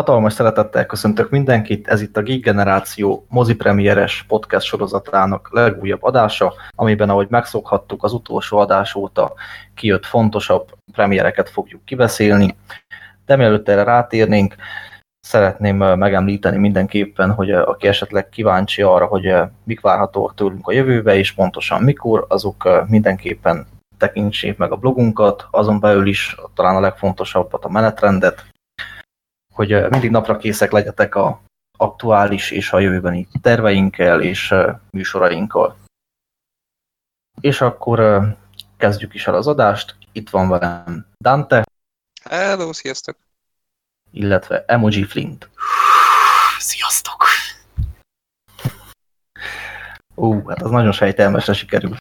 Hatalmas szeretettel köszöntök mindenkit, ez itt a Geek Generáció mozipremieres podcast sorozatának legújabb adása, amiben, ahogy megszokhattuk, az utolsó adás óta kijött fontosabb premiereket fogjuk kibeszélni. De mielőtt erre rátérnénk, szeretném megemlíteni mindenképpen, hogy aki esetleg kíváncsi arra, hogy mik várhatóak tőlünk a jövőbe, és pontosan mikor, azok mindenképpen tekintsék meg a blogunkat, azon belül is talán a legfontosabbat, a menetrendet, hogy mindig napra készek legyetek a aktuális és a jövőbeni terveinkkel és műsorainkkal. És akkor kezdjük is el az adást. Itt van velem Dante. Hello, sziasztok! Illetve Emoji Flint. Sziasztok! Ú, hát az nagyon sejtelmesre sikerült.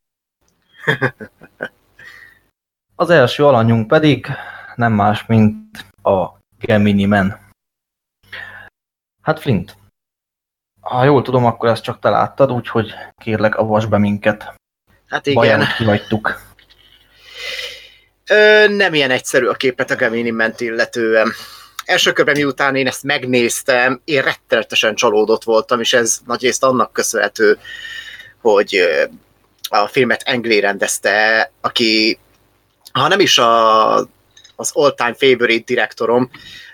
Az első alanyunk pedig nem más, mint a Gemini Man. Hát Flint, ha jól tudom, akkor ezt csak te láttad, úgyhogy kérlek, avasd be minket. Hát igen. kihagytuk. Ö, nem ilyen egyszerű a képet a Gemini ment illetően. Első körben miután én ezt megnéztem, én rettenetesen csalódott voltam, és ez nagyrészt annak köszönhető, hogy a filmet Englé rendezte, aki ha nem is a, az all-time favorite direktorom,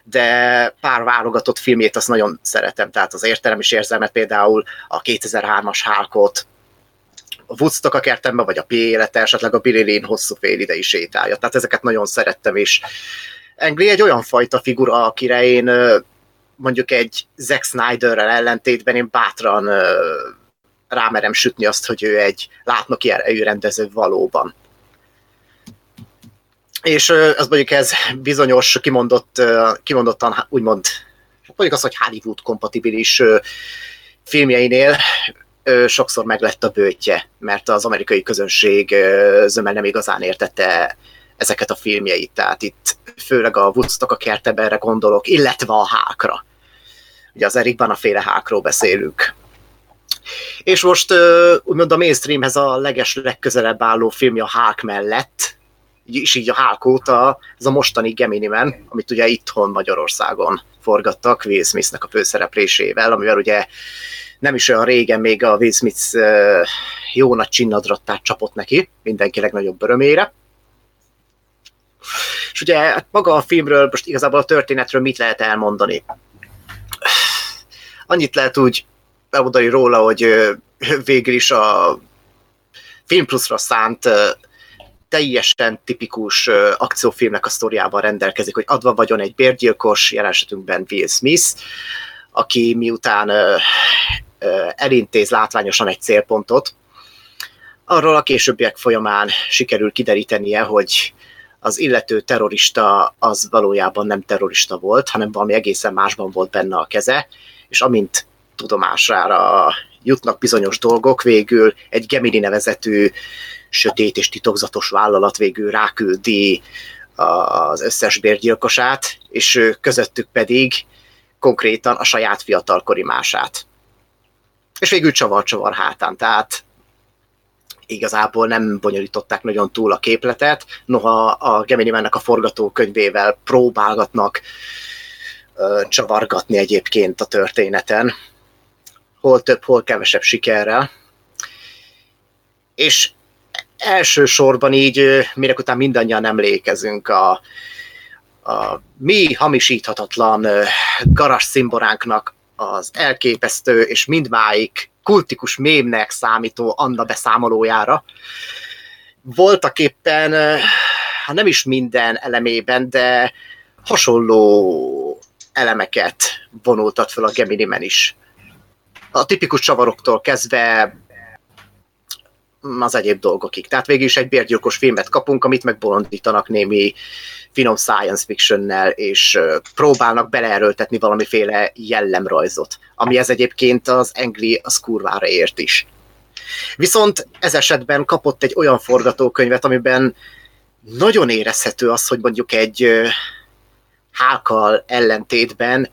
de pár válogatott filmjét azt nagyon szeretem, tehát az értelem és érzelmet például a 2003-as Hálkot, a Woodstock a kertembe, vagy a P élete, esetleg a Billy Lane hosszú fél idei sétája. Tehát ezeket nagyon szerettem, és Engli egy olyan fajta figura, akire én mondjuk egy Zack Snyderrel ellentétben én bátran rámerem sütni azt, hogy ő egy látnoki erejű rendező valóban és az mondjuk ez bizonyos kimondott, kimondottan úgymond, mondjuk az, hogy Hollywood kompatibilis filmjeinél sokszor meglett a bőtje, mert az amerikai közönség zömmel nem igazán értette ezeket a filmjeit, tehát itt főleg a Woodstock a kerteberre gondolok, illetve a hákra. Ugye az Erikban a féle hákról beszélünk. És most úgymond a mainstreamhez a leges legközelebb álló filmje a hák mellett, és így a Hulk óta ez a mostani Gemini Man, amit ugye itthon Magyarországon forgattak Will Smithnek a főszereplésével, amivel ugye nem is olyan régen még a Will Smith jó nagy csinnadrattát csapott neki, mindenki legnagyobb örömére. És ugye hát maga a filmről, most igazából a történetről mit lehet elmondani? Annyit lehet úgy elmondani róla, hogy végül is a Film Plus-ra szánt teljesen tipikus akciófilmnek a sztoriával rendelkezik, hogy adva vagyon egy bérgyilkos, jelen esetünkben Will Smith, aki miután elintéz látványosan egy célpontot, arról a későbbiek folyamán sikerül kiderítenie, hogy az illető terrorista az valójában nem terrorista volt, hanem valami egészen másban volt benne a keze, és amint tudomására jutnak bizonyos dolgok, végül egy Gemini nevezetű sötét és titokzatos vállalat végül ráküldi az összes bérgyilkosát, és közöttük pedig konkrétan a saját fiatalkori mását. És végül csavar-csavar hátán, tehát igazából nem bonyolították nagyon túl a képletet, noha a Gemini a forgatókönyvével próbálgatnak ö, csavargatni egyébként a történeten, hol több, hol kevesebb sikerrel. És elsősorban így, minek után mindannyian emlékezünk a, a mi hamisíthatatlan garas szimboránknak az elképesztő és mindmáig kultikus mémnek számító Anna beszámolójára. Voltak éppen, ha nem is minden elemében, de hasonló elemeket vonultat fel a Gemini Men is. A tipikus csavaroktól kezdve az egyéb dolgokig. Tehát végül is egy bérgyilkos filmet kapunk, amit megbolondítanak némi finom science fictionnel, és próbálnak beleerőltetni valamiféle jellemrajzot, ami ez egyébként az Engli az kurvára ért is. Viszont ez esetben kapott egy olyan forgatókönyvet, amiben nagyon érezhető az, hogy mondjuk egy hákal ellentétben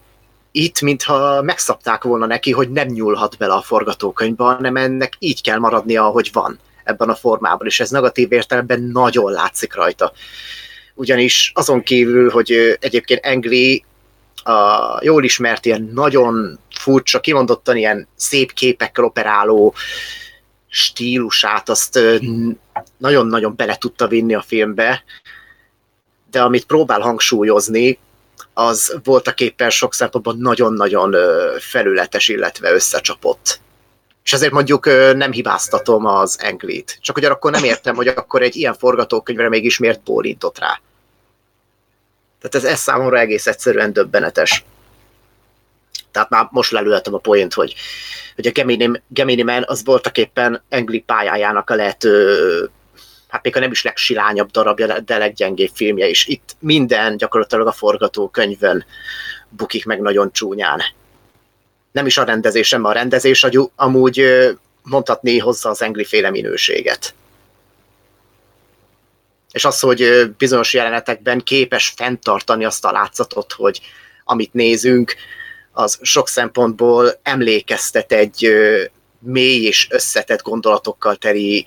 itt, mintha megszabták volna neki, hogy nem nyúlhat bele a forgatókönyvbe, hanem ennek így kell maradnia, ahogy van ebben a formában, és ez negatív értelemben nagyon látszik rajta. Ugyanis azon kívül, hogy egyébként Engli a jól ismert ilyen nagyon furcsa, kimondottan ilyen szép képekkel operáló stílusát, azt nagyon-nagyon bele tudta vinni a filmbe, de amit próbál hangsúlyozni, az voltak éppen sok szempontból nagyon-nagyon felületes, illetve összecsapott. És ezért mondjuk nem hibáztatom az Englit. Csak hogy akkor nem értem, hogy akkor egy ilyen forgatókönyvre mégis miért bólintott rá. Tehát ez, ez számomra egész egyszerűen döbbenetes. Tehát már most lelőhetem a point, hogy, hogy a Gemini, Gemini Man az voltak éppen Engli pályájának a lehető hát még a nem is legsilányabb darabja, de leggyengébb filmje is. Itt minden gyakorlatilag a forgatókönyvön bukik meg nagyon csúnyán. Nem is a rendezésem, a rendezés amúgy mondhatni hozza az engli féle minőséget. És az, hogy bizonyos jelenetekben képes fenntartani azt a látszatot, hogy amit nézünk, az sok szempontból emlékeztet egy mély és összetett gondolatokkal teli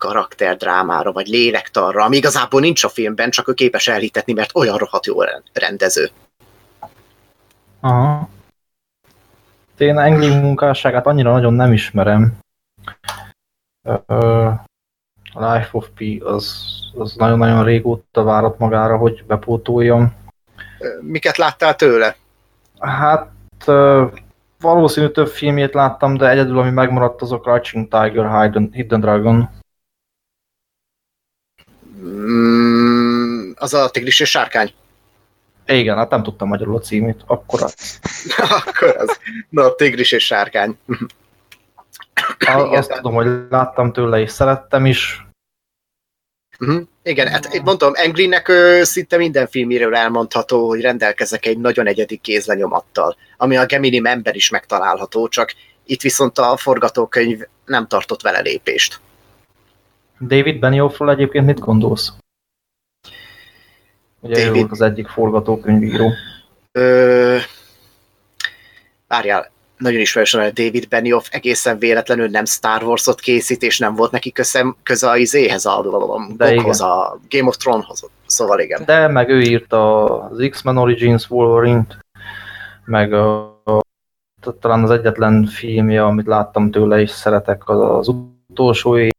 karakterdrámára, vagy lélektarra, ami igazából nincs a filmben, csak ő képes elhitetni, mert olyan rohadt jó rendező. Aha. Én Engli munkásságát annyira nagyon nem ismerem. A Life of P az, az nagyon-nagyon régóta várat magára, hogy bepótoljam. Miket láttál tőle? Hát valószínű több filmjét láttam, de egyedül ami megmaradt az a Crouching Tiger, Hidden, Hidden Dragon. Mm, az a tigris és sárkány. Igen, hát nem tudtam magyarul a címét. Akkor az. Akkor az. Na, a tigris és sárkány. A, azt tudom, hogy láttam tőle és szerettem is. Uh-huh. Igen, hát mondom, Englinnek szinte minden filméről elmondható, hogy rendelkezek egy nagyon egyedi kézlenyomattal, ami a Gemini member is megtalálható, csak itt viszont a forgatókönyv nem tartott vele lépést. David Benioffról egyébként mit gondolsz? Ugye David... ő volt az egyik forgatókönyvíró. Ö... Várjál, nagyon ismerős a David Benioff egészen véletlenül nem Star Wars-ot készít, és nem volt neki köze, köze a izéhez, a, a, a Game of Thrones-hoz. Szóval igen. De meg ő írta az X-Men Origins Wolverine-t, meg a, a, talán az egyetlen filmje, amit láttam tőle, és szeretek, az az utolsó év,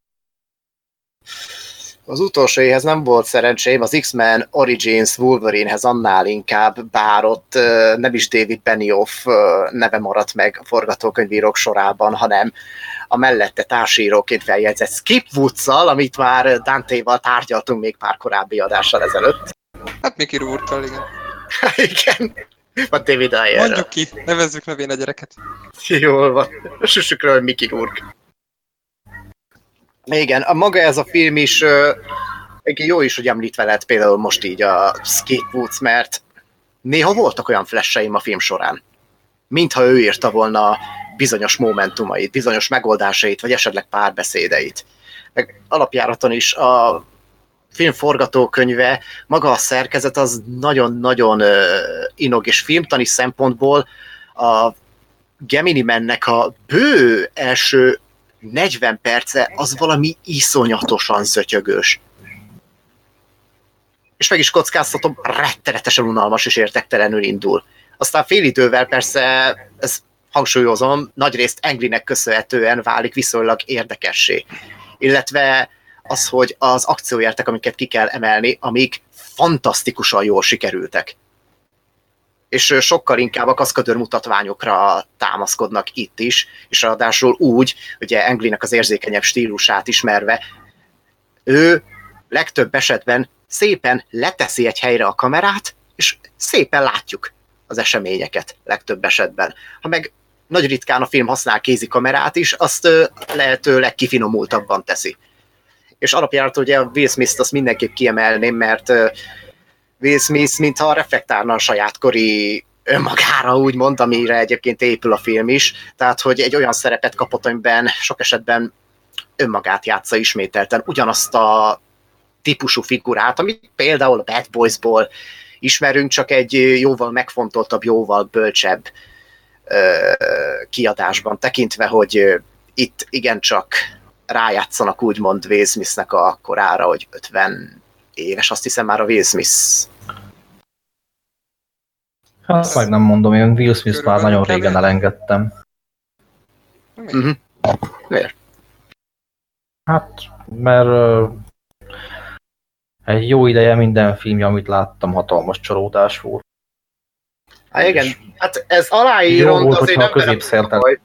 az utolsó éhez nem volt szerencsém, az X-Men Origins Wolverinehez annál inkább, bár ott nem is David Benioff neve maradt meg a forgatókönyvírók sorában, hanem a mellette társíróként feljegyzett Skip woods amit már Dante-val tárgyaltunk még pár korábbi adással ezelőtt. Hát Mickey Rourke-kal, igen. igen. Vagy David Ayer. Mondjuk ki, nevezzük nevén a gyereket. Jól van. Hogy Mickey Rourke. Igen, a maga ez a film is jó is, hogy említve lehet például most így a Skateboots, mert néha voltak olyan flasheim a film során, mintha ő írta volna bizonyos momentumait, bizonyos megoldásait, vagy esetleg párbeszédeit. Meg alapjáraton is a film forgatókönyve, maga a szerkezet az nagyon-nagyon inog, és filmtani szempontból a Gemini mennek a bő első 40 perce az valami iszonyatosan szötyögős. És meg is kockáztatom, rettenetesen unalmas és értektelenül indul. Aztán fél idővel persze, ez hangsúlyozom, nagyrészt Englinek köszönhetően válik viszonylag érdekessé. Illetve az, hogy az akcióértek, amiket ki kell emelni, amik fantasztikusan jól sikerültek és sokkal inkább a kaszkadőr mutatványokra támaszkodnak itt is, és ráadásul úgy, ugye Englinek az érzékenyebb stílusát ismerve, ő legtöbb esetben szépen leteszi egy helyre a kamerát, és szépen látjuk az eseményeket legtöbb esetben. Ha meg nagy ritkán a film használ kézi kamerát is, azt lehetőleg kifinomultabban teszi. És alapjárat ugye a Will Smith-t azt mindenképp kiemelném, mert Will Smith, mintha reflektálna a saját kori önmagára, úgymond, amire egyébként épül a film is. Tehát, hogy egy olyan szerepet kapott, amiben sok esetben önmagát játsza ismételten, ugyanazt a típusú figurát, amit például a Bad Boys-ból ismerünk, csak egy jóval megfontoltabb, jóval bölcsebb ö, kiadásban, tekintve, hogy itt igencsak rájátszanak úgymond Will Smith-nek a korára, hogy 50 éves, azt hiszem már a Will Smith Hát meg nem mondom, én Will Smith már nagyon régen elengedtem. Uh-huh. Miért? Hát, mert uh, egy jó ideje minden filmje, amit láttam, hatalmas csalódás volt. Hát igen, hát ez aláírom, volt, azért nem velem baj.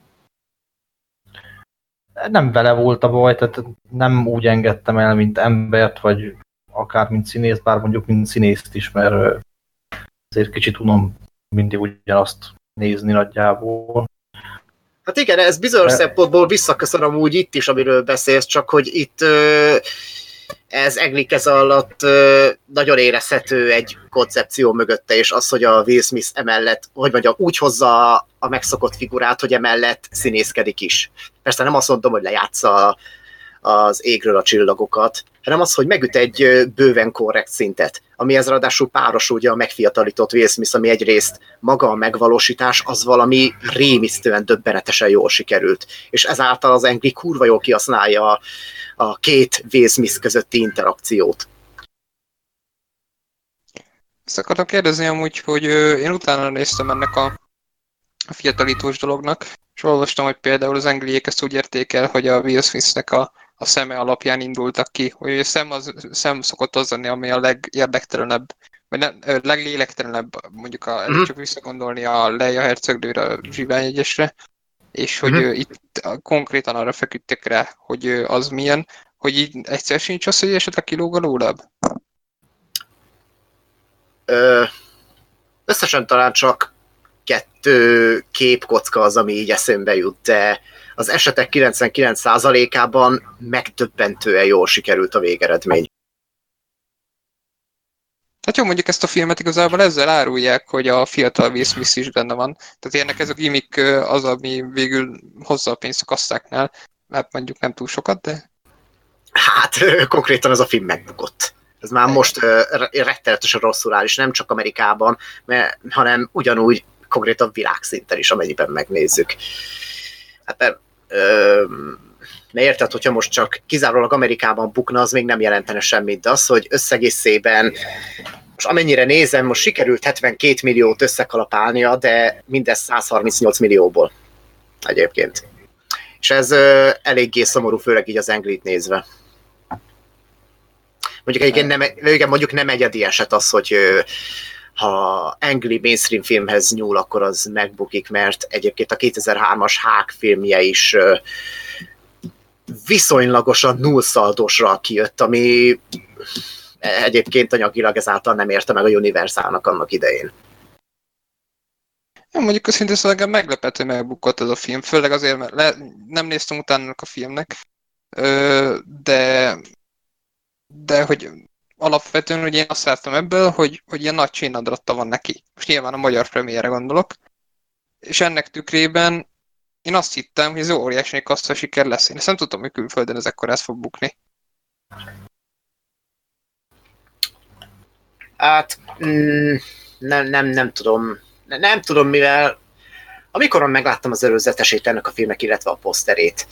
Nem vele volt a baj, tehát nem úgy engedtem el, mint embert, vagy akár mint színész, bár mondjuk mint színészt is, mert azért kicsit unom mindig ugyanazt nézni nagyjából. Hát igen, ez bizonyos De- szempontból visszaköszönöm úgy itt is, amiről beszélsz, csak hogy itt ez eglik ez alatt nagyon érezhető egy koncepció mögötte, és az, hogy a Will Smith emellett, hogy mondjam, úgy hozza a megszokott figurát, hogy emellett színészkedik is. Persze nem azt mondom, hogy lejátsza az égről a csillagokat, hanem az, hogy megüt egy bőven korrekt szintet, ami ez ráadásul párosul ugye a megfiatalított Will Smith, ami egyrészt maga a megvalósítás, az valami rémisztően döbbenetesen jól sikerült. És ezáltal az Angry kurva jól kihasználja a, a két Will Smith közötti interakciót. Ezt akartam kérdezni amúgy, hogy én utána néztem ennek a fiatalítós dolognak, és olvastam, hogy például az angliék ezt úgy érték el, hogy a Will Smithnek a, a szeme alapján indultak ki, hogy a szem, az, szem szokott az lenni, ami a legérdektelenebb, vagy nem, leglélektelenebb, mondjuk a, Mhm. csak visszagondolni a Leia hercegnőre, a zsiványegyesre, és hogy Mhm. ö, itt konkrétan arra feküdtek rá, hogy az milyen, hogy így egyszer sincs az, hogy esetleg kilóg alólabb? Ö, összesen talán csak kettő képkocka az, ami így eszembe jut, de az esetek 99%-ában megdöbbentően jól sikerült a végeredmény. Hát jó, mondjuk ezt a filmet igazából ezzel árulják, hogy a fiatal Will Smith is benne van. Tehát ennek ez a gimmick az, ami végül hozza a pénzt a kassztáknál. Hát mondjuk nem túl sokat, de Hát konkrétan ez a film megbukott. Ez már most re- rettenetesen rosszul áll, és nem csak Amerikában, mert, hanem ugyanúgy konkrétan világszinten is, amennyiben megnézzük. Hát mert, mert érted, hogyha most csak kizárólag Amerikában bukna, az még nem jelentene semmit, de az, hogy összegészében most amennyire nézem, most sikerült 72 milliót összekalapálnia, de mindez 138 millióból egyébként. És ez ö, eléggé szomorú, főleg így az Anglit nézve. Mondjuk egyébként nem, igen, mondjuk nem egyedi eset az, hogy ö, ha angli mainstream filmhez nyúl, akkor az megbukik, mert egyébként a 2003-as Hák filmje is viszonylagosan nullszaldosra kijött, ami egyébként anyagilag ezáltal nem érte meg a Universalnak annak idején. Ja, mondjuk őszintén szóval engem meglepett, hogy megbukott ez a film, főleg azért, mert le, nem néztem utána a filmnek, de, de hogy alapvetően ugye én azt láttam ebből, hogy, hogy ilyen nagy csénadratta van neki. Most nyilván a magyar premiére gondolok. És ennek tükrében én azt hittem, hogy ez óriási kassza siker lesz. Én ezt nem tudtam, hogy külföldön ez ekkor ez fog bukni. Hát mm, nem, nem, nem tudom. Ne- Nem tudom, mivel amikor megláttam az előzetesét ennek a filmnek, illetve a poszterét,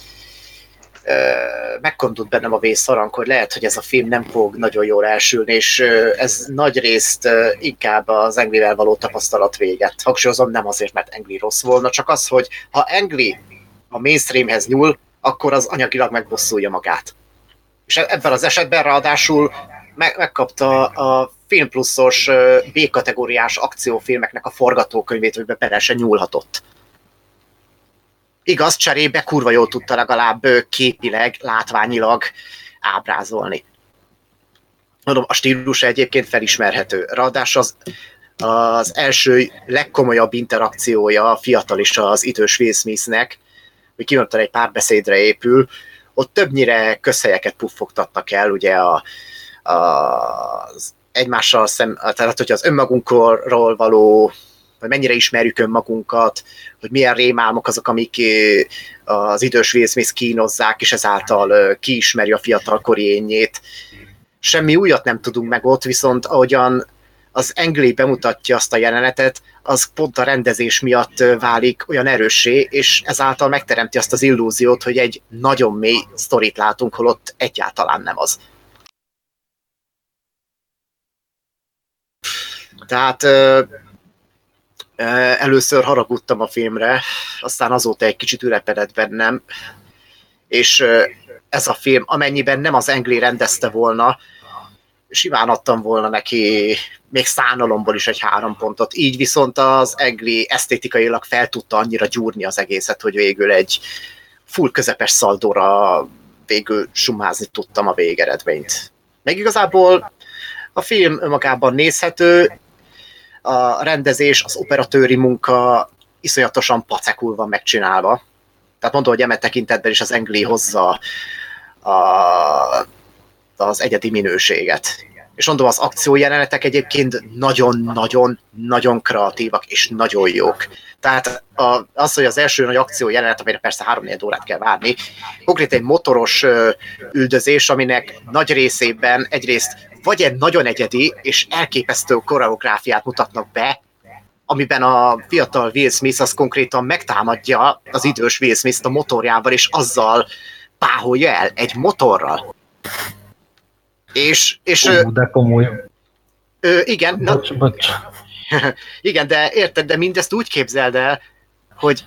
megkondult bennem a vészharang, hogy lehet, hogy ez a film nem fog nagyon jól elsülni, és ez nagy részt inkább az Anglivel való tapasztalat véget. Hangsúlyozom, nem azért, mert Angli rossz volna, csak az, hogy ha Angli a mainstreamhez nyúl, akkor az anyagilag megbosszulja magát. És ebben az esetben ráadásul meg, megkapta a Film Pluszos ö, B-kategóriás akciófilmeknek a forgatókönyvét, hogy bele nyúlhatott. Igaz, cserébe kurva jól tudta legalább képileg, látványilag ábrázolni. Mondom, a stílus egyébként felismerhető. Ráadásul az, az első legkomolyabb interakciója a fiatal és az idős Will Smithnek, hogy kimondtam egy párbeszédre épül, ott többnyire közhelyeket puffogtatnak el, ugye a, a, az egymással szem, tehát hogy az önmagunkról való, hogy mennyire ismerjük önmagunkat, hogy milyen rémálmok azok, amik ö, az idős Will kínozzák, és ezáltal ö, kiismeri a fiatalkori énjét. Semmi újat nem tudunk meg ott, viszont ahogyan az Engli bemutatja azt a jelenetet, az pont a rendezés miatt ö, válik olyan erőssé, és ezáltal megteremti azt az illúziót, hogy egy nagyon mély sztorit látunk, holott egyáltalán nem az. Tehát Először haragudtam a filmre, aztán azóta egy kicsit ülepedett bennem, és ez a film, amennyiben nem az Engli rendezte volna, simán adtam volna neki még szánalomból is egy három pontot. Így viszont az Engli esztétikailag fel tudta annyira gyúrni az egészet, hogy végül egy full közepes szaldóra végül sumázni tudtam a végeredményt. Meg igazából a film önmagában nézhető, a rendezés, az operatőri munka iszonyatosan pacekul van megcsinálva. Tehát mondom, hogy eme tekintetben is az Engli hozza a, az egyedi minőséget. És mondom, az akciójelenetek egyébként nagyon-nagyon-nagyon kreatívak és nagyon jók. Tehát a, az, hogy az első nagy akciójelenet, amire persze három órát kell várni, konkrét egy motoros üldözés, aminek nagy részében egyrészt vagy egy nagyon egyedi és elképesztő koreográfiát mutatnak be, amiben a fiatal Will Smith az konkrétan megtámadja az idős Will Smith a motorjával, és azzal páholja el egy motorral. És, és Ú, de komoly. Ö, igen, bocs, na, bocs. igen, de érted, de mindezt úgy képzeld el, hogy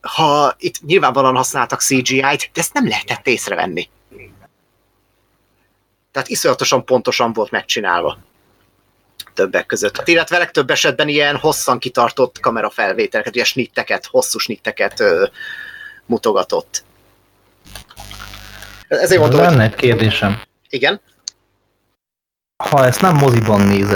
ha itt nyilvánvalóan használtak CGI-t, de ezt nem lehetett észrevenni. Tehát iszonyatosan pontosan volt megcsinálva többek között. Illetve legtöbb esetben ilyen hosszan kitartott kamerafelvételeket, ilyen snitteket, hosszú snitteket ö, mutogatott. Ezért mondom, Lenne hogy... egy kérdésem. Igen? Ha ezt nem moziban nézem,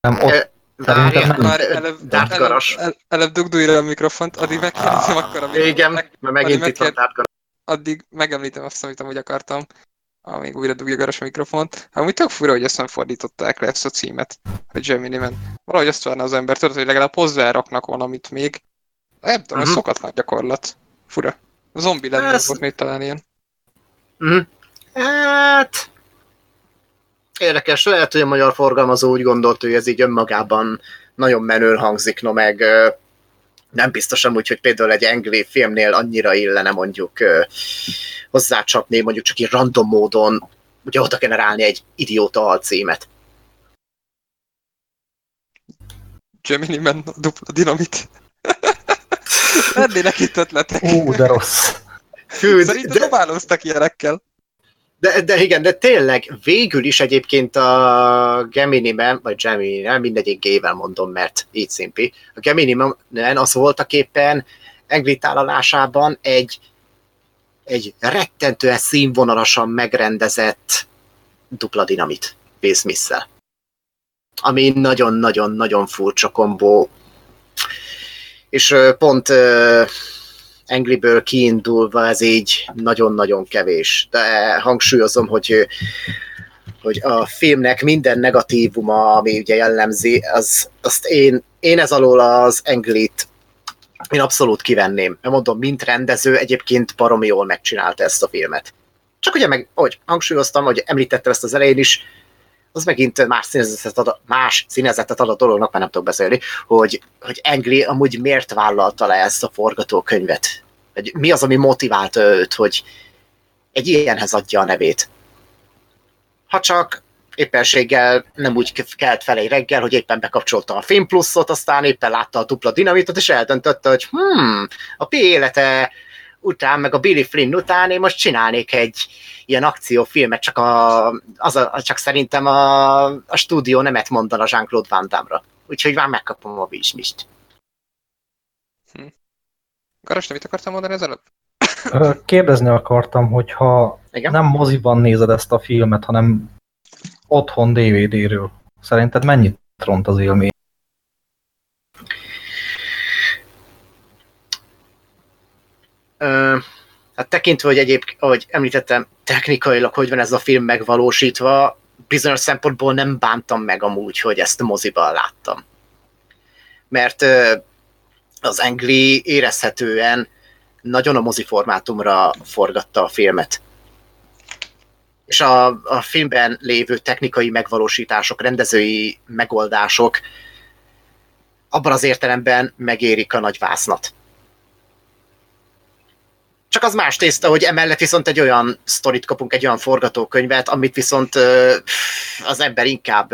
nem ott Várjál, nem már előbb, előbb, előbb dugdulj a mikrofont, addig megkérdezem ah, akkor a mikrofont. Igen, mert megint itt van Addig megemlítem azt, amit amúgy akartam amíg újra dugja garas a mikrofont. Amúgy tök fura, hogy ezt nem fordították le ezt a címet, hogy Gemini Man. Valahogy azt várna az ember, tudod, hogy legalább hozzáraknak valamit még. Nem tudom, uh-huh. szokatlan gyakorlat. Fura. A zombi lett ez... volt még talán ilyen. Uh-huh. Hát... Érdekes, lehet, hogy a magyar forgalmazó úgy gondolt, hogy ez így önmagában nagyon menőn hangzik, no meg nem biztos amúgy, hogy például egy engli filmnél annyira illene mondjuk hozzácsapni, mondjuk csak így random módon, ugye oda generálni egy idióta alcímet. Gemini Man dupla dinamit. Lennének itt ötletek. Ú, de rossz. Hű, Szerintem de... dobálóztak ilyenekkel. De, de igen, de tényleg végül is egyébként a Gemini-ben, vagy Gemini, nem mindegyik gével mondom, mert így szimpi. A Gemini-ben az voltak éppen englitállalásában egy, egy rettentően színvonalasan megrendezett dupla dinamit smith Ami nagyon-nagyon-nagyon furcsa kombó. És pont Anglyből kiindulva ez így nagyon-nagyon kevés. De hangsúlyozom, hogy hogy a filmnek minden negatívuma, ami ugye jellemzi, az, azt én, én ez alól az Anglit én abszolút kivenném. Mondom, mint rendező egyébként baromi jól megcsinálta ezt a filmet. Csak ugye meg, ahogy hangsúlyoztam, hogy említettem ezt az elején is, az megint más színezetet ad, más színezetet ad a dolognak, már nem tudok beszélni, hogy, hogy Engli amúgy miért vállalta le ezt a forgatókönyvet. Hogy mi az, ami motiválta őt, hogy egy ilyenhez adja a nevét. Ha csak éppenséggel nem úgy kelt fel egy reggel, hogy éppen bekapcsolta a Film Plus-ot, aztán éppen látta a dupla dinamitot, és eldöntötte, hogy hmm, a P élete után, meg a Billy Flynn után én most csinálnék egy ilyen akciófilmet, csak, a, az a, csak szerintem a, a stúdió nemet mondana Jean-Claude Van Damme-ra. Úgyhogy már megkapom a bízsmist. Hm. Garas, mit akartam mondani ezelőbb? Kérdezni akartam, hogy ha Igen? nem moziban nézed ezt a filmet, hanem otthon DVD-ről, szerinted mennyit ront az élmény? Hát tekintve, hogy egyébként, ahogy említettem, technikailag hogy van ez a film megvalósítva, bizonyos szempontból nem bántam meg amúgy, hogy ezt moziban láttam. Mert az Angli érezhetően nagyon a mozi formátumra forgatta a filmet. És a, a filmben lévő technikai megvalósítások, rendezői megoldások abban az értelemben megérik a nagy vásznat. Csak az más tészta, hogy emellett viszont egy olyan sztorit kapunk, egy olyan forgatókönyvet, amit viszont az ember inkább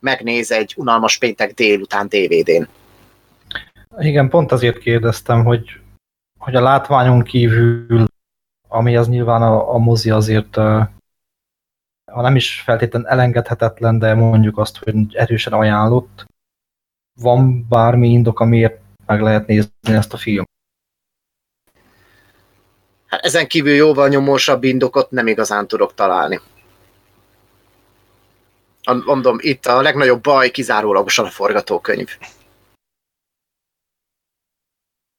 megnéz egy unalmas péntek délután DVD-n. Igen, pont azért kérdeztem, hogy, hogy a látványon kívül, ami az nyilván a, a mozi azért, ha nem is feltétlenül elengedhetetlen, de mondjuk azt, hogy erősen ajánlott, van bármi indok, amiért meg lehet nézni ezt a film? Hát ezen kívül jóval nyomósabb indokot nem igazán tudok találni. Mondom, itt a legnagyobb baj kizárólagosan a forgatókönyv.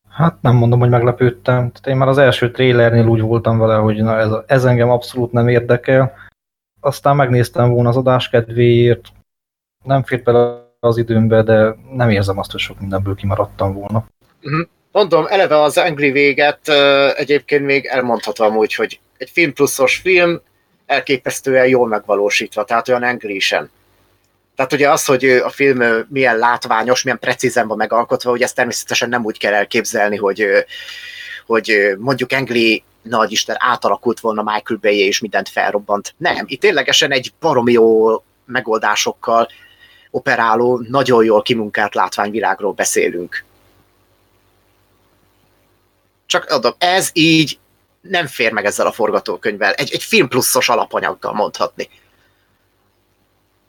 Hát nem mondom, hogy meglepődtem. Tehát én már az első trailernél úgy voltam vele, hogy na ez, ez engem abszolút nem érdekel. Aztán megnéztem volna az adás kedvéért. Nem fért bele az időmbe, de nem érzem azt, hogy sok mindenből kimaradtam volna. Mhm. Mondom, eleve az Angry véget egyébként még elmondhatom úgy, hogy egy film pluszos film elképesztően jól megvalósítva, tehát olyan Angry-sen. Tehát ugye az, hogy a film milyen látványos, milyen precízen van megalkotva, hogy ezt természetesen nem úgy kell elképzelni, hogy, hogy mondjuk Angli nagy Isten átalakult volna Michael bay és mindent felrobbant. Nem, itt ténylegesen egy baromi jó megoldásokkal operáló, nagyon jól kimunkált látványvilágról beszélünk. Csak adom, ez így nem fér meg ezzel a forgatókönyvvel. Egy, egy film pluszos alapanyaggal mondhatni.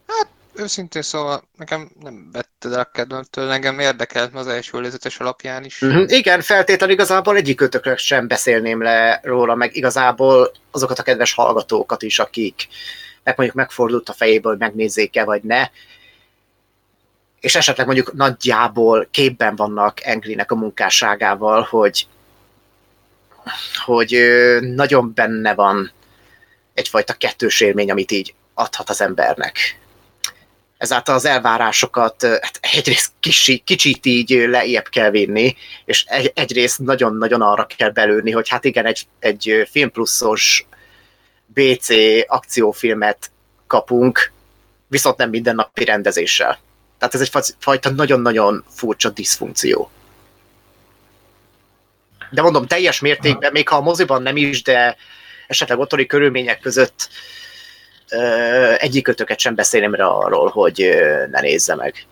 Hát őszintén szóval nekem nem vetted el a kedvemtől, engem érdekelt az első előzetes alapján is. Mm-hmm. Igen, feltétlenül igazából egyik kötökre sem beszélném le róla, meg igazából azokat a kedves hallgatókat is, akik meg mondjuk megfordult a fejéből, hogy megnézzék-e, vagy ne, és esetleg mondjuk nagyjából képben vannak Englinek a munkásságával, hogy hogy nagyon benne van egyfajta kettős élmény, amit így adhat az embernek. Ezáltal az elvárásokat hát egyrészt kicsi, kicsit így lejjebb kell vinni, és egy, egyrészt nagyon-nagyon arra kell belőni, hogy hát igen, egy, egy filmpluszos BC akciófilmet kapunk, viszont nem mindennapi rendezéssel. Tehát ez egy fajta nagyon-nagyon furcsa diszfunkció de mondom, teljes mértékben, még ha a moziban nem is, de esetleg otthoni körülmények között egyikötöket sem beszélném rá arról, hogy ne nézze meg.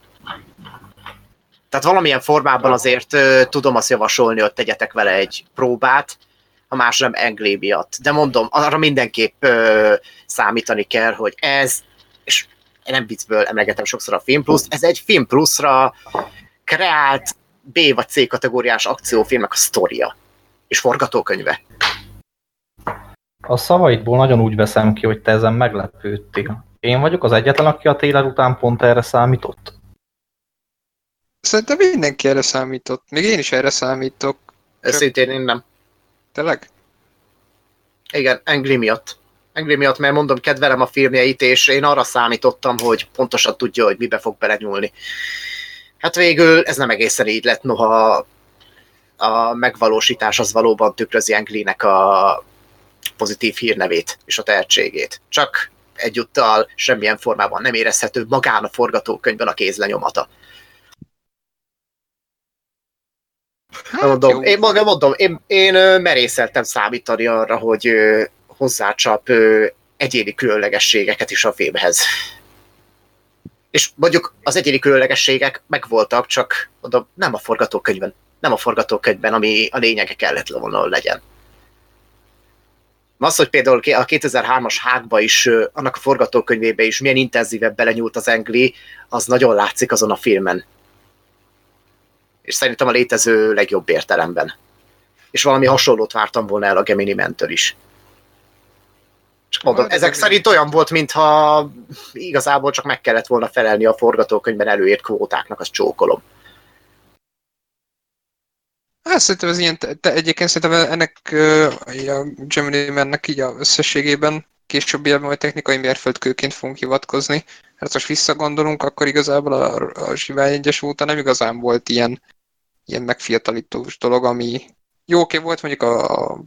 Tehát valamilyen formában azért tudom azt javasolni, hogy tegyetek vele egy próbát, ha más nem Englé miatt. De mondom, arra mindenképp számítani kell, hogy ez, és nem viccből emlegetem sokszor a Film Plus, ez egy Film Plusra kreált B vagy C kategóriás akciófilmek a sztoria és forgatókönyve. A szavaidból nagyon úgy veszem ki, hogy te ezen meglepődtél. Én vagyok az egyetlen, aki a télen után pont erre számított? Szerintem mindenki erre számított. Még én is erre számítok. Csak... Szintén én nem. Tényleg? Igen, Angry miatt. Angry miatt, mert mondom, kedvelem a filmjeit, és én arra számítottam, hogy pontosan tudja, hogy mibe fog belenyúlni. Hát végül ez nem egészen így lett, noha a megvalósítás az valóban tükrözi Anglinek a pozitív hírnevét és a tehetségét. Csak egyúttal semmilyen formában nem érezhető magán a forgatókönyvben a kézlenyomata. Hát, mondom, én maga mondom, én, én merészeltem számítani arra, hogy hozzácsap egyéni különlegességeket is a filmhez és mondjuk az egyéni különlegességek megvoltak, csak mondom, nem a forgatókönyvben, nem a forgatókönyvben, ami a lényege kellett volna legyen. Az, hogy például a 2003-as hágba is, annak a forgatókönyvébe is milyen intenzívebb belenyúlt az Engli, az nagyon látszik azon a filmen. És szerintem a létező legjobb értelemben. És valami hasonlót vártam volna el a Gemini Mentől is. Csak mondom, ezek szerint olyan volt, mintha igazából csak meg kellett volna felelni a forgatókönyvben előírt kvótáknak, az csókolom. Hát szerintem ez ilyen, te egyébként szerintem ennek a Gemini mennek így a összességében később majd technikai mérföldkőként fogunk hivatkozni. Hát most visszagondolunk, akkor igazából a, a Zsivány egyes óta nem igazán volt ilyen, ilyen megfiatalítós dolog, ami jó, oké, volt mondjuk a, a,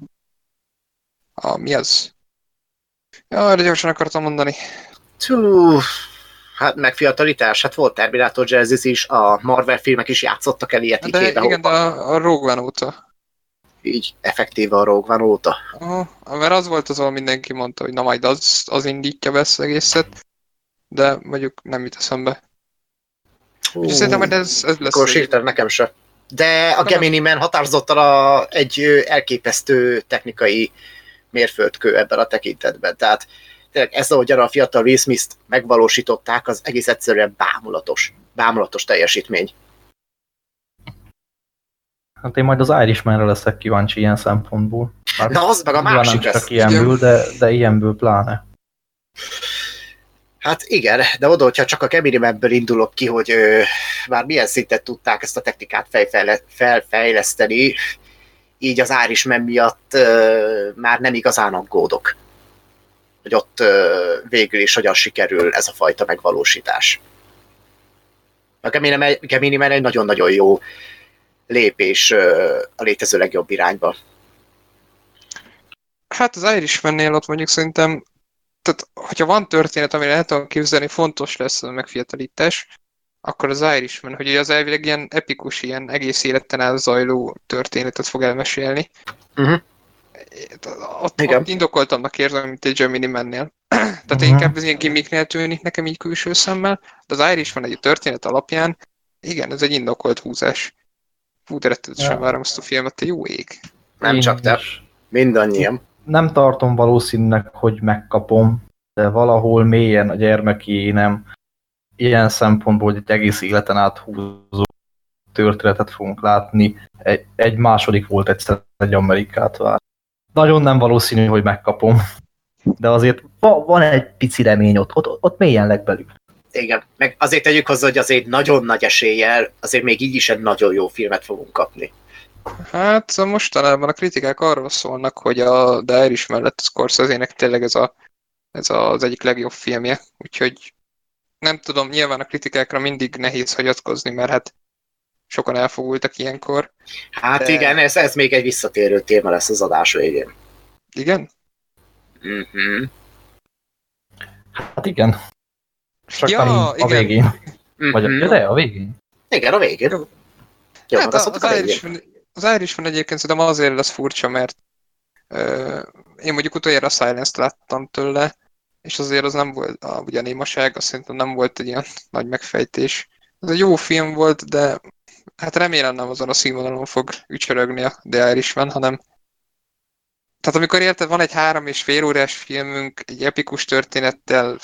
a mi az? Ja, de gyorsan akartam mondani. Tű, hát megfiatalítás, hát volt Terminator Genesis is, a Marvel filmek is játszottak el ilyet de Igen, de a, a Rogue One óta. Így, effektíve a Rogue One óta. Aha, mert az volt az, ahol mindenki mondta, hogy na majd az, az indítja be ezt egészet, de mondjuk nem jut eszembe. Hú, Úgyhogy szerintem, hogy ez, ez lesz. Akkor sírtál nekem se. De a Gemini Man határozottan a, egy elképesztő technikai mérföldkő ebben a tekintetben. Tehát tényleg ez, ahogy a fiatal Will Smith-t megvalósították, az egész egyszerűen bámulatos. Bámulatos teljesítmény. Hát én majd az Irishmanre leszek kíváncsi ilyen szempontból. Már Na az meg a másik nem csak ilyenből, de, de ilyenből pláne. Hát igen, de oda, hogyha csak a Kemirimebből indulok ki, hogy ö, már milyen szinten tudták ezt a technikát fejfejle, felfejleszteni, így az Irishman miatt ö, már nem igazán aggódok. Hogy ott végül is hogyan sikerül ez a fajta megvalósítás. A Gemini Man egy nagyon-nagyon jó lépés a létező legjobb irányba. Hát az Irishman-nél ott mondjuk szerintem tehát, hogyha van történet, amire el tudom képzelni, fontos lesz a megfiatalítás, akkor az Irishman, hogy az elvileg ilyen epikus, ilyen egész életen át zajló történetet fog elmesélni. Uh-huh. Ott, Igen. ott indokoltabbnak érzem, mint egy Gemini mennél. Tehát uh-huh. inkább ez ilyen gimmicknél tűnik nekem így külső szemmel, de az Irishman egy történet alapján, igen, ez egy indokolt húzás. Fú, de rettetesen ja. várom ezt a filmet, a jó ég. Nem Én csak te, mindannyian nem tartom valószínűnek, hogy megkapom, de valahol mélyen a gyermeki nem ilyen szempontból, hogy egy egész életen át húzó történetet fogunk látni. Egy, egy második volt egyszer egy Amerikát vár. Nagyon nem valószínű, hogy megkapom, de azért van egy pici remény ott, ott, ott mélyen legbelül. Igen, meg azért tegyük hozzá, hogy azért nagyon nagy eséllyel, azért még így is egy nagyon jó filmet fogunk kapni. Hát szóval mostanában a kritikák arról szólnak, hogy a The Irish mellett a Scorsese-nek tényleg ez, a, ez az egyik legjobb filmje, úgyhogy nem tudom, nyilván a kritikákra mindig nehéz hagyatkozni, mert hát sokan elfogultak ilyenkor. Hát de... igen, ez, ez még egy visszatérő téma lesz az adás végén. Igen? Mhm. Hát igen. Csak ja, a, igen. a végén. Mm-hmm. Vagy a, de a végén. Igen, a végén. Jó, hát az, az, az Irishman, az Irishman egyébként szerintem azért lesz furcsa, mert ö, én mondjuk utoljára a Silence-t láttam tőle, és azért az nem volt, a, ugye a némaság, azt szerintem nem volt egy ilyen nagy megfejtés. Ez egy jó film volt, de hát remélem nem azon a színvonalon fog ücsörögni a The Irishman, hanem tehát amikor érted, van egy három és fél órás filmünk, egy epikus történettel,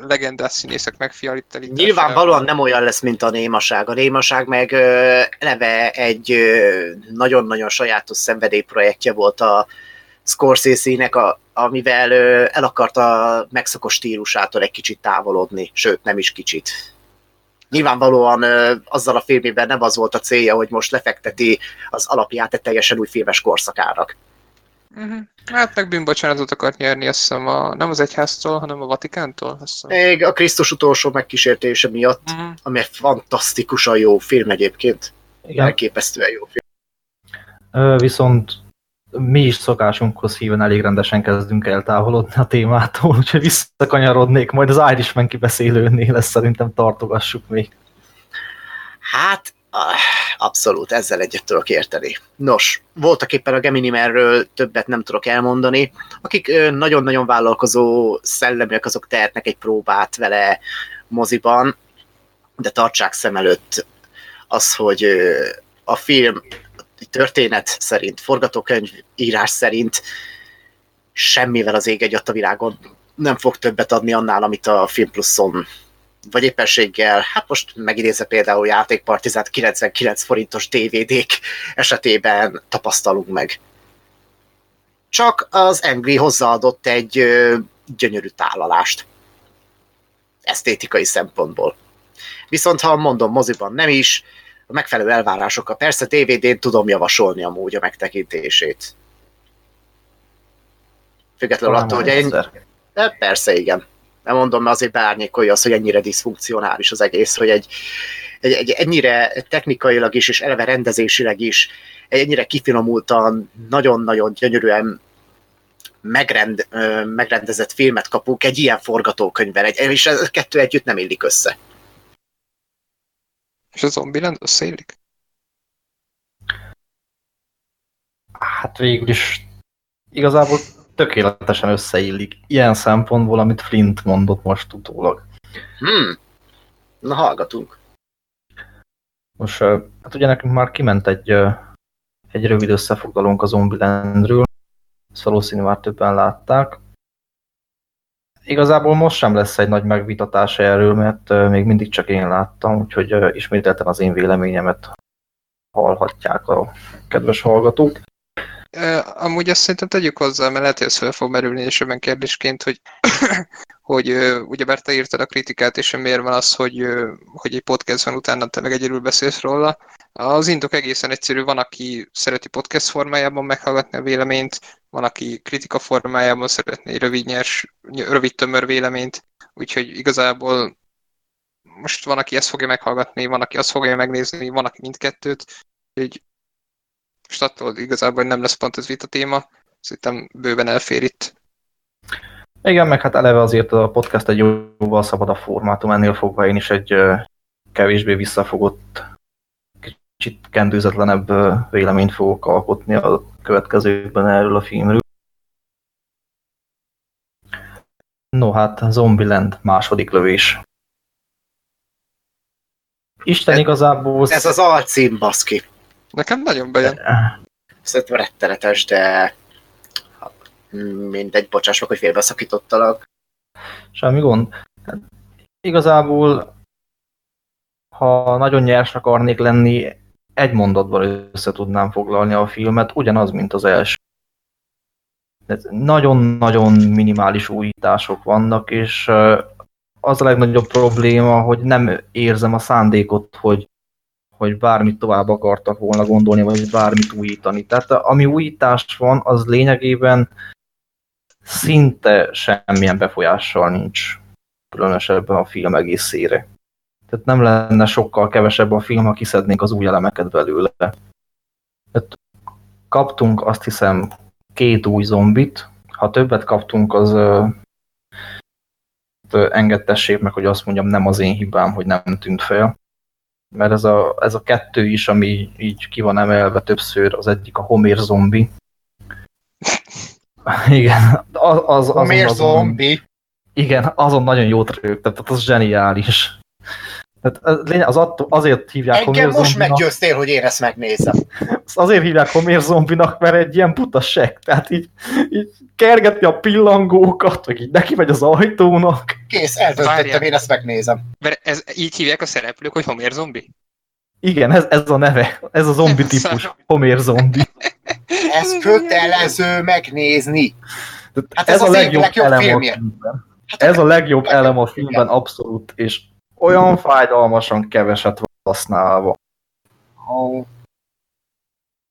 legendás színészek megfialítanításával. Nyilvánvalóan nem olyan lesz, mint a némaság. A némaság meg eleve egy nagyon-nagyon sajátos szenvedélyprojektje volt a Scorsese-nek, a, amivel el akarta megszokos stílusától egy kicsit távolodni, sőt nem is kicsit. Nyilvánvalóan azzal a filmében nem az volt a célja, hogy most lefekteti az alapját egy teljesen új filmes korszakának. Uh-huh. Hát meg bűnbocsánatot akart nyerni, azt hiszem, a, nem az egyháztól, hanem a Vatikántól. Azt Még a Krisztus utolsó megkísértése miatt, uh-huh. ami egy fantasztikusan jó film egyébként. Igen. Elképesztően jó film. Ö, viszont mi is szokásunkhoz híven elég rendesen kezdünk el távolodni a témától, úgyhogy visszakanyarodnék, majd az Irishman kibeszélőnél lesz szerintem tartogassuk még. Hát Ah, abszolút, ezzel egyet tudok érteni. Nos, voltak éppen a Geminimerről többet nem tudok elmondani. Akik nagyon-nagyon vállalkozó szellemiek, azok tehetnek egy próbát vele moziban, de tartsák szem előtt az, hogy a film történet szerint, forgatókönyv írás szerint semmivel az ég egy a világon nem fog többet adni annál, amit a Film Pluszon vagy éppenséggel, hát most megidézve például játékpartizát 99 forintos DVD-k esetében tapasztalunk meg. Csak az Angry hozzáadott egy ö, gyönyörű tálalást. Esztétikai szempontból. Viszont ha mondom moziban nem is, a megfelelő elvárásokkal persze DVD-n tudom javasolni amúgy a megtekintését. Függetlenül attól, hogy én... De persze, igen nem mondom, mert azért beárnyékolja az, hogy ennyire diszfunkcionális az egész, hogy egy, egy, egy ennyire technikailag is, és eleve rendezésileg is, egy ennyire kifinomultan, nagyon-nagyon gyönyörűen megrend, megrendezett filmet kapunk egy ilyen forgatókönyvben, egy, és ez kettő együtt nem illik össze. És a Zombieland összeillik? Hát végül is igazából tökéletesen összeillik. Ilyen szempontból, amit Flint mondott most utólag. Hmm. Na, hallgatunk. Most hát ugye nekünk már kiment egy, egy rövid összefoglalónk a Zombielandről, ezt valószínű már többen látták. Igazából most sem lesz egy nagy megvitatás erről, mert még mindig csak én láttam, úgyhogy ismételten az én véleményemet hallhatják a kedves hallgatók. Amúgy azt szerintem tegyük hozzá, mert lehet, hogy ez fel fog merülni és kérdésként, hogy, hogy ugye Berta írtad a kritikát, és miért van az, hogy, hogy egy podcast van, utána te meg egyedül beszélsz róla. Az indok egészen egyszerű, van, aki szereti podcast formájában meghallgatni a véleményt, van, aki kritika formájában szeretné egy rövid, nyers, rövid tömör véleményt, úgyhogy igazából most van, aki ezt fogja meghallgatni, van, aki azt fogja megnézni, van, aki mindkettőt, úgyhogy most attól igazából nem lesz pont ez vita téma, szerintem bőven elfér itt. Igen, meg hát eleve azért a podcast egy jóval a formátum, ennél fogva én is egy kevésbé visszafogott, kicsit kendőzetlenebb véleményt fogok alkotni a következőkben erről a filmről. No hát, Zombieland második lövés. Isten igazából... Ez az alcím, baszki. Nekem nagyon bejön. Szerintem rettenetes, de mindegy, bocsáss meg, hogy félbeszakítottalak. Semmi gond. Hát, igazából, ha nagyon nyers akarnék lenni, egy mondatban össze tudnám foglalni a filmet, ugyanaz, mint az első. Nagyon-nagyon minimális újítások vannak, és az a legnagyobb probléma, hogy nem érzem a szándékot, hogy hogy bármit tovább akartak volna gondolni, vagy bármit újítani. Tehát ami újítás van, az lényegében szinte semmilyen befolyással nincs különösebben a film egészére. Tehát nem lenne sokkal kevesebb a film, ha kiszednénk az új elemeket belőle. Tehát kaptunk azt hiszem két új zombit, ha többet kaptunk, az engedtessék meg, hogy azt mondjam, nem az én hibám, hogy nem tűnt fel mert ez a, ez a kettő is, ami így ki van emelve többször, az egyik a Homér zombi. Igen, az, az, Homér azon, zombi. Igen, azon nagyon jót rögtem, tehát az zseniális. Tehát az azért hívják Engem Homér most zombinak. meggyőztél, hogy én ezt megnézem. Azért hívják Homér zombinak, mert egy ilyen buta sek. Tehát így, így kergeti a pillangókat, vagy így neki megy az ajtónak. Kész, eldöntöttem, én ezt megnézem. Mert ez, így hívják a szereplők, hogy Homér zombi? Igen, ez, ez a neve. Ez a zombi típus. Homér zombi. Ez kötelező megnézni. Hát ez, ez a legjobb, legjobb elem filmje. a filmben. Hát ez a legjobb elem a filmben, abszolút, és olyan fájdalmasan keveset használva.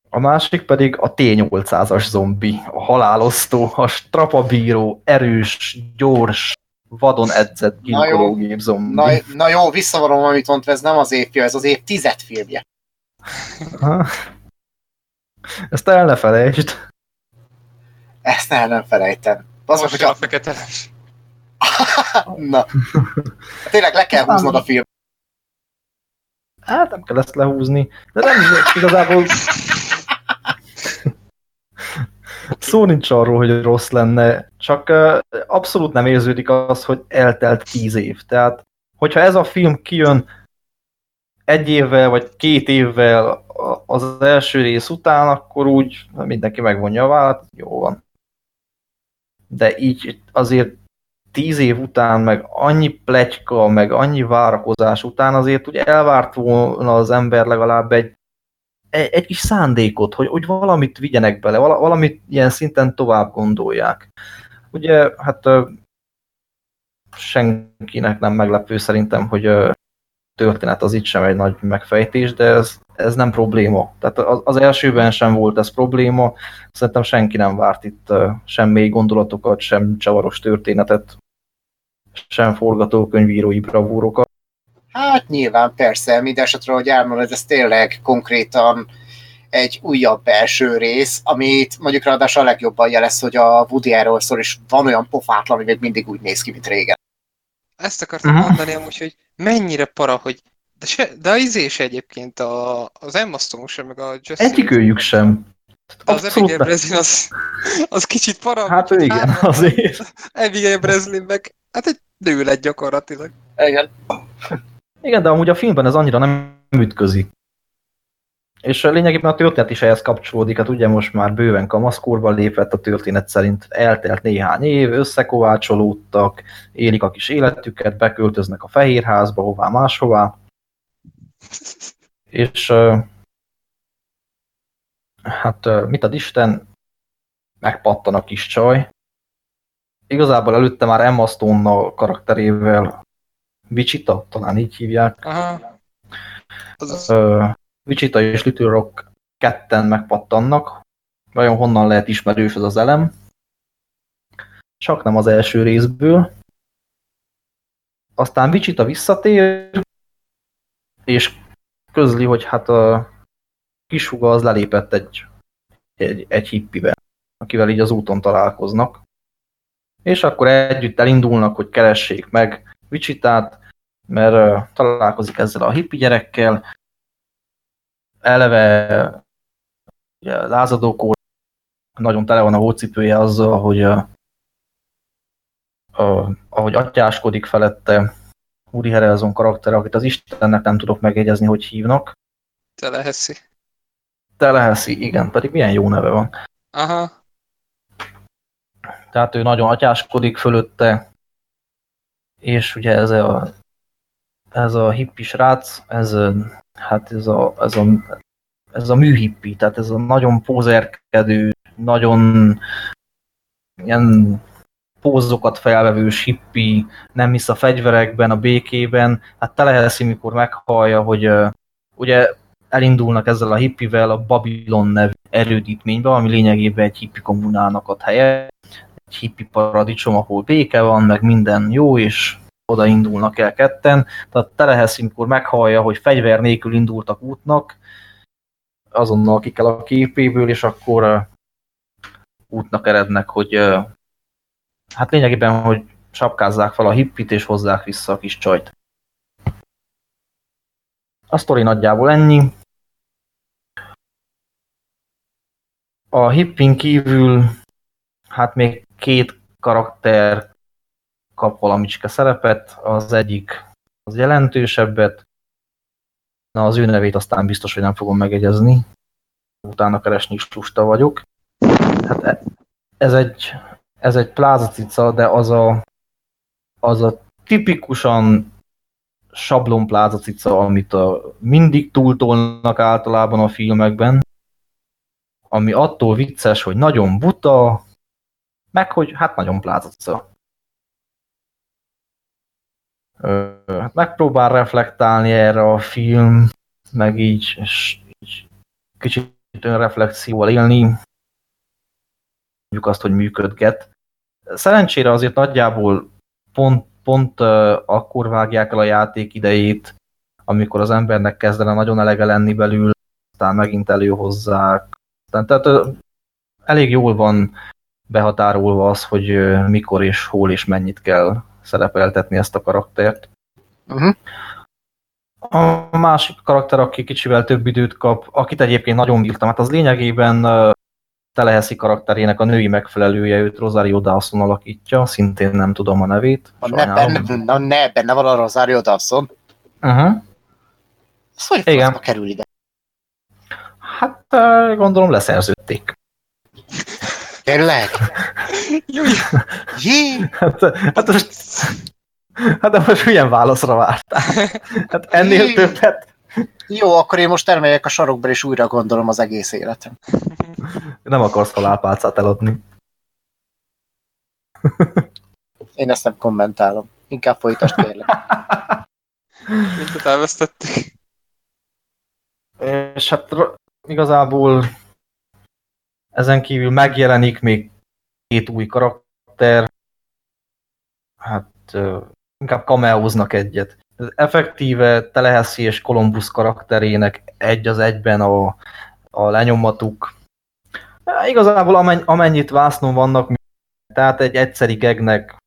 A másik pedig a T-800-as zombi, a halálosztó, a strapabíró, erős, gyors, vadon edzett gyilkológép zombi. Na, na jó, visszavarom, amit mondta, ez nem az évfilm, ez az év tized filmje. Ezt el ne felejtsd. Ezt el nem felejtem. Az Most hogy a fekete Na. Tényleg le kell húznod a film. Hát nem kell ezt lehúzni. De nem igazából... Szó nincs arról, hogy rossz lenne, csak abszolút nem érződik az, hogy eltelt tíz év. Tehát, hogyha ez a film kijön egy évvel, vagy két évvel az első rész után, akkor úgy mindenki megvonja a vállat, jó van. De így azért tíz év után, meg annyi pletyka, meg annyi várakozás után azért ugye elvárt volna az ember legalább egy, egy, egy kis szándékot, hogy, hogy valamit vigyenek bele, valamit ilyen szinten tovább gondolják. Ugye, hát senkinek nem meglepő szerintem, hogy történet az itt sem egy nagy megfejtés, de ez, ez nem probléma. Tehát az elsőben sem volt ez probléma, szerintem senki nem várt itt sem mély gondolatokat, sem csavaros történetet, sem forgatókönyvírói bravúrokat. Hát nyilván persze, mindesetre, hogy elmondod, ez tényleg konkrétan egy újabb belső rész, amit mondjuk ráadásul a legjobban jelez, hogy a Woody szól, és van olyan pofátlan, ami még mindig úgy néz ki, mint régen. Ezt akartam uh-huh. mondani amúgy, hogy mennyire para, hogy de, se, de a izés egyébként, a, az Emma Stone sem, meg a Jesse... Egyikőjük sem. Az Abigail Breslin az, az kicsit para. Hát ő igen, azért. Abigail Breslin meg, hát egy nő lett gyakorlatilag. Igen. Igen, de amúgy a filmben ez annyira nem ütközik. És lényegében a történet is ehhez kapcsolódik, hát ugye most már bőven kamaszkorba lépett a történet szerint, eltelt néhány év, összekovácsolódtak, élik a kis életüket, beköltöznek a Fehérházba, hová máshová. És hát mit ad Isten, megpattan a kis csaj. Igazából előtte már Emma Stone karakterével Vichita, talán így hívják. Aha. Az... Wichita és Little Rock ketten megpattannak. Vajon honnan lehet ismerős az az elem? Csak nem az első részből. Aztán Wichita visszatér, és közli, hogy hát a kishuga az lelépett egy, egy, egy hippibe, akivel így az úton találkoznak. És akkor együtt elindulnak, hogy keressék meg Wichitát, mert uh, találkozik ezzel a hippi gyerekkel, eleve ugye, lázadókor nagyon tele van a hócipője azzal, hogy a, a, ahogy atyáskodik felette Uri Harrelson karakter, akit az Istennek nem tudok megjegyezni, hogy hívnak. Teleheszi. Teleheszi, igen, pedig milyen jó neve van. Aha. Tehát ő nagyon atyáskodik fölötte, és ugye ez a, ez a hippis rác, ez hát ez a, ez a, ez a műhippi, tehát ez a nagyon pózerkedő, nagyon ilyen pózokat felvevős hippi, nem hisz a fegyverekben, a békében, hát teleheszi, mikor meghallja, hogy uh, ugye elindulnak ezzel a hippivel a Babylon nevű erődítménybe, ami lényegében egy hippi kommunának ad helye, egy hippi paradicsom, ahol béke van, meg minden jó, és oda indulnak el ketten. Tehát Telehesz, amikor meghallja, hogy fegyver nélkül indultak útnak, azonnal ki kell a képéből, és akkor uh, útnak erednek, hogy uh, hát lényegében, hogy sapkázzák fel a hippit, és hozzák vissza a kis csajt. A sztori nagyjából ennyi. A hippin kívül hát még két karakter kap valamicske szerepet, az egyik az jelentősebbet, na az ő nevét aztán biztos, hogy nem fogom megegyezni, utána keresni is lusta vagyok. Hát e, ez egy, ez egy plázacica, de az a, az a tipikusan sablon plázacica, amit a, mindig túltolnak általában a filmekben, ami attól vicces, hogy nagyon buta, meg hogy hát nagyon plázacica. Hát megpróbál reflektálni erre a film, meg így, és így kicsit önreflexióval élni, mondjuk azt, hogy működget. Szerencsére azért nagyjából pont, pont akkor vágják el a játék idejét, amikor az embernek kezdene nagyon elege lenni belül, aztán megint előhozzák. Tehát, elég jól van behatárolva az, hogy mikor és hol és mennyit kell szerepeltetni ezt a karaktert. Uh-huh. A másik karakter, aki kicsivel több időt kap, akit egyébként nagyon bírtam, hát az lényegében Teleheszi karakterének a női megfelelője, őt Rosario Dawson alakítja, szintén nem tudom a nevét. Na ne, benne, na ne, benne van a Rosario Dawson. Uh-huh. Hogy Igen. kerül ide? Hát gondolom leszerződték. Tényleg? Jé! Hát, hát most... Hát de most milyen válaszra vártál? Hát ennél Jé. többet... Jó, akkor én most elmegyek a sarokba, és újra gondolom az egész életem. Nem akarsz halálpálcát eladni. Én ezt nem kommentálom. Inkább folytasd kérlek. Minket elvesztettük. És hát igazából ezen kívül megjelenik még két új karakter, hát uh, inkább kameóznak egyet. Effektíve Teleheszi és Columbus karakterének egy az egyben a, a lenyomatuk. Hát, igazából amenny, amennyit vásznon vannak, tehát egy egyszeri gegnek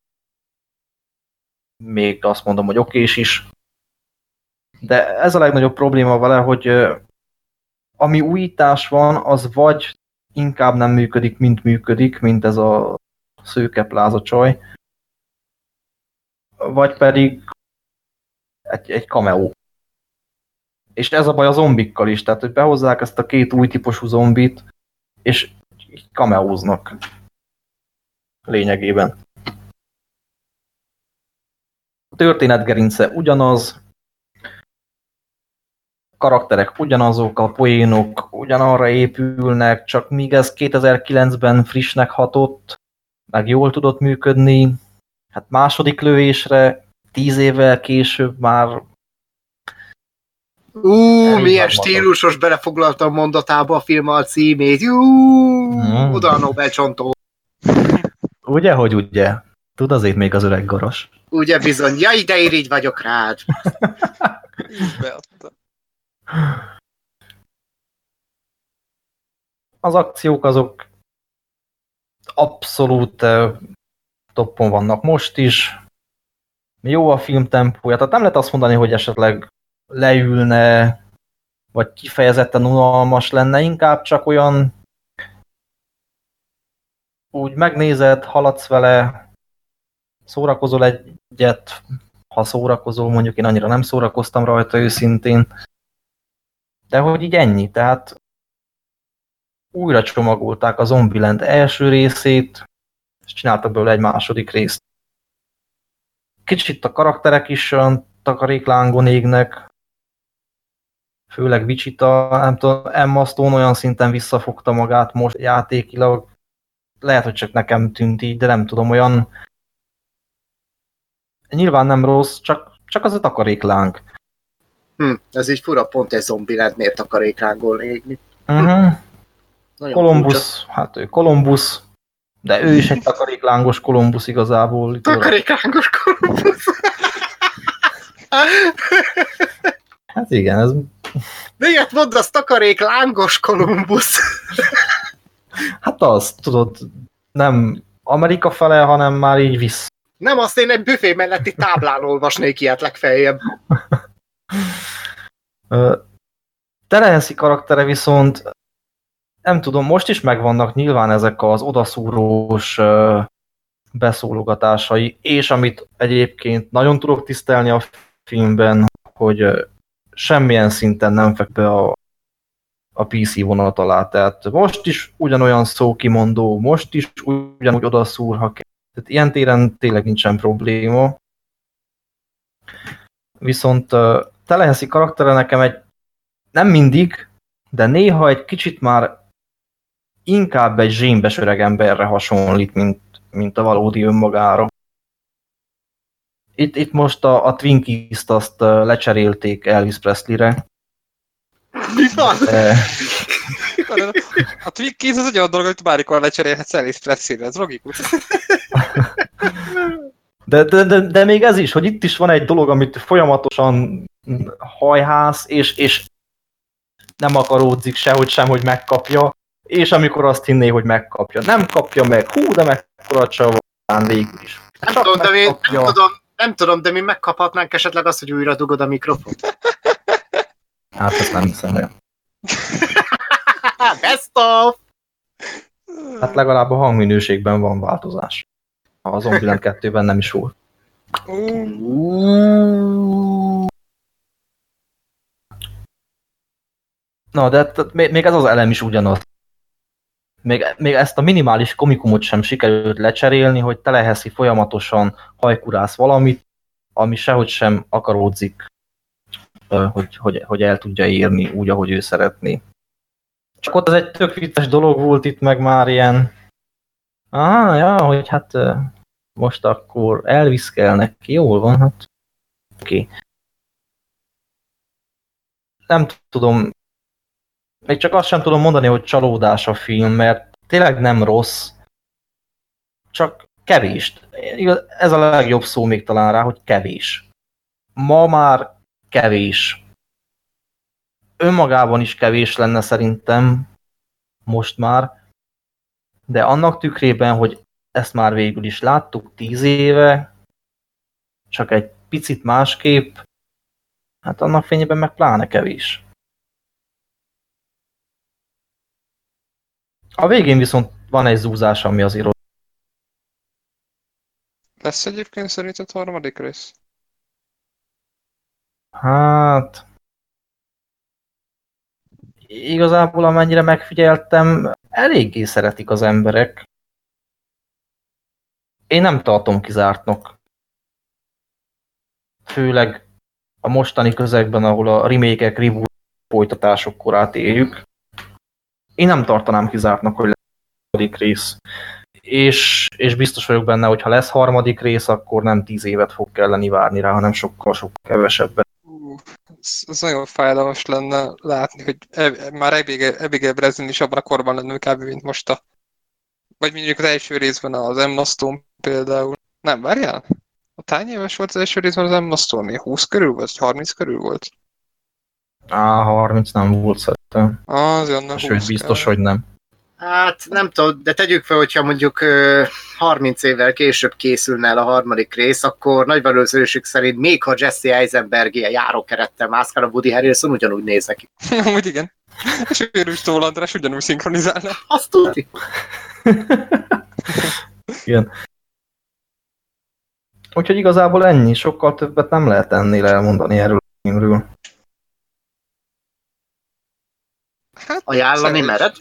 még azt mondom, hogy okés is. De ez a legnagyobb probléma vele, hogy ami újítás van, az vagy inkább nem működik, mint működik, mint ez a szőke pláza csaj. Vagy pedig egy, egy cameo. És ez a baj a zombikkal is, tehát hogy behozzák ezt a két új típusú zombit, és kameóznak lényegében. A történetgerince ugyanaz, karakterek ugyanazok, a poénok ugyanarra épülnek, csak míg ez 2009-ben frissnek hatott, meg jól tudott működni, hát második lövésre, tíz évvel később már Ú, milyen stílusos belefoglaltam mondatába a film a címét. Jú, mm. oda a Nobel csontó. Ugye, hogy ugye? Tud azért még az öreg garas. Ugye bizony, ja ide így vagyok rád. Az akciók azok abszolút toppon vannak most is. Jó a film tempója, tehát nem lehet azt mondani, hogy esetleg leülne, vagy kifejezetten unalmas lenne, inkább csak olyan úgy megnézed, haladsz vele, szórakozol egyet, ha szórakozol, mondjuk én annyira nem szórakoztam rajta őszintén, de hogy így ennyi, tehát újra csomagolták a Zombieland első részét, és csináltak belőle egy második részt. Kicsit a karakterek is olyan takaréklángon égnek, főleg Vichita, nem tudom, Emma Stone olyan szinten visszafogta magát most játékilag, lehet, hogy csak nekem tűnt így, de nem tudom, olyan nyilván nem rossz, csak, csak az a takarékláng. Hm, ez így fura, pont egy zombi lehet miért takaréklángol égni. Uh-huh. Kolumbusz, hát ő Kolumbusz, de ő is egy takaréklángos Kolumbusz igazából. Takaréklángos Kolumbusz. hát igen, ez... De ilyet mondasz, takaréklángos Kolumbusz. hát az, tudod, nem Amerika fele, hanem már így vissza. Nem, azt én egy büfé melletti táblán olvasnék ilyet legfeljebb. Teleheszi karaktere viszont nem tudom, most is megvannak nyilván ezek az odaszúrós beszólogatásai, és amit egyébként nagyon tudok tisztelni a filmben, hogy semmilyen szinten nem fek be a, a PC vonat alá. Tehát most is ugyanolyan szókimondó, most is ugyanúgy odaszúr, ha kell. Tehát ilyen téren tényleg nincsen probléma. Viszont Teleheszi karaktere nekem egy nem mindig, de néha egy kicsit már inkább egy zsémbes öreg emberre hasonlít, mint, mint a valódi önmagára. Itt, itt most a, a Twinkies-t azt lecserélték Elvis Presley-re. Mi van? De... A Twinkies az egy olyan dolog, hogy bármikor lecserélhetsz Elvis Presley-re, ez logikus. De, de, de, de még ez is, hogy itt is van egy dolog, amit folyamatosan hajház, és, és nem akaródzik sehogy sem, hogy megkapja, és amikor azt hinné, hogy megkapja, nem kapja meg, hú, de mekkora csavarán végül is. Nem tudom, de mi, nem, tudom, nem tudom, de mi megkaphatnánk esetleg azt, hogy újra dugod a mikrofont. Hát ezt nem hiszem el. Best of! Hát legalább a hangminőségben van változás. A Zombieland 2-ben nem is volt. Na, de még ez az elem is ugyanaz még, még ezt a minimális komikumot sem sikerült lecserélni, hogy teleheszi folyamatosan hajkurász valamit, ami sehogy sem akaródzik, hogy, hogy, hogy el tudja írni úgy, ahogy ő szeretné. Csak ott ez egy tök vicces dolog volt itt meg már ilyen, ah, ja, hogy hát most akkor elviszkelnek, jól van, hát. Okay. Nem tudom, még csak azt sem tudom mondani, hogy csalódás a film, mert tényleg nem rossz, csak kevés. Ez a legjobb szó még talán rá, hogy kevés. Ma már kevés. Önmagában is kevés lenne szerintem, most már, de annak tükrében, hogy ezt már végül is láttuk tíz éve, csak egy picit másképp, hát annak fényében meg pláne kevés. A végén viszont van egy zúzás, ami azért rossz. Lesz egyébként szerinted harmadik rész? Hát... igazából amennyire megfigyeltem, eléggé szeretik az emberek. Én nem tartom kizártnak. Főleg a mostani közegben, ahol a remake-ek, reboot folytatások korát éljük. Én nem tartanám kizártnak, hogy lesz harmadik rész. És, és biztos vagyok benne, hogy ha lesz harmadik rész, akkor nem tíz évet fog kelleni várni rá, hanem sokkal-sokkal kevesebbet. Ez, ez nagyon fájdalmas lenne látni, hogy e, már Abigail Breslin is abban a korban lenne kb. mint most a... Vagy mondjuk az első részben az Emma Stone például. Nem, várjál? A tány éves volt az első részben az Emma Stone? 20 körül volt? Vagy 30 körül volt? Á, 30 nem volt szerintem. Az jönne Sőt, biztos, kell. hogy nem. Hát nem tudom, de tegyük fel, hogyha mondjuk 30 évvel később készülne el a harmadik rész, akkor nagy valószínűség szerint még ha Jesse Eisenberg ilyen járókerettel mászkál a Woody Harrelson, ugyanúgy néz neki. Úgy igen. És Őrűs Tól András ugyanúgy szinkronizálna. Azt tudni. igen. Úgyhogy igazából ennyi, sokkal többet nem lehet ennél elmondani erről a filmről. Hát, Ajánlani mered?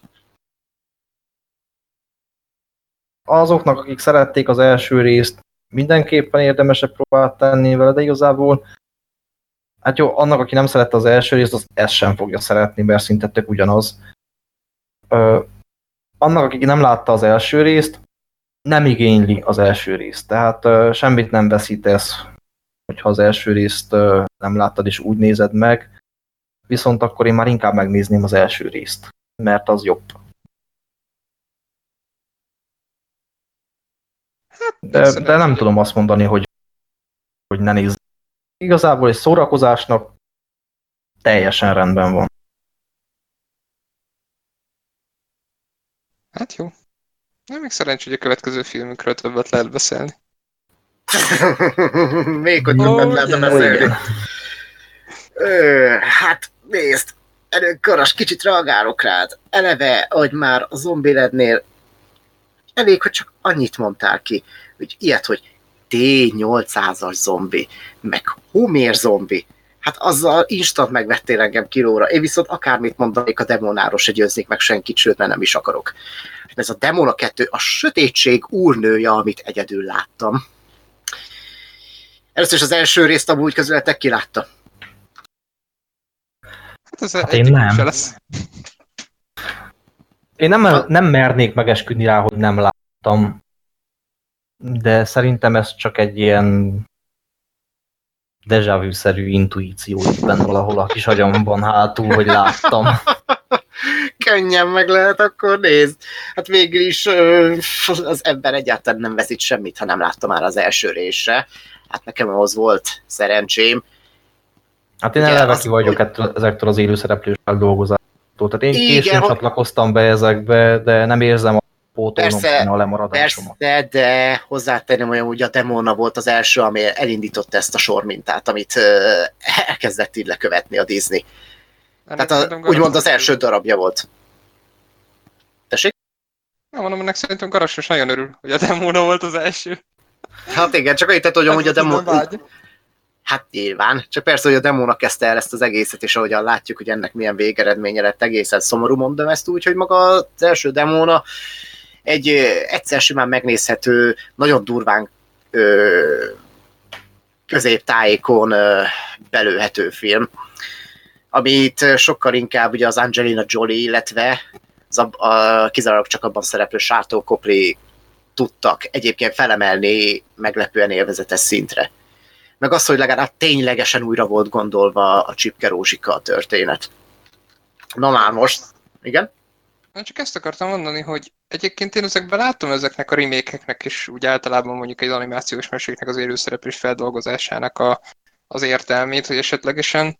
Azoknak, akik szerették az első részt, mindenképpen érdemesebb próbált tenni vele, de igazából hát jó, annak, aki nem szerette az első részt, az ezt sem fogja szeretni, mert szinte tök ugyanaz. Ö, annak, aki nem látta az első részt, nem igényli az első részt. Tehát ö, semmit nem veszítesz, hogyha az első részt ö, nem láttad és úgy nézed meg, viszont akkor én már inkább megnézném az első részt, mert az jobb. De, de nem tudom azt mondani, hogy, hogy ne nézz. Igazából egy szórakozásnak teljesen rendben van. Hát jó. Nem még szerencsé, hogy a következő filmükről többet lehet beszélni. még hogy többet oh, lehet beszélni. Ö, hát nézd, előkaras, kicsit reagálok rád. Eleve, hogy már a zombilednél elég, hogy csak annyit mondtál ki, hogy ilyet, hogy T-800-as zombi, meg Homér zombi, hát azzal instant megvettél engem kilóra. Én viszont akármit mondanék a demonáról, se győznék meg senkit, sőt, mert nem is akarok. Ez a Demona 2 a sötétség úrnője, amit egyedül láttam. Először is az első részt amúgy közületek ki látta. Hát ez hát én nem. Lesz. Én nem, nem mernék megesküdni rá, hogy nem láttam de szerintem ez csak egy ilyen vu szerű intuíció itt benne valahol a kis agyamban hátul, hogy láttam. Könnyen meg lehet, akkor nézd. Hát végül is az ember egyáltalán nem veszít semmit, ha nem látta már az első részre. Hát nekem ahhoz volt szerencsém. Hát én eleve ki vagyok ettől, ezektől az élőszereplős dolgozástól. Tehát én későn csatlakoztam be ezekbe, de nem érzem pótolnom persze, a lemaradásomat. Persze, de hozzátenném olyan, hogy a Demona volt az első, ami elindította ezt a sormintát, amit elkezdett így lekövetni a Disney. Nem Tehát a, úgymond az első darabja volt. Tessék? Nem mondom, ennek szerintem Garassos nagyon örül, hogy a Demona volt az első. Hát igen, csak annyit hogy, hogy a Demona... Hát nyilván, csak persze, hogy a demónak kezdte el ezt az egészet, és ahogyan látjuk, hogy ennek milyen végeredménye lett, egészen szomorú mondom ezt úgy, hogy maga az első demóna egy egyszer simán megnézhető, nagyon durván ö, középtájékon ö, belőhető film, amit sokkal inkább ugye az Angelina Jolie, illetve az a, a, kizárólag csak abban szereplő Sátó Kopli tudtak egyébként felemelni meglepően élvezetes szintre. Meg az, hogy legalább ténylegesen újra volt gondolva a Csipke Rózsika a történet. Na már most, igen? Na csak ezt akartam mondani, hogy egyébként én ezekben látom ezeknek a remékeknek, és úgy általában mondjuk egy animációs meséknek az élőszereplős feldolgozásának a, az értelmét, hogy esetlegesen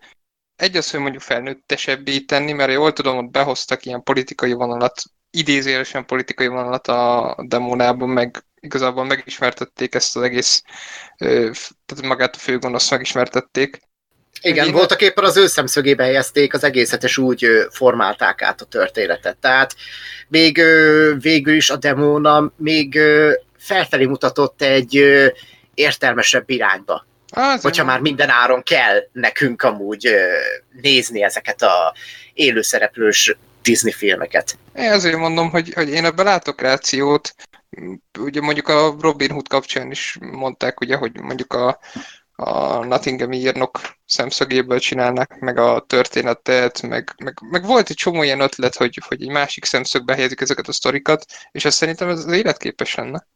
egy az, hogy mondjuk felnőttesebbé tenni, mert jól tudom, ott behoztak ilyen politikai vonalat, idézélesen politikai vonalat a demónában, meg igazából megismertették ezt az egész, tehát magát a főgonoszt megismertették. Igen, voltak éppen az ő szemszögébe helyezték az egészet, és úgy formálták át a történetet. Tehát még végül is a demóna még felfelé mutatott egy értelmesebb irányba. Az hogyha már minden áron kell nekünk amúgy nézni ezeket a élőszereplős Disney filmeket. Én azért mondom, hogy, hogy én ebben látok rációt. Ugye mondjuk a Robin Hood kapcsán is mondták, ugye, hogy mondjuk a, a Nottingham írnok szemszögéből csinálnak, meg a történetet, meg, meg, meg volt egy csomó ilyen ötlet, hogy, hogy egy másik szemszögbe helyezik ezeket a sztorikat, és azt szerintem ez az életképes lenne.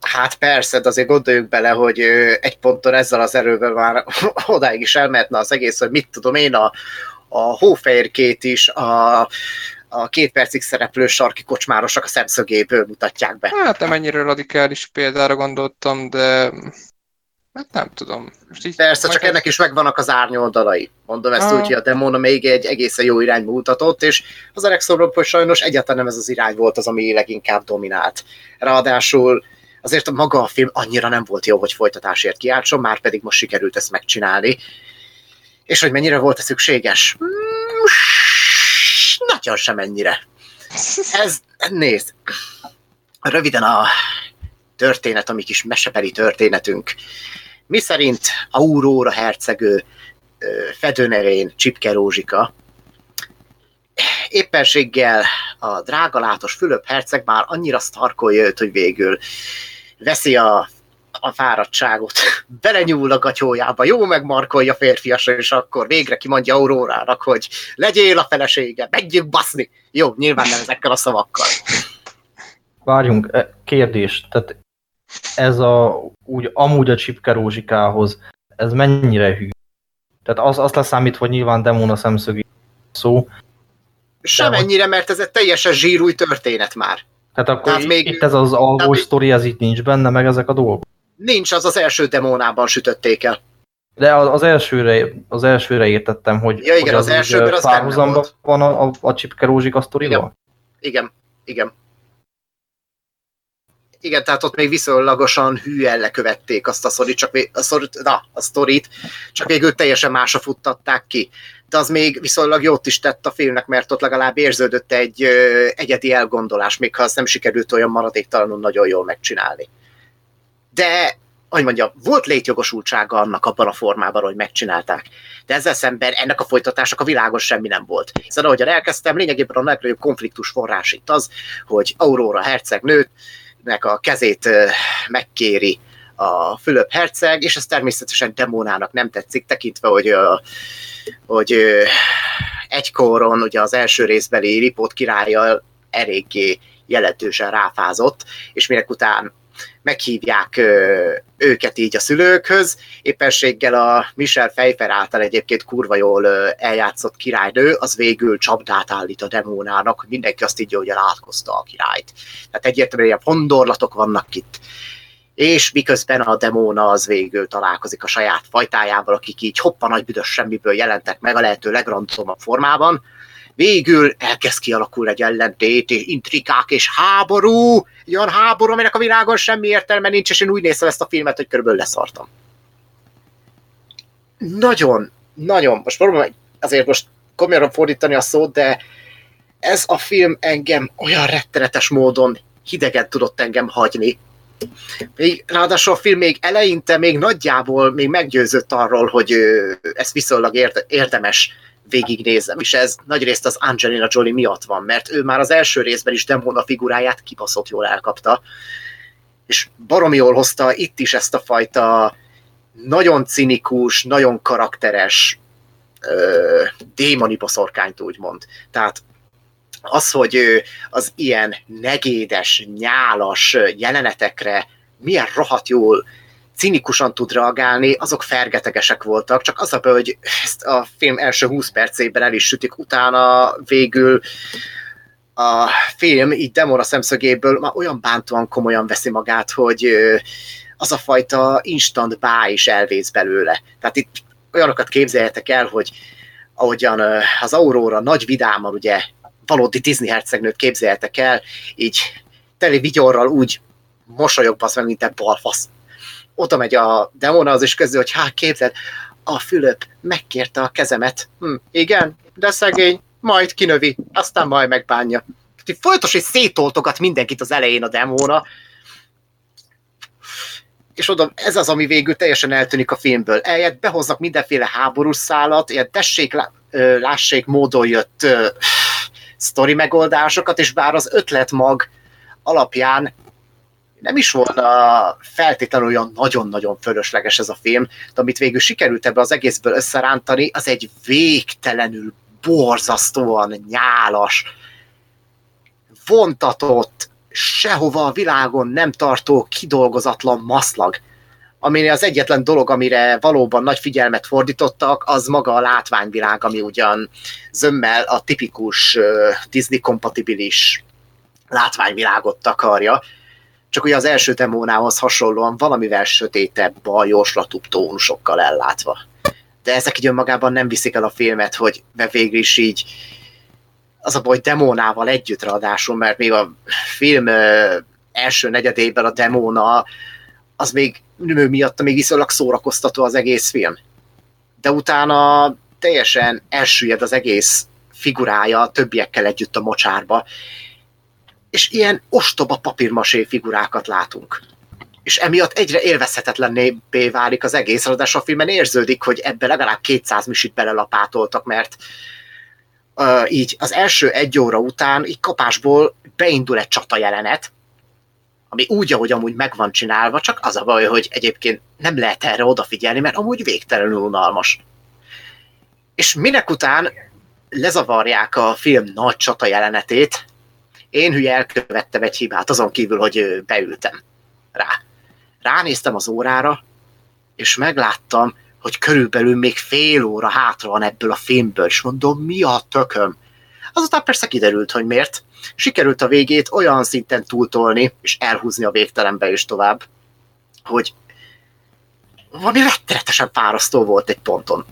Hát persze, de azért gondoljuk bele, hogy egy ponton ezzel az erővel már odáig is elmehetne az egész, hogy mit tudom én, a, a hófehérkét is, a, a két percig szereplő sarki kocsmárosok a szemszögéből mutatják be. Hát nem ennyire radikális példára gondoltam, de hát nem tudom. Most így Persze, csak ennek is megvannak az árnyoldalai. Mondom ezt Ah. úgy, hogy a Demona még egy egészen jó irányba mutatott, és az Alexandropos sajnos egyáltalán nem ez az irány volt az, ami leginkább dominált. Ráadásul azért a maga a film annyira nem volt jó, hogy folytatásért kiáltson, már pedig most sikerült ezt megcsinálni. És hogy mennyire volt ez szükséges? Mm, Nagyon sem ennyire. Ez, nézd, röviden a történet, a mi kis mesebeli történetünk. Mi szerint Aurora hercegő ö, fedőnevén Csipke Rózsika éppenséggel a drágalátos Fülöp herceg már annyira sztarkolja őt, hogy végül veszi a, a fáradtságot, belenyúl a gatyójába, jó megmarkolja férfiasra, és akkor végre kimondja Aurórának, hogy legyél a felesége, megyünk baszni. Jó, nyilván nem ezekkel a szavakkal. Várjunk, e, kérdés, tehát ez a, úgy, amúgy a Csipke Rózsikához, ez mennyire hű? Tehát az, azt leszámít, hogy nyilván Demona szemszögi szó, Semennyire, mert ez egy teljesen zsírúj történet már. tehát akkor Tehát még- itt ez az alvó tehát- sztori, ez itt nincs benne, meg ezek a dolgok. Nincs, az az első demónában sütötték el. De az, az, elsőre, az elsőre értettem, hogy, Ja, igen, hogy az úgy, elsőben az párhuzamban van a, a, a Csipke Rózsika sztorival? Igen, igen. Igen, tehát ott még viszonylagosan hűen lekövették azt a sztorit, csak a sztorit, na, a sztorit, csak végül teljesen másra futtatták ki. De az még viszonylag jót is tett a filmnek, mert ott legalább érződött egy ö, egyedi elgondolás, még ha azt nem sikerült olyan maradéktalanul nagyon jól megcsinálni. De, hogy mondjam, volt létjogosultsága annak abban a formában, hogy megcsinálták. De ezzel szemben ennek a folytatásnak a világos semmi nem volt. Hiszen ahogyan elkezdtem, lényegében a legnagyobb konfliktus forrás itt az, hogy Aurora hercegnőnek a kezét megkéri a Fülöp herceg, és ez természetesen Demónának nem tetszik, tekintve, hogy, hogy egykoron ugye az első részbeli Ripot királya eléggé jelentősen ráfázott, és minek után meghívják őket így a szülőkhöz, éppenséggel a Michel Pfeiffer által egyébként kurva jól eljátszott királynő, az végül csapdát állít a demónának, hogy mindenki azt így, hogy átkozta a királyt. Tehát egyértelműen ilyen fondorlatok vannak itt. És miközben a demóna az végül találkozik a saját fajtájával, akik így hoppa nagy büdös semmiből jelentek meg a lehető legrandomabb formában, végül elkezd kialakulni egy ellentét, és intrikák és háború, egy olyan háború, aminek a világon semmi értelme nincs, és én úgy nézem ezt a filmet, hogy körülbelül leszartam. Nagyon, nagyon, most próbálom azért most komolyan fordítani a szót, de ez a film engem olyan rettenetes módon hidegen tudott engem hagyni. Még, ráadásul a film még eleinte még nagyjából még meggyőzött arról, hogy ö, ezt viszonylag érde, érdemes végignézem, és ez nagyrészt az Angelina Jolie miatt van, mert ő már az első részben is Demona figuráját kibaszott jól elkapta, és baromi jól hozta itt is ezt a fajta nagyon cinikus, nagyon karakteres ö, démoni boszorkányt úgymond. Tehát az, hogy ő az ilyen negédes, nyálas jelenetekre milyen rohadt jól cinikusan tud reagálni, azok fergetegesek voltak, csak az a baj, hogy ezt a film első 20 percében el is sütik, utána végül a film így Demora szemszögéből már olyan bántóan komolyan veszi magát, hogy az a fajta instant bá is elvész belőle. Tehát itt olyanokat képzeljetek el, hogy ahogyan az Aurora nagy vidáman, ugye valódi Disney hercegnőt képzeljetek el, így teli vigyorral úgy mosolyog basz meg, mint egy balfasz. Oda megy a demona, az is közül, hogy hát képzeld, a Fülöp megkérte a kezemet. Hm, igen, de szegény, majd kinövi, aztán majd megbánja. Folytos, hogy szétoltogat mindenkit az elején a demóna. és oda, ez az, ami végül teljesen eltűnik a filmből. Eljött, behoznak mindenféle háborús szállat, ilyen tessék, lássék módon jött sztori megoldásokat, és bár az ötlet mag alapján nem is volna feltétlenül olyan nagyon-nagyon fölösleges ez a film, de amit végül sikerült ebbe az egészből összerántani, az egy végtelenül borzasztóan nyálas, vontatott, sehova a világon nem tartó, kidolgozatlan maszlag. Ami az egyetlen dolog, amire valóban nagy figyelmet fordítottak, az maga a látványvilág, ami ugyan zömmel a tipikus uh, Disney-kompatibilis látványvilágot takarja, csak ugye az első demónához hasonlóan valamivel sötétebb, bajoslatúbb tónusokkal ellátva. De ezek így önmagában nem viszik el a filmet, hogy végül is így az a baj demónával együtt ráadásul, mert még a film első negyedében a demóna az még nő miatt még viszonylag szórakoztató az egész film. De utána teljesen elsüllyed az egész figurája a többiekkel együtt a mocsárba, és ilyen ostoba papírmasé figurákat látunk. És emiatt egyre élvezhetetlenné válik az egész, ráadásul a filmen érződik, hogy ebbe legalább 200 misit belelapátoltak, mert uh, így az első egy óra után így kapásból beindul egy csata jelenet, ami úgy, ahogy amúgy meg van csinálva, csak az a baj, hogy egyébként nem lehet erre odafigyelni, mert amúgy végtelenül unalmas. És minek után lezavarják a film nagy csata jelenetét, én hülye elkövettem egy hibát, azon kívül, hogy beültem rá. Ránéztem az órára, és megláttam, hogy körülbelül még fél óra hátra van ebből a filmből, és mondom, mi a tököm? Azután persze kiderült, hogy miért. Sikerült a végét olyan szinten túltolni, és elhúzni a végtelenbe is tovább, hogy valami rettenetesen fárasztó volt egy ponton.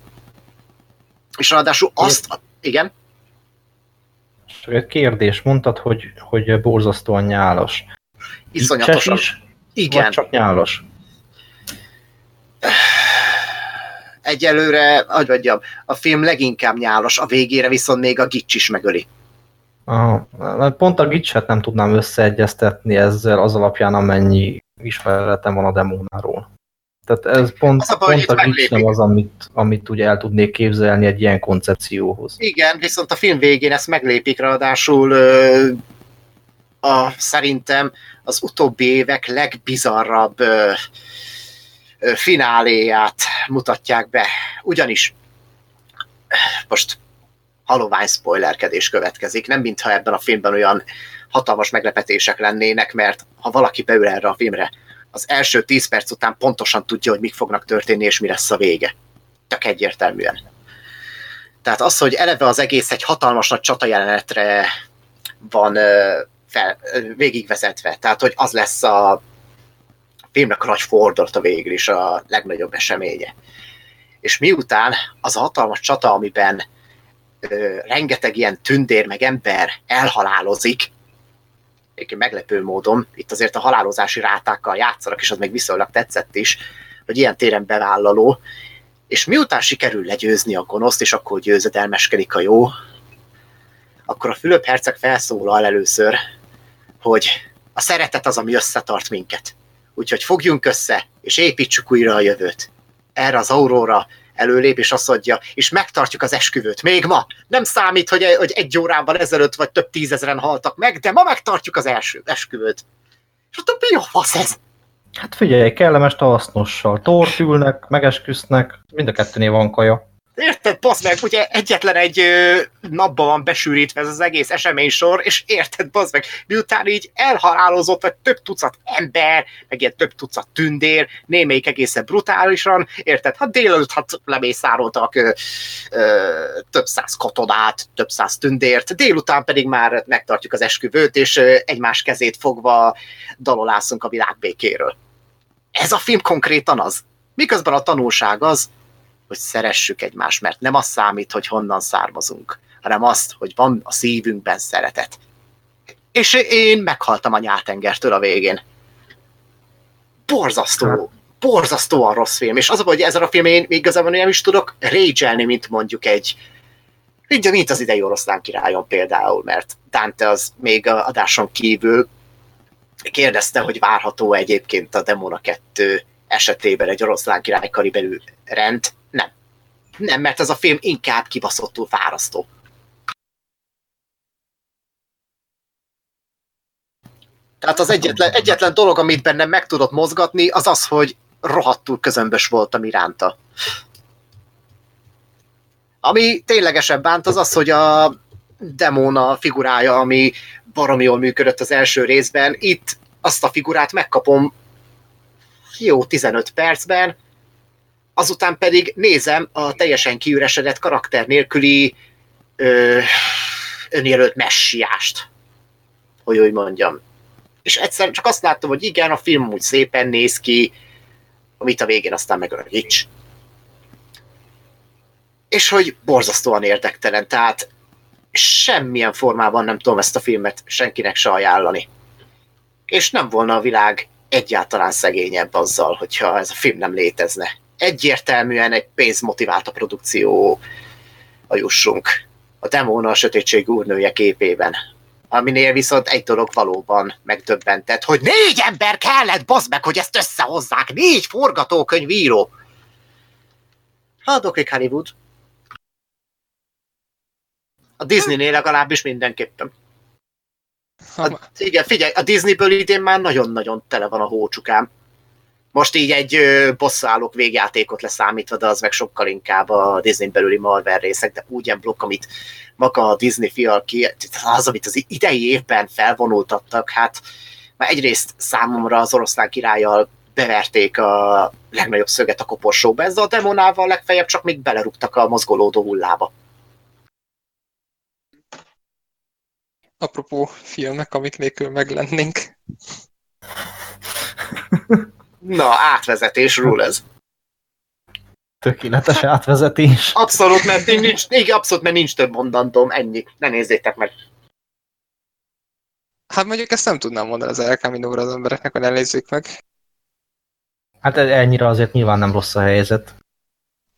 És ráadásul azt... Igen? Csak egy kérdés, mondtad, hogy, hogy borzasztóan nyálas. Iszonyatosan. Is, Igen. Vagy csak nyálas? Egyelőre, hogy mondjam, a film leginkább nyálas, a végére viszont még a gics is megöli. Aha. Pont a gicset nem tudnám összeegyeztetni ezzel az alapján, amennyi ismeretem van a demónáról. Tehát ez pont, az a, baj, pont a gics nem az, amit, amit ugye el tudnék képzelni egy ilyen koncepcióhoz. Igen, viszont a film végén ezt meglépik, ráadásul a, szerintem az utóbbi évek legbizarrabb ö, ö, fináléját mutatják be. Ugyanis most halovány spoilerkedés következik, nem mintha ebben a filmben olyan hatalmas meglepetések lennének, mert ha valaki beül erre a filmre, az első 10 perc után pontosan tudja, hogy mik fognak történni, és mi lesz a vége. Csak egyértelműen. Tehát az, hogy eleve az egész egy hatalmas nagy csata jelenetre van fel, végigvezetve. Tehát, hogy az lesz a filmnek a nagy fordulata végül is a legnagyobb eseménye. És miután az a hatalmas csata, amiben ö, rengeteg ilyen tündér meg ember elhalálozik, meglepő módon, itt azért a halálozási rátákkal játszanak, és az meg viszonylag tetszett is, hogy ilyen téren bevállaló, és miután sikerül legyőzni a gonoszt, és akkor győzedelmeskedik a jó, akkor a Fülöp herceg felszólal először, hogy a szeretet az, ami összetart minket. Úgyhogy fogjunk össze, és építsük újra a jövőt. Erre az Aurora előlép, és azt mondja, és megtartjuk az esküvőt. Még ma. Nem számít, hogy, egy órában ezelőtt vagy több tízezeren haltak meg, de ma megtartjuk az első esküvőt. És ott mi a fasz ez? Hát figyelj, kellemes tavasznossal. Tort ülnek, megesküsznek, mind a kettőnél van kaja. Érted, basz meg, ugye egyetlen egy ö, napban van besűrítve ez az egész eseménysor, és érted, basz meg, miután így elhalálozott, vagy több tucat ember, meg ilyen több tucat tündér, némelyik egészen brutálisan, érted, hát délelőtt hát lemészároltak ö, ö, több száz katonát, több száz tündért, délután pedig már megtartjuk az esküvőt, és ö, egymás kezét fogva dalolászunk a világ békéről. Ez a film konkrétan az. Miközben a tanulság az, hogy szeressük egymást, mert nem az számít, hogy honnan származunk, hanem azt, hogy van a szívünkben szeretet. És én meghaltam a nyáltengertől a végén. Borzasztó, hát. borzasztóan rossz film, és az a hogy ezzel a film én igazából nem is tudok rage mint mondjuk egy mint, mint az idei oroszlán királyon például, mert Dante az még a adáson kívül kérdezte, hogy várható egyébként a Demona 2 esetében egy oroszlán király karibelű rend. Nem. Nem, mert ez a film inkább kibaszottul fárasztó. Tehát az egyetlen, egyetlen dolog, amit bennem meg tudott mozgatni, az az, hogy rohadtul közömbös voltam iránta. Ami ténylegesen bánt, az az, hogy a demóna figurája, ami baromi jól működött az első részben, itt azt a figurát megkapom jó 15 percben, azután pedig nézem a teljesen kiüresedett karakter nélküli ö, önjelölt messiást, hogy úgy mondjam. És egyszer csak azt láttam, hogy igen, a film úgy szépen néz ki, amit a végén aztán megörögíts. És hogy borzasztóan érdektelen, tehát semmilyen formában nem tudom ezt a filmet senkinek se ajánlani. És nem volna a világ egyáltalán szegényebb azzal, hogyha ez a film nem létezne. Egyértelműen egy pénzmotivált a produkció a jussunk. A demóna a sötétség úrnője képében. Aminél viszont egy dolog valóban megdöbbentett, hogy négy ember kellett, bazd meg, hogy ezt összehozzák, négy forgatókönyvíró. Oké, Hollywood. A Disneynél legalábbis mindenképpen. A, igen, figyelj, a Disneyből idén már nagyon-nagyon tele van a hócsukám. Most így egy bosszálók végjátékot leszámítva, de az meg sokkal inkább a Disney belüli Marvel részek, de úgy ilyen blokk, amit maga a Disney fial ki, az, amit az idei évben felvonultattak, hát már egyrészt számomra az oroszlán királlyal beverték a legnagyobb szöget a koporsóba, ezzel a demonával legfeljebb csak még belerúgtak a mozgolódó hullába. Apropó filmek, amik nélkül meglennénk. Na, átvezetés, rule ez. Tökéletes átvezetés. Abszolút, mert nincs, igen, abszolút, mert nincs több mondandóm, ennyi. Ne nézzétek meg. Hát mondjuk ezt nem tudnám mondani az El Camino-ra az embereknek, hogy ne nézzék meg. Hát ennyire azért nyilván nem rossz a helyzet.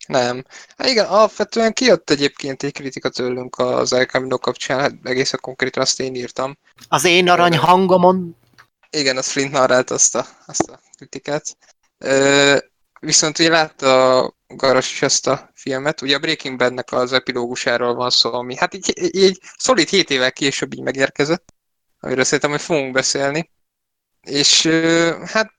Nem. Hát igen, alapvetően kijött egyébként egy kritika tőlünk az El Camino kapcsán, hát egészen konkrétan azt én írtam. Az én arany hangomon. Igen, az Flint narrált azt a, azt a kritikát. Ö, viszont ugye látta a Garas is ezt a filmet, ugye a Breaking Badnek az epilógusáról van szó, ami hát így, így, szolid 7 évvel később így megérkezett, amiről szerintem, hogy fogunk beszélni. És hát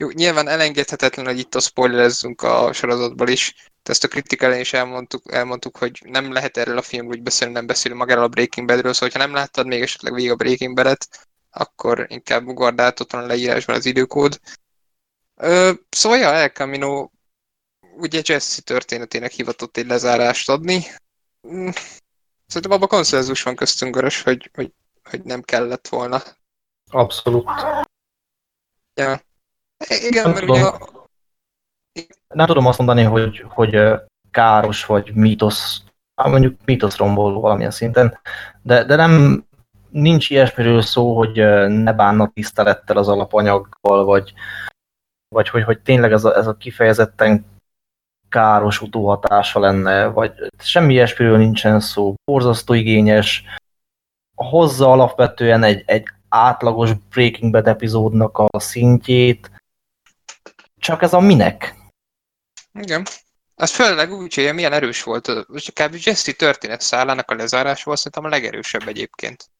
jó, nyilván elengedhetetlen, hogy itt a spoilerezzünk a sorozatból is. De ezt a kritika ellen is elmondtuk, elmondtuk, hogy nem lehet erről a filmről úgy beszélni, nem beszélünk magáról a Breaking Badről, szóval ha nem láttad még esetleg végig a Breaking Badet, akkor inkább ugord át, ott van a leírásban az időkód. Ö, szóval ja, El Camino ugye Jesse történetének hivatott egy lezárást adni. Mm, szerintem abban konszenzus van köztünk, Garas, hogy, hogy, hogy nem kellett volna. Abszolút. Ja. Igen, Nem mert tudom. ugye a, Nem tudom azt mondani, hogy, hogy káros vagy mítosz, mondjuk mítoszromboló valamilyen szinten, de, de nem nincs ilyesmiről szó, hogy ne bánna tisztelettel az alapanyaggal, vagy, vagy hogy, hogy tényleg ez a, ez a kifejezetten káros utóhatása lenne, vagy semmi ilyesmiről nincsen szó. Borzasztó igényes, hozza alapvetően egy, egy átlagos Breaking Bad epizódnak a szintjét, csak ez a minek? igen. Az főleg úgy, hogy milyen erős volt. Most kb. Jesse történet szállának a lezárása volt szerintem a legerősebb egyébként.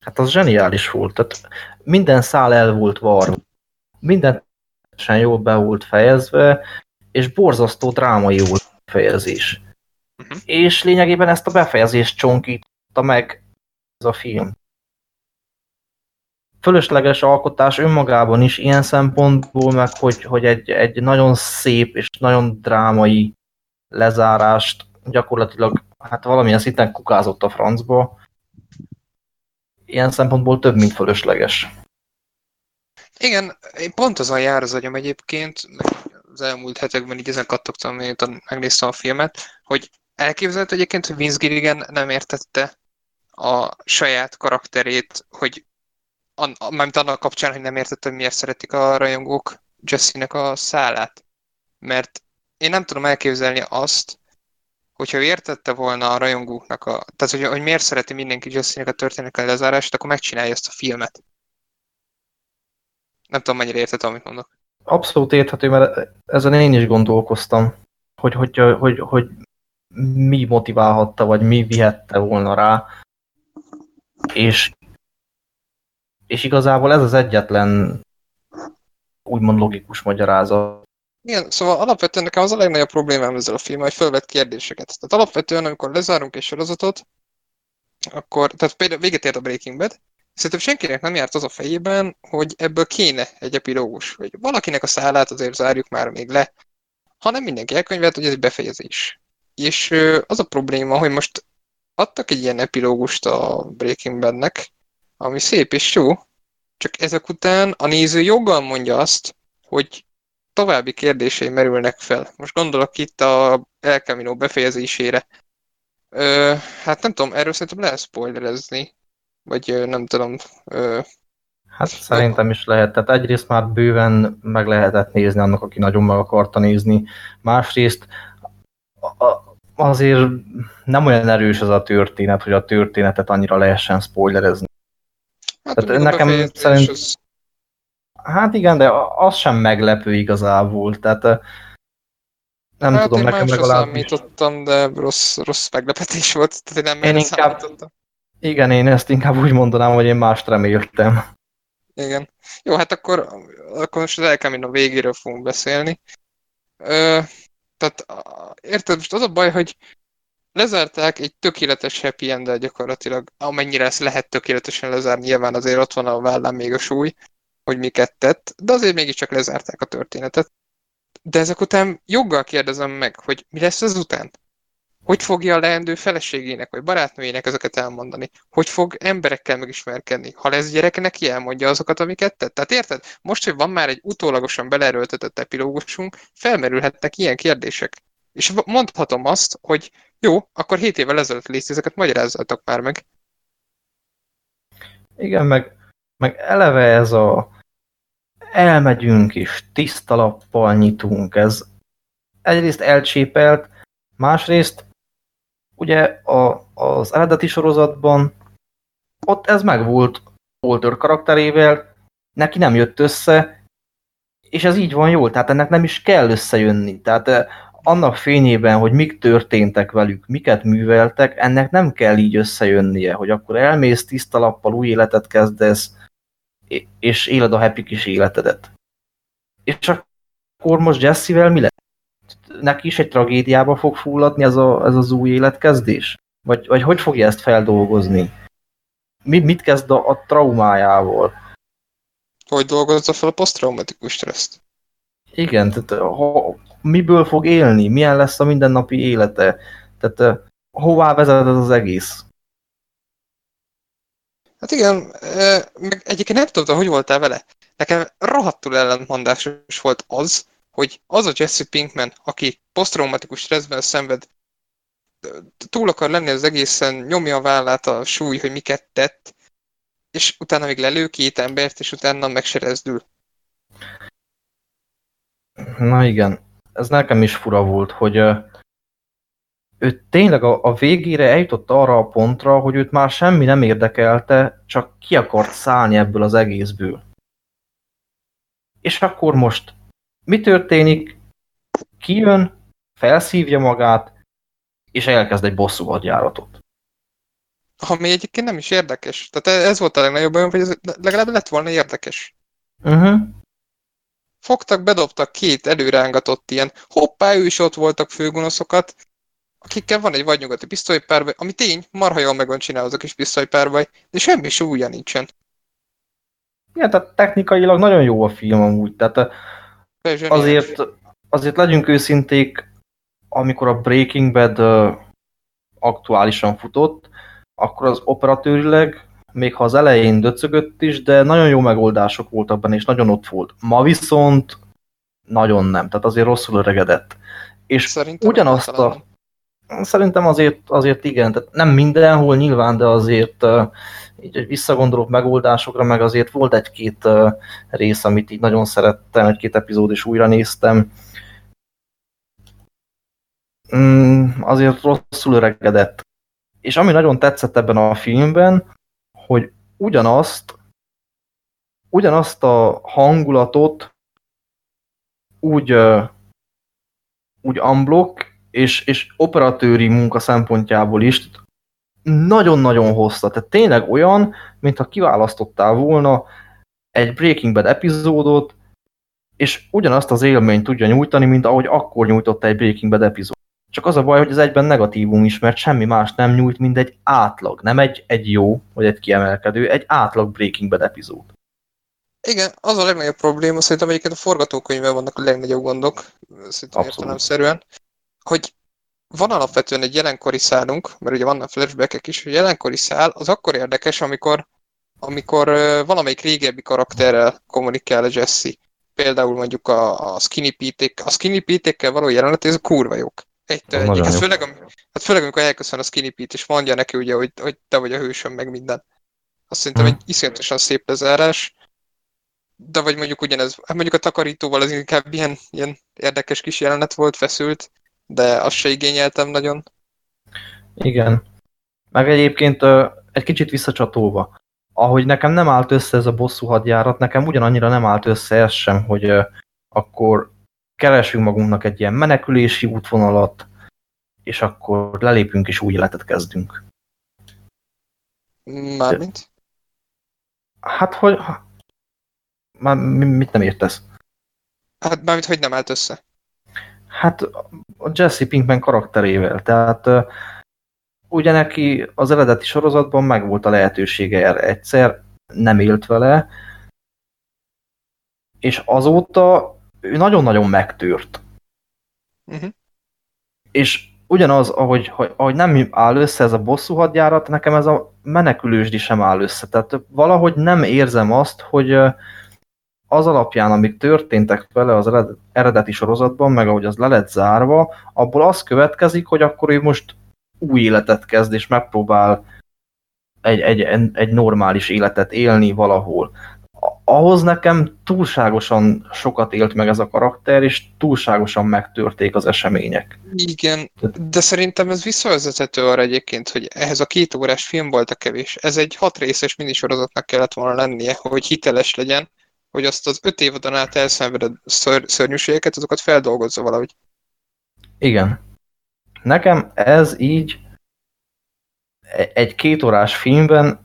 Hát az zseniális volt. Tehát minden szál el volt varva. Minden teljesen jól be volt fejezve, és borzasztó drámai volt a fejezés. Mhm. És lényegében ezt a befejezést csonkította meg ez a film. Fölösleges alkotás önmagában is ilyen szempontból, meg hogy, hogy egy, egy nagyon szép és nagyon drámai lezárást gyakorlatilag hát valamilyen szinten kukázott a francba. Ilyen szempontból több, mint fölösleges. Igen, én pont azon jár az agyam egyébként, az elmúlt hetekben így ezen kattogtam, miután megnéztem a filmet, hogy elképzelhető egyébként, hogy Vince Gilligan nem értette a saját karakterét, hogy mármint annak kapcsán, hogy nem értette, hogy miért szeretik a rajongók Jesse-nek a szálát. Mert én nem tudom elképzelni azt, hogyha értette volna a rajongóknak a... Tehát, hogy, hogy miért szereti mindenki Jesse-nek a történetek lezárását, akkor megcsinálja ezt a filmet. Nem tudom, mennyire érted, amit mondok. Abszolút érthető, mert ezen én is gondolkoztam, hogy, hogy, hogy, hogy mi motiválhatta, vagy mi vihette volna rá. És, és igazából ez az egyetlen úgymond logikus magyarázat. Igen, szóval alapvetően nekem az a legnagyobb problémám ezzel a filmmel, hogy felvet kérdéseket. Tehát alapvetően, amikor lezárunk egy sorozatot, akkor, tehát például véget ért a Breaking Bad, szerintem senkinek nem járt az a fejében, hogy ebből kéne egy epilógus, hogy valakinek a szállát azért zárjuk már még le, hanem mindenki elkönyvelt, hogy ez egy befejezés. És az a probléma, hogy most adtak egy ilyen epilógust a Breaking Badnek, ami szép és jó, csak ezek után a néző joggal mondja azt, hogy további kérdései merülnek fel. Most gondolok itt a El Camino befejezésére. Ö, hát nem tudom, erről szerintem lehet spoilerezni, vagy nem tudom. Ö, hát szerintem is lehet. Tehát egyrészt már bőven meg lehetett nézni annak, aki nagyon meg akarta nézni. Másrészt azért nem olyan erős az a történet, hogy a történetet annyira lehessen spoilerezni. Hát Tehát nekem szerint... Az... Hát igen, de az sem meglepő igazából. Tehát nem hát tudom, én nekem legalább... számítottam, de rossz, rossz meglepetés volt. Tehát én nem én inkább... Igen, én ezt inkább úgy mondanám, hogy én mást reméltem. Igen. Jó, hát akkor, akkor most az a végéről fogunk beszélni. Ö, tehát érted, most az a baj, hogy lezárták egy tökéletes happy end gyakorlatilag, amennyire ezt lehet tökéletesen lezárni, nyilván azért ott van a vállán még a súly, hogy miket tett, de azért mégiscsak lezárták a történetet. De ezek után joggal kérdezem meg, hogy mi lesz ezután? Hogy fogja a leendő feleségének, vagy barátnőjének ezeket elmondani? Hogy fog emberekkel megismerkedni? Ha lesz gyereke, neki elmondja azokat, amiket tett? Tehát érted? Most, hogy van már egy utólagosan belerőltetett epilógusunk, felmerülhetnek ilyen kérdések. És mondhatom azt, hogy jó, akkor 7 évvel ezelőtt légy ezeket magyarázzatok már meg. Igen, meg, meg eleve ez a elmegyünk és tiszta lappal nyitunk, ez egyrészt elcsépelt, másrészt ugye a, az eredeti sorozatban ott ez megvolt Walter karakterével, neki nem jött össze, és ez így van jól, tehát ennek nem is kell összejönni. Tehát eh, annak fényében, hogy mik történtek velük, miket műveltek, ennek nem kell így összejönnie, hogy akkor elmész tiszta lappal, új életet kezdesz, és éled a happy kis életedet. És akkor most Jesse-vel mi lesz? Neki is egy tragédiába fog fulladni ez, a, ez az új életkezdés? Vagy, vagy hogy fogja ezt feldolgozni? Mi, mit kezd a, a traumájával? Hogy dolgozza fel a posztraumatikus stresszt? Igen, tehát ha, miből fog élni? Milyen lesz a mindennapi élete? Tehát hová vezet ez az egész? Hát igen, meg egyébként nem tudom, hogy voltál vele. Nekem rohadtul ellentmondásos volt az, hogy az a Jesse Pinkman, aki posztraumatikus stresszben szenved, túl akar lenni az egészen, nyomja a vállát a súly, hogy miket tett, és utána még lelő két embert, és utána megserezdül. Na igen, ez nekem is fura volt, hogy ő tényleg a, a végére eljutott arra a pontra, hogy őt már semmi nem érdekelte, csak ki akart szállni ebből az egészből. És akkor most mi történik? Kijön, felszívja magát, és elkezd egy bosszú hadjáratot. Ami egyébként nem is érdekes. Tehát ez volt a legnagyobb olyan, hogy ez legalább lett volna érdekes. Uh -huh. Fogtak, bedobtak két előrángatott ilyen, hoppá, ő is ott voltak főgonoszokat, akikkel van egy vadnyugati pisztolypárbaj, ami tény, marha jól meg van csinálva az a kis pisztolypárbaj, de semmi súlya nincsen. Igen, tehát technikailag nagyon jó a film amúgy, tehát azért, azért legyünk őszinték, amikor a Breaking Bad uh, aktuálisan futott, akkor az operatőrileg, még ha az elején döcögött is, de nagyon jó megoldások voltak benne, és nagyon ott volt. Ma viszont nagyon nem, tehát azért rosszul öregedett. És Szerintem ugyanazt a... Szerintem azért, azért igen, tehát nem mindenhol nyilván, de azért így visszagondolok megoldásokra, meg azért volt egy-két rész, amit így nagyon szerettem, egy-két epizód is újra néztem. Mm, azért rosszul öregedett. És ami nagyon tetszett ebben a filmben, hogy ugyanazt ugyanazt a hangulatot úgy, úgy unblock és, és operatőri munka szempontjából is nagyon-nagyon hossza. Tehát tényleg olyan, mintha kiválasztottál volna egy Breaking Bad epizódot, és ugyanazt az élményt tudja nyújtani, mint ahogy akkor nyújtotta egy Breaking Bad epizód. Csak az a baj, hogy ez egyben negatívum is, mert semmi más nem nyújt, mint egy átlag. Nem egy, egy jó, vagy egy kiemelkedő, egy átlag Breaking Bad epizód. Igen, az a legnagyobb probléma, szerintem egyébként a forgatókönyvben vannak a legnagyobb gondok, szerintem értelemszerűen, hogy van alapvetően egy jelenkori szálunk, mert ugye vannak flashbackek is, hogy jelenkori szál az akkor érdekes, amikor, amikor valamelyik régebbi karakterrel kommunikál a Jesse. Például mondjuk a, a Skinny pete A Skinny pete való jelenet, ez a kurva jók. Egytől egyik. Hát főleg, hát főleg, amikor elköszön a Skinny Pete, és mondja neki ugye, hogy, hogy te vagy a hősöm, meg minden. Azt szerintem hmm. egy iszonyatosan szép lezárás de vagy mondjuk ugyanez, hát mondjuk a takarítóval az inkább ilyen, ilyen érdekes kis jelenet volt, feszült, de azt se igényeltem nagyon. Igen. Meg egyébként egy kicsit visszacsatolva, ahogy nekem nem állt össze ez a bosszú hadjárat, nekem ugyanannyira nem állt össze ez sem, hogy akkor keresünk magunknak egy ilyen menekülési útvonalat, és akkor lelépünk és új életet kezdünk. Mármint? Hát, hogy már mit nem értesz? Hát mármint, hogy nem állt össze? Hát a Jesse Pinkman karakterével, tehát ugye neki az eredeti sorozatban megvolt a lehetősége erre egyszer, nem élt vele, és azóta ő nagyon-nagyon megtört. Uh -huh. És ugyanaz, ahogy, ahogy nem áll össze ez a bosszú hadjárat, nekem ez a menekülősdi sem áll össze. Tehát valahogy nem érzem azt, hogy az alapján, amik történtek vele az eredeti sorozatban, meg ahogy az le lett zárva, abból az következik, hogy akkor ő most új életet kezd, és megpróbál egy, egy, egy normális életet élni valahol. Ahhoz nekem túlságosan sokat élt meg ez a karakter, és túlságosan megtörték az események. Igen, de szerintem ez visszavezethető arra egyébként, hogy ehhez a két órás film volt a kevés. Ez egy hat részes minisorozatnak kellett volna lennie, hogy hiteles legyen, hogy azt az öt évadon át elszenvedett ször, szörnyűségeket, azokat feldolgozza valahogy. Igen. Nekem ez így e- egy kétórás filmben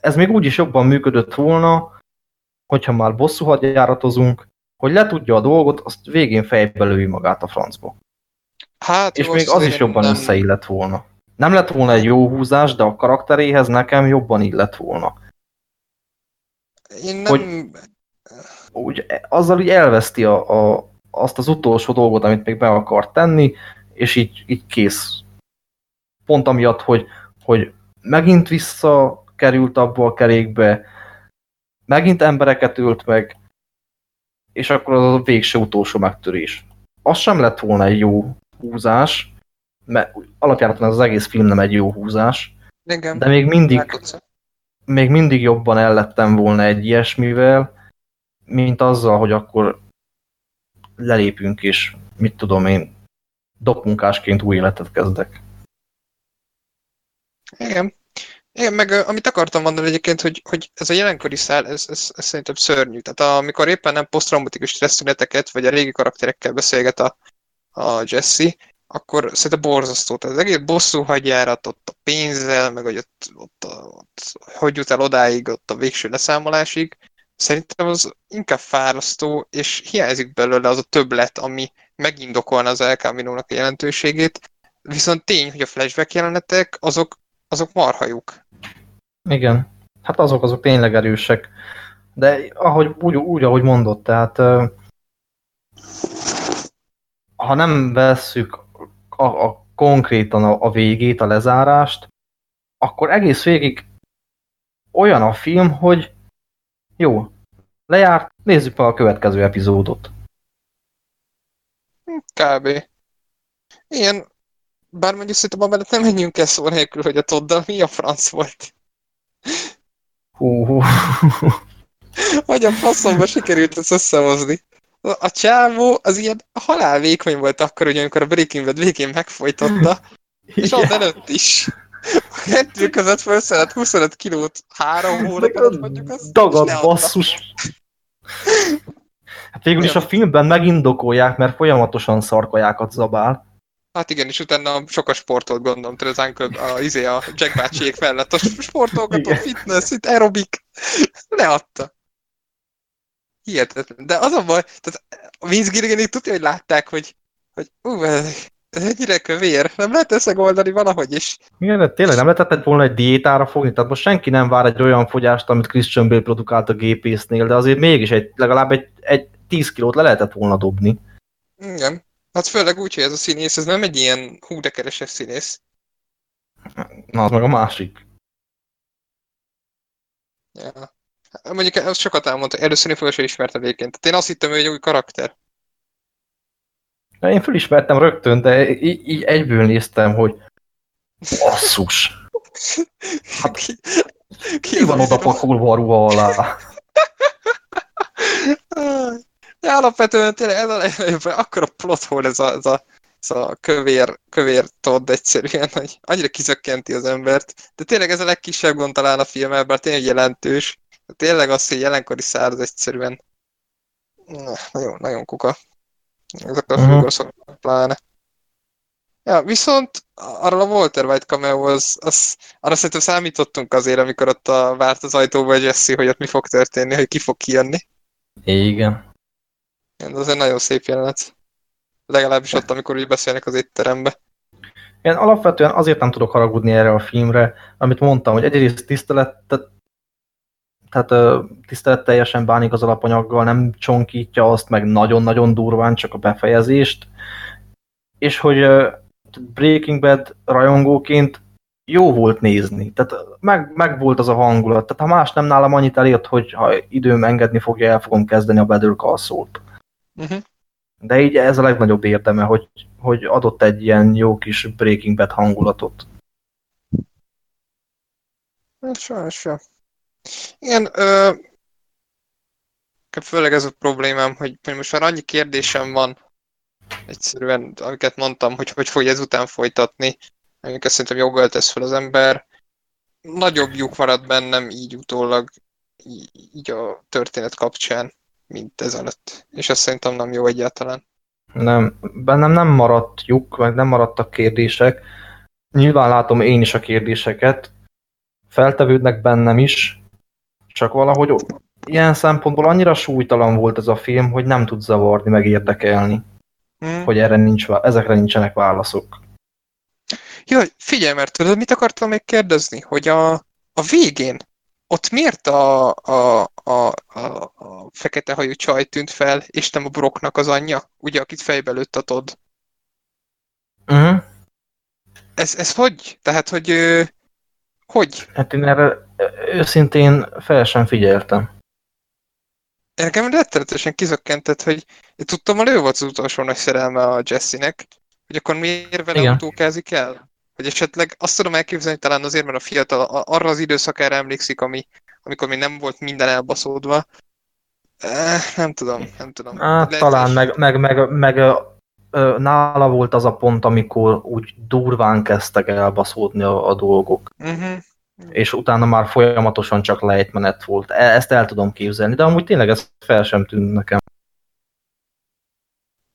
ez még úgy is jobban működött volna, hogyha már bosszú hadjáratozunk, hogy letudja a dolgot, azt végén fejbe lői magát a francba. Hát, És még az is jobban nem... összeillett volna. Nem lett volna egy jó húzás, de a karakteréhez nekem jobban illett volna. Én nem... Hogy úgy, azzal így elveszti a, a, azt az utolsó dolgot, amit még be akar tenni, és így, így kész. Pont amiatt, hogy, hogy megint visszakerült abba a kerékbe, megint embereket ölt meg, és akkor az a végső utolsó megtörés. Az sem lett volna egy jó húzás, mert alapjáraton az egész film nem egy jó húzás, Igen, de még mindig, még mindig jobban ellettem volna egy ilyesmivel, mint azzal, hogy akkor lelépünk, és mit tudom én, dokmunkásként új életet kezdek. Igen. Igen, meg amit akartam mondani egyébként, hogy, hogy ez a jelenkori szál, ez, ez, ez szerintem szörnyű. Tehát amikor éppen nem posztraumatikus stressztüneteket, vagy a régi karakterekkel beszélget a, a Jesse, akkor szerintem borzasztó. Tehát az egész bosszú hagyjárat ott a pénzzel, meg hogy ott, ott, ott, hogy jut el odáig, ott a végső leszámolásig, Szerintem az inkább fárasztó, és hiányzik belőle az a többlet, ami megindokolna az El a jelentőségét. Viszont tény, hogy a flashback jelenetek, azok, azok marhajuk. Igen. Hát azok, azok tényleg erősek. De ahogy, úgy, úgy ahogy mondott, tehát ha nem vesszük a, a, konkrétan a, a végét, a lezárást, akkor egész végig olyan a film, hogy jó. Lejárt, nézzük meg a következő epizódot. Kb. Ilyen, bár mondjuk szerintem amellett nem menjünk el szó nélkül, hogy a Toddal mi a franc volt. Hú. Hogy a faszomba sikerült ezt összehozni. A csávó az ilyen halálvékony volt akkor, ugye, amikor a Breaking Bad végén megfojtotta, és ott előtt is. A kettő között felszedett 25 kilót három hónap alatt mondjuk azt. Dagad basszus. Hát végül is a filmben megindokolják, mert folyamatosan szarkajákat zabál. Hát igen, és utána sokas sportolt gondolom, Uncle, a, izé, a Jack bácsiék mellett, a sportolgató, fitness, itt aerobik, leadta. Hihetetlen. De az a baj, tehát a Vince Gilliganig tudja, hogy látták, hogy, hogy ú, ez, ez ennyire kövér, nem lehet ezt megoldani valahogy is. Igen, de tényleg nem lehetett volna egy diétára fogni, tehát most senki nem vár egy olyan fogyást, amit Christian Bale produkált a gépésznél, de azért mégis egy, legalább egy, egy 10 kilót le lehetett volna dobni. Igen. Hát főleg úgy, hogy ez a színész, ez nem egy ilyen hú de kereses színész. Na, az meg a másik. Ja. Hát Mondjuk ez sokat elmondta, először én fel sem ismertem egyébként. Tehát én azt hittem, hogy egy új karakter. De én felismertem rögtön, de így, így egyből néztem, hogy basszus. Hát, ki, Ki van oda pakolva a ruha alá? De alapvetően tényleg ez a akkor a plot hole ez a, ez a, ez a kövér, kövér Todd egyszerűen, hogy annyira kizökkenti az embert. De tényleg ez a legkisebb gond talán a filmben, bár tényleg jelentős. De tényleg az, hogy jelenkori száz egyszerűen na, nagyon, nagyon kuka. Ezek a Mhm. főgoroszok pláne. Ja, viszont arra a Walter White cameo az, az, arra szerintem számítottunk azért, amikor ott a, várt az ajtóba a Jesse, hogy ott mi fog történni, hogy ki fog kijönni. Igen. Igen, Ez egy nagyon szép jelenet. Legalábbis ott, amikor úgy beszélnek az étterembe. Én alapvetően azért nem tudok haragudni erre a filmre, amit mondtam, hogy egyrészt tisztelet, tehát, ö, tiszteletteljesen bánik az alapanyaggal, nem csonkítja azt, meg nagyon-nagyon durván csak a befejezést, és hogy Breaking Bad rajongóként jó volt nézni, tehát meg, meg volt az a hangulat, tehát ha más nem nálam annyit elért, hogy ha időm engedni fogja, el fogom kezdeni a Better Call Saul-t. Uh-huh. De így ez a legnagyobb érdeme, hogy, hogy adott egy ilyen jó kis Breaking Bad hangulatot. Hát sajnos sem. Igen, ö, főleg ez a problémám, hogy hogy most már annyi kérdésem van, egyszerűen, amiket mondtam, hogy hogy fogja ezután folytatni, amiket szerintem joggal tesz fel az ember. Nagyobb lyuk marad bennem így utólag, így a történet kapcsán, mint ezelőtt. És ez szerintem nem jó egyáltalán. Nem, bennem nem maradt lyuk, meg nem maradtak kérdések. Nyilván látom én is a kérdéseket, feltevődnek bennem is, csak valahogy ilyen szempontból annyira súlytalan volt ez a film, hogy nem tud zavarni, meg érdekelni, Hm? hogy erre nincs, ezekre nincsenek válaszok. Jaj, figyelj, mert tudod, mit akartam még kérdezni? Hogy a, a végén, ott miért a, a, a, a, a fekete hajú csaj tűnt fel, és nem a Brocknak az anyja? Ugye, akit fejbe lőtt a Todd. Uh-huh. Ez, ez hogy? Tehát, hogy... Hogy? Hát én erre őszintén fel sem figyeltem. Engem rettenetesen kizökkentett, hogy tudtam, hogy ő volt az utolsó nagy szerelme a Jesse-nek, hogy akkor miért vele Igen. autókázik el? Hogy esetleg azt tudom elképzelni, talán azért, mert a fiatal arra az időszakára emlékszik, ami, amikor még nem volt minden elbaszódva. Nem tudom, nem tudom. Hát, Lehet, talán meg, meg, meg, meg nála volt az a pont, amikor úgy durván kezdtek elbaszódni a, a dolgok, Mhm. és utána már folyamatosan csak lejtmenet volt. E- Ezt el tudom képzelni, de amúgy tényleg ez fel sem tűnt nekem.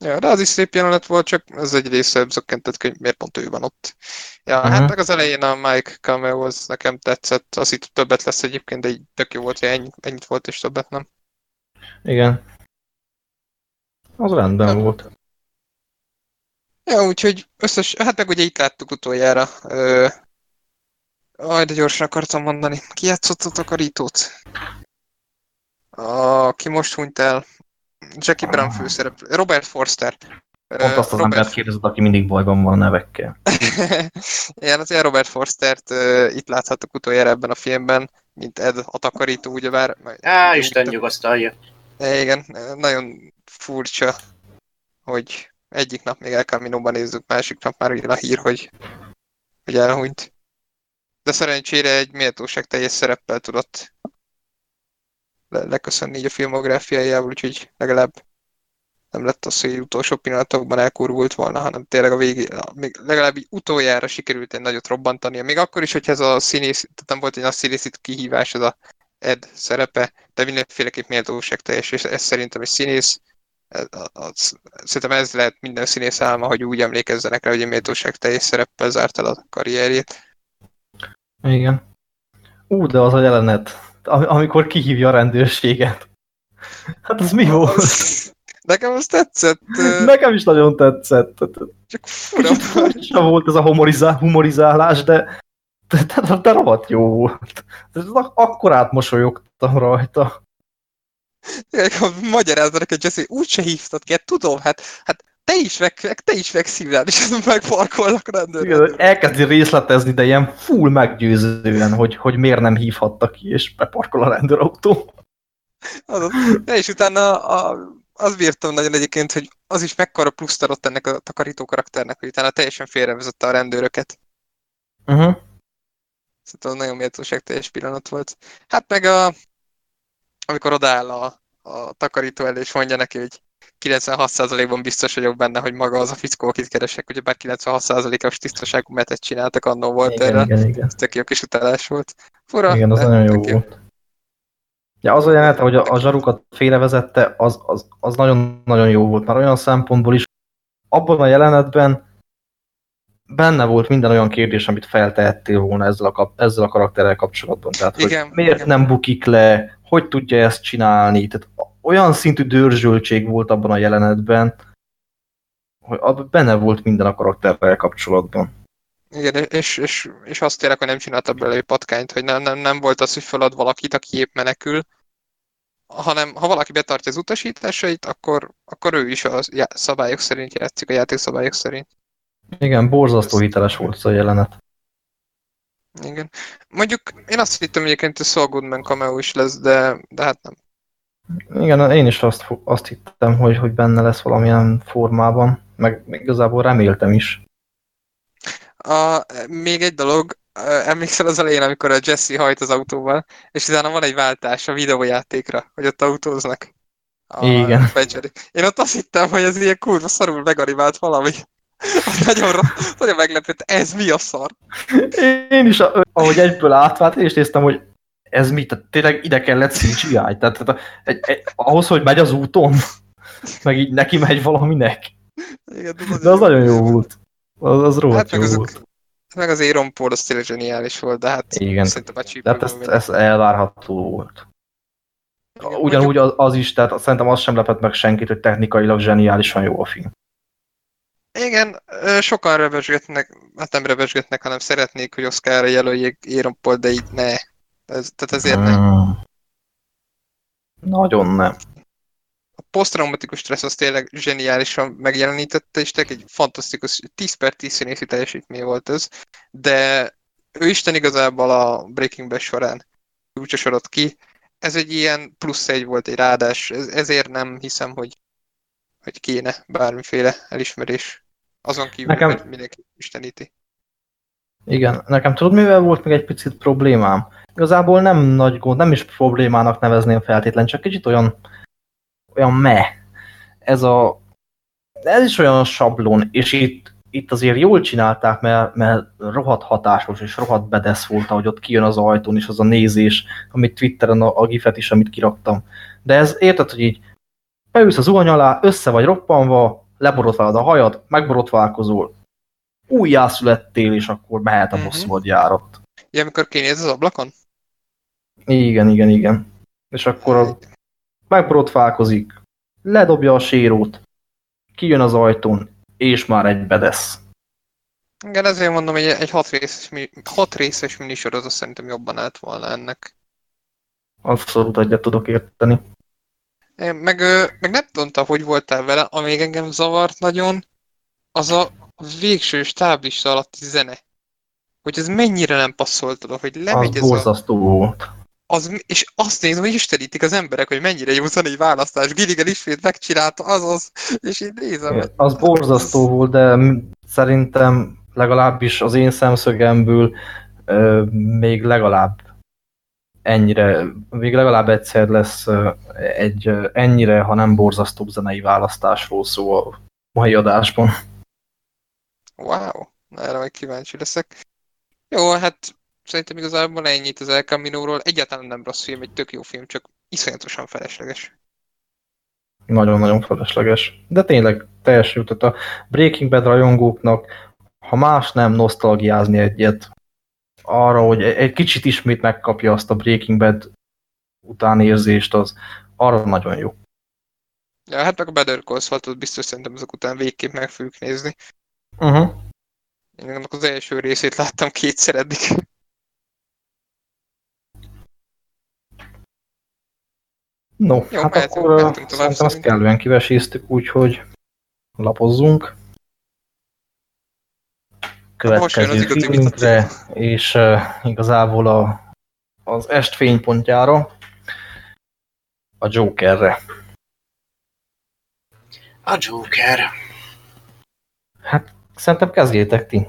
Ja, de az is szép jelenet volt, csak ez egy része zökkentett, hogy miért pont ő van ott. Ja, Mhm. hát meg az elején a Mike cameo az nekem tetszett, az itt többet lesz egyébként, de így tök jó volt, hogy ennyi, ennyit volt és többet nem. Igen. Az rendben Nem. volt. Ja, úgyhogy összes, hát meg ugye itt láttuk utoljára. Ö... Aj, de gyorsan akartam mondani. Ki játszott a takarítót? Aki most hunyt el. Jackie Brown főszerep. Robert Forster. Pont azt az embert kérdezed, aki mindig bajban van a nevekkel. Igen, az ilyen Robert Forstert uh, itt láthattuk utoljára ebben a filmben, mint Ed a takarító, ugyebár. Á, Isten nyugasztalja. Igen, nagyon furcsa, hogy egyik nap még El Camino-ban nézzük, másik nap már jön a hír, hogy, hogy elhunyt. De szerencsére egy méltóság teljes szereppel tudott leköszönni így a filmográfiájából, úgyhogy legalább nem lett az, hogy utolsó pillanatokban elkurvult volna, hanem tényleg a végé, még legalább utoljára sikerült egy nagyot robbantania. Még akkor is, hogy ez a színész, tehát nem volt egy nagy színészi kihívás ez a Ed szerepe, de mindenféleképp méltóság teljes, és ez szerintem egy színész Ez- Az, szerintem ez lehet minden színész álma, hogy úgy emlékezzenek rá, hogy a méltóság teljes szereppel zárt el a karrierjét. Igen. Ú, de az a jelenet, amikor kihívja a rendőrséget. Hát az mi volt? Az- Nekem az tetszett, Nekem is nagyon tetszett. csak fura Kicsit volt. ez a humorizál, humorizálás, de, de, de, de rohadt jó volt. Akkor átmosolyogtam rajta. Magyarázza neki, hogy úgyse hívtad ki, hát tudom, hát, hát te is meg, te is megszívnál, és azon megparkolnak rendőrök. elkezdi részletezni, de ilyen full meggyőzően, hogy, hogy miért nem hívhatta ki, és beparkol a rendőrautó. Azaz. És utána a, az bírtam nagyon egyébként, hogy az is mekkora pluszt adott ennek a takarító karakternek, hogy utána teljesen félrevezette a rendőröket. Uh-huh. Szerintem nagyon méltóság teljes pillanat volt. Hát meg a, amikor odaáll a, a takarító elé, és mondja neki, hogy 96%-ban biztos vagyok benne, hogy maga az a fickó, akit keresek, ugye bár 96%-os tisztaságú metet csináltak annó volt Igen, erre. igen, igen. Ez tök jó kis utalás volt. Fura, Igen, az nagyon jó tök volt. Ja, az a jelenet, hogy a, a zsarukat félrevezette, az, az, az nagyon-nagyon jó volt, már olyan szempontból is. Abban a jelenetben benne volt minden olyan kérdés, amit feltehettél volna ezzel a, kap, ezzel a karakterrel kapcsolatban. Tehát, hogy Igen, miért igen. nem bukik le, hogy tudja ezt csinálni. Tehát olyan szintű dörzsöltség volt abban a jelenetben, hogy abban benne volt minden a karakterrel kapcsolatban. Igen, és, és, és azt tényleg, hogy nem csinálta belőle patkányt, hogy nem, nem, nem volt az, hogy felad valakit, aki épp menekül, hanem ha valaki betartja az utasításait, akkor, akkor ő is a szabályok szerint játszik, a játékszabályok szerint. Igen, borzasztó hiteles volt ez a jelenet. Igen. Mondjuk én azt hittem egyébként, hogy Saul Goodman cameo is lesz, de, de hát nem. Igen, én is azt, azt hittem, hogy, hogy benne lesz valamilyen formában, meg igazából reméltem is. A, még egy dolog, emlékszel az elején, amikor a Jesse hajt az autóval, és utána van egy váltás a videójátékra, hogy ott autóznak. A Igen. Badger. Én ott azt hittem, hogy ez ilyen kurva szarul megarivált valami. Nagyon, nagyon meglepett, ez mi a szar? Én is, ahogy egyből átvált, én is néztem, hogy ez mit, tehát tényleg ide kellett CGI, tehát, tehát egy, egy, ahhoz, hogy megy az úton, meg így neki megy valaminek. Igen, De az nagyon jó volt. Az, az rohadt Hát jó azok, volt. meg az Aaron Paul, az tényleg zseniális volt, de hát Igen. szerintem a De csípőből hát megy. ez elvárható volt. Igen, Ugyanúgy az, az is, tehát szerintem az sem lepett meg senkit, hogy technikailag zseniálisan jó a film. Igen, sokan revesgetnek, hát nem revesgetnek, hanem szeretnék, hogy Oscarra jelöljék Aaron Paul, de így ne. Ez, tehát ezért nem. Hmm. Nagyon nem. A posztraumatikus stressz az tényleg zseniálisan megjelenítette, és tényleg egy fantasztikus 10 per 10 színészi teljesítmény volt ez, de ő Isten igazából a Breaking Bad során csúcsosodott ki. Ez egy ilyen plusz egy volt, egy ráadás, ez, ezért nem hiszem, hogy, hogy kéne bármiféle elismerés. Azon kívül, Nekem- hogy mindenki isteníti. Igen, nekem tudod, mivel volt még egy picit problémám? Igazából nem nagy gond, nem is problémának nevezném feltétlen, csak kicsit olyan, olyan me. Ez a, ez is olyan sablon, és itt, itt azért jól csinálták, mert, mert rohadt hatásos és rohadt bedesz volt, ahogy ott kijön az ajtón, és az a nézés, amit Twitteren a, a gifet is, amit kiraktam. De ez érted, hogy így beülsz az zuhany alá, össze vagy roppanva, leborotválod a hajad, megborotválkozol, újjászülettél, és akkor mehet a Mhm. bosszúadjárat. Ja, amikor kinéz az ablakon? Igen, igen, igen. És akkor a, megborotválkozik, ledobja a sérót, kijön az ajtón, és már egy bedesz. Igen, ezért mondom, hogy egy hat részes, hat részes minisorozat szerintem jobban állt volna ennek. Abszolút egyet tudok érteni. Meg, meg nem tudom, hogy voltál vele, amíg engem zavart nagyon, az a végső stáblista alatti zene. Hogy ez mennyire nem passzolt oda, hogy Az lemegy ez a, borzasztó volt. Az, és azt nézem, hogy istenítik az emberek, hogy mennyire jó zenei választás. Gilligan ismét megcsinálta, azaz, és így nézem, hogy Az borzasztó volt, de szerintem legalábbis az én szemszögemből ö, még legalább ennyire, még legalább egyszer lesz egy ennyire, ha nem borzasztóbb zenei választásról szó a mai adásban. Wow, erre majd kíváncsi leszek. Jó, hát szerintem igazából ennyit az El Camino-ról. Egyáltalán nem rossz film, egy tök jó film, csak iszonyatosan felesleges. nagyon-nagyon felesleges. De tényleg teljesen tehát a Breaking Bad rajongóknak, ha más nem nosztalgiázni egyet, arra, hogy egy kicsit ismét megkapja azt a Breaking Bad utánérzést, az arra nagyon jó. Ja, hát meg a Better Call Saul-t biztos szerintem ezek után végképp meg fogjuk nézni. Uh -huh. Én annak az első részét láttam kétszer eddig. No, Jó, hát mehetünk, akkor mehetünk tovább, szerintem azt kellően kiveséztük, úgyhogy lapozzunk. Következő filmünkre, és uh, igazából a, az est fénypontjára, a Jokerre. A Joker. Hát szerintem kezdjétek ti.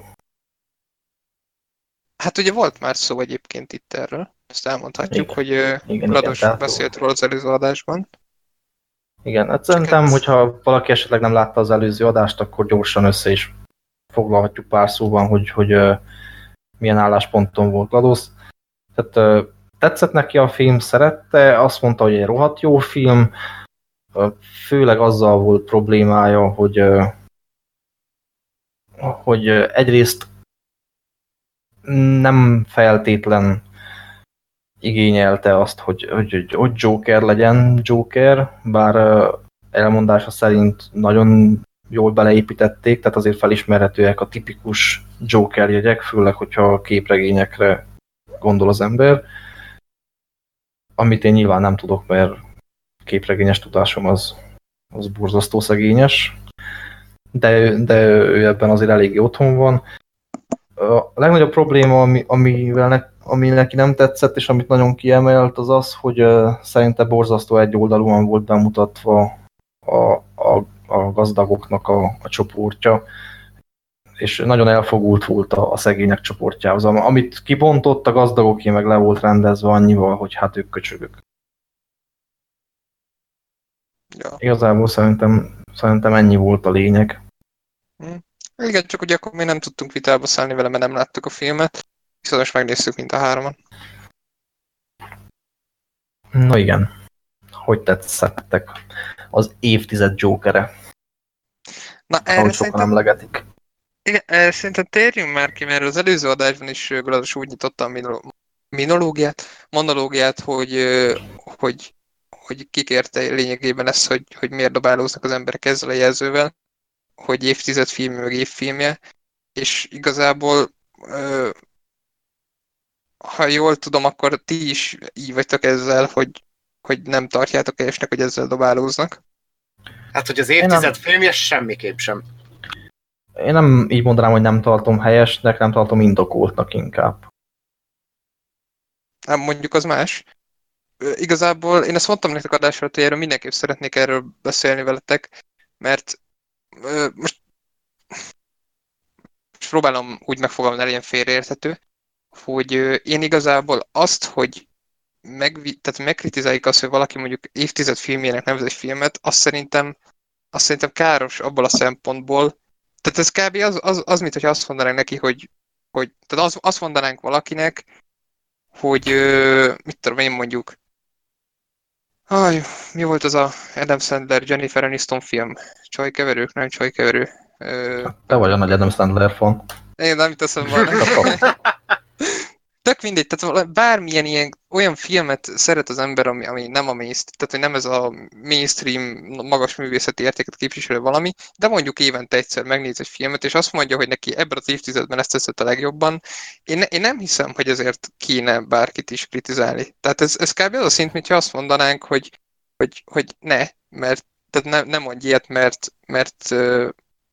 Hát ugye volt már szó egyébként itt erről. Ezt elmondhatjuk, igen. hogy igen, Lados igen, beszélt róla az előző adásban. Igen, hát szerintem, hogyha valaki esetleg nem látta az előző adást, akkor gyorsan össze is foglalhatjuk pár szóban, hogy, hogy uh, milyen állásponton volt Lados. Tehát tetszett neki a film, szerette, azt mondta, hogy egy rohadt jó film, főleg azzal volt problémája, hogy hogy egyrészt nem feltétlen igényelte azt, hogy, hogy, hogy Joker legyen Joker, bár elmondása szerint nagyon jól beleépítették, tehát azért felismerhetőek a tipikus Joker jegyek, főleg, hogyha a képregényekre gondol az ember, amit én nyilván nem tudok, mert képregényes tudásom az, az borzasztó szegényes, de, de ő ebben azért elég otthon van. A legnagyobb probléma, ami, amivel ne, ami neki nem tetszett, és amit nagyon kiemelt, az az, hogy uh, szerinte borzasztó egyoldalúan volt bemutatva a, a, a gazdagoknak a, a csoportja, és nagyon elfogult volt a, a szegények csoportjához. Amit kibontott, a gazdagoké meg le volt rendezve annyival, hogy hát ők köcsögök. Ja. Igazából szerintem, szerintem ennyi volt a lényeg. Hm. Igen, csak ugye akkor még nem tudtunk vitába szállni vele, mert nem láttuk a filmet. Viszont most megnéztük mint a hároman. Na igen. Hogy tetszettek az évtized Jokere? Na, erre Ahogy sokan emlegetik. Igen, szerintem térjünk már ki, mert az előző adásban is Glados úgy nyitotta a minológiát, monológiát, hogy, hogy, hogy kikérte lényegében ezt, hogy, hogy miért dobálóznak az emberek ezzel a jelzővel, hogy évtized filmje, meg évfilmje, és igazából ha jól tudom, akkor ti is így vagytok ezzel, hogy, hogy nem tartjátok helyesnek, hogy ezzel dobálóznak. Hát, hogy az évtized filmje semmiképp sem. Én nem így mondanám, hogy nem tartom helyesnek, nem tartom indokoltnak inkább. Nem, mondjuk az más. Igazából én ezt mondtam nektek adásra, hogy erről mindenképp szeretnék erről beszélni veletek, mert most, most próbálom úgy megfogalmazni, legyen félreérthető, hogy én igazából azt, hogy meg, tehát megkritizáljuk azt, hogy valaki mondjuk évtized filmjének nevez egy filmet, azt szerintem, azt szerintem káros abból a szempontból, tehát ez kb. az, az, az mint hogy azt mondanánk neki, hogy, hogy tehát az, azt mondanánk valakinek, hogy mit tudom én mondjuk, Aj, mi volt az a Adam Sandler, Jennifer Aniston film? Csajkeverők, nem csajkeverő. Te vagy a nagy Adam Sandler fan. Én nem teszem volna. Tök mindegy, tehát bármilyen ilyen, olyan filmet szeret az ember, ami, ami nem a mainstream, tehát hogy nem ez a mainstream magas művészeti értéket képviselő valami, de mondjuk évente egyszer megnéz egy filmet, és azt mondja, hogy neki ebben az évtizedben ezt teszett a legjobban, én, én nem hiszem, hogy ezért kéne bárkit is kritizálni. Tehát ez, ez kb. az a szint, mintha azt mondanánk, hogy, hogy, hogy ne, mert tehát ne, nem mondj ilyet, mert, mert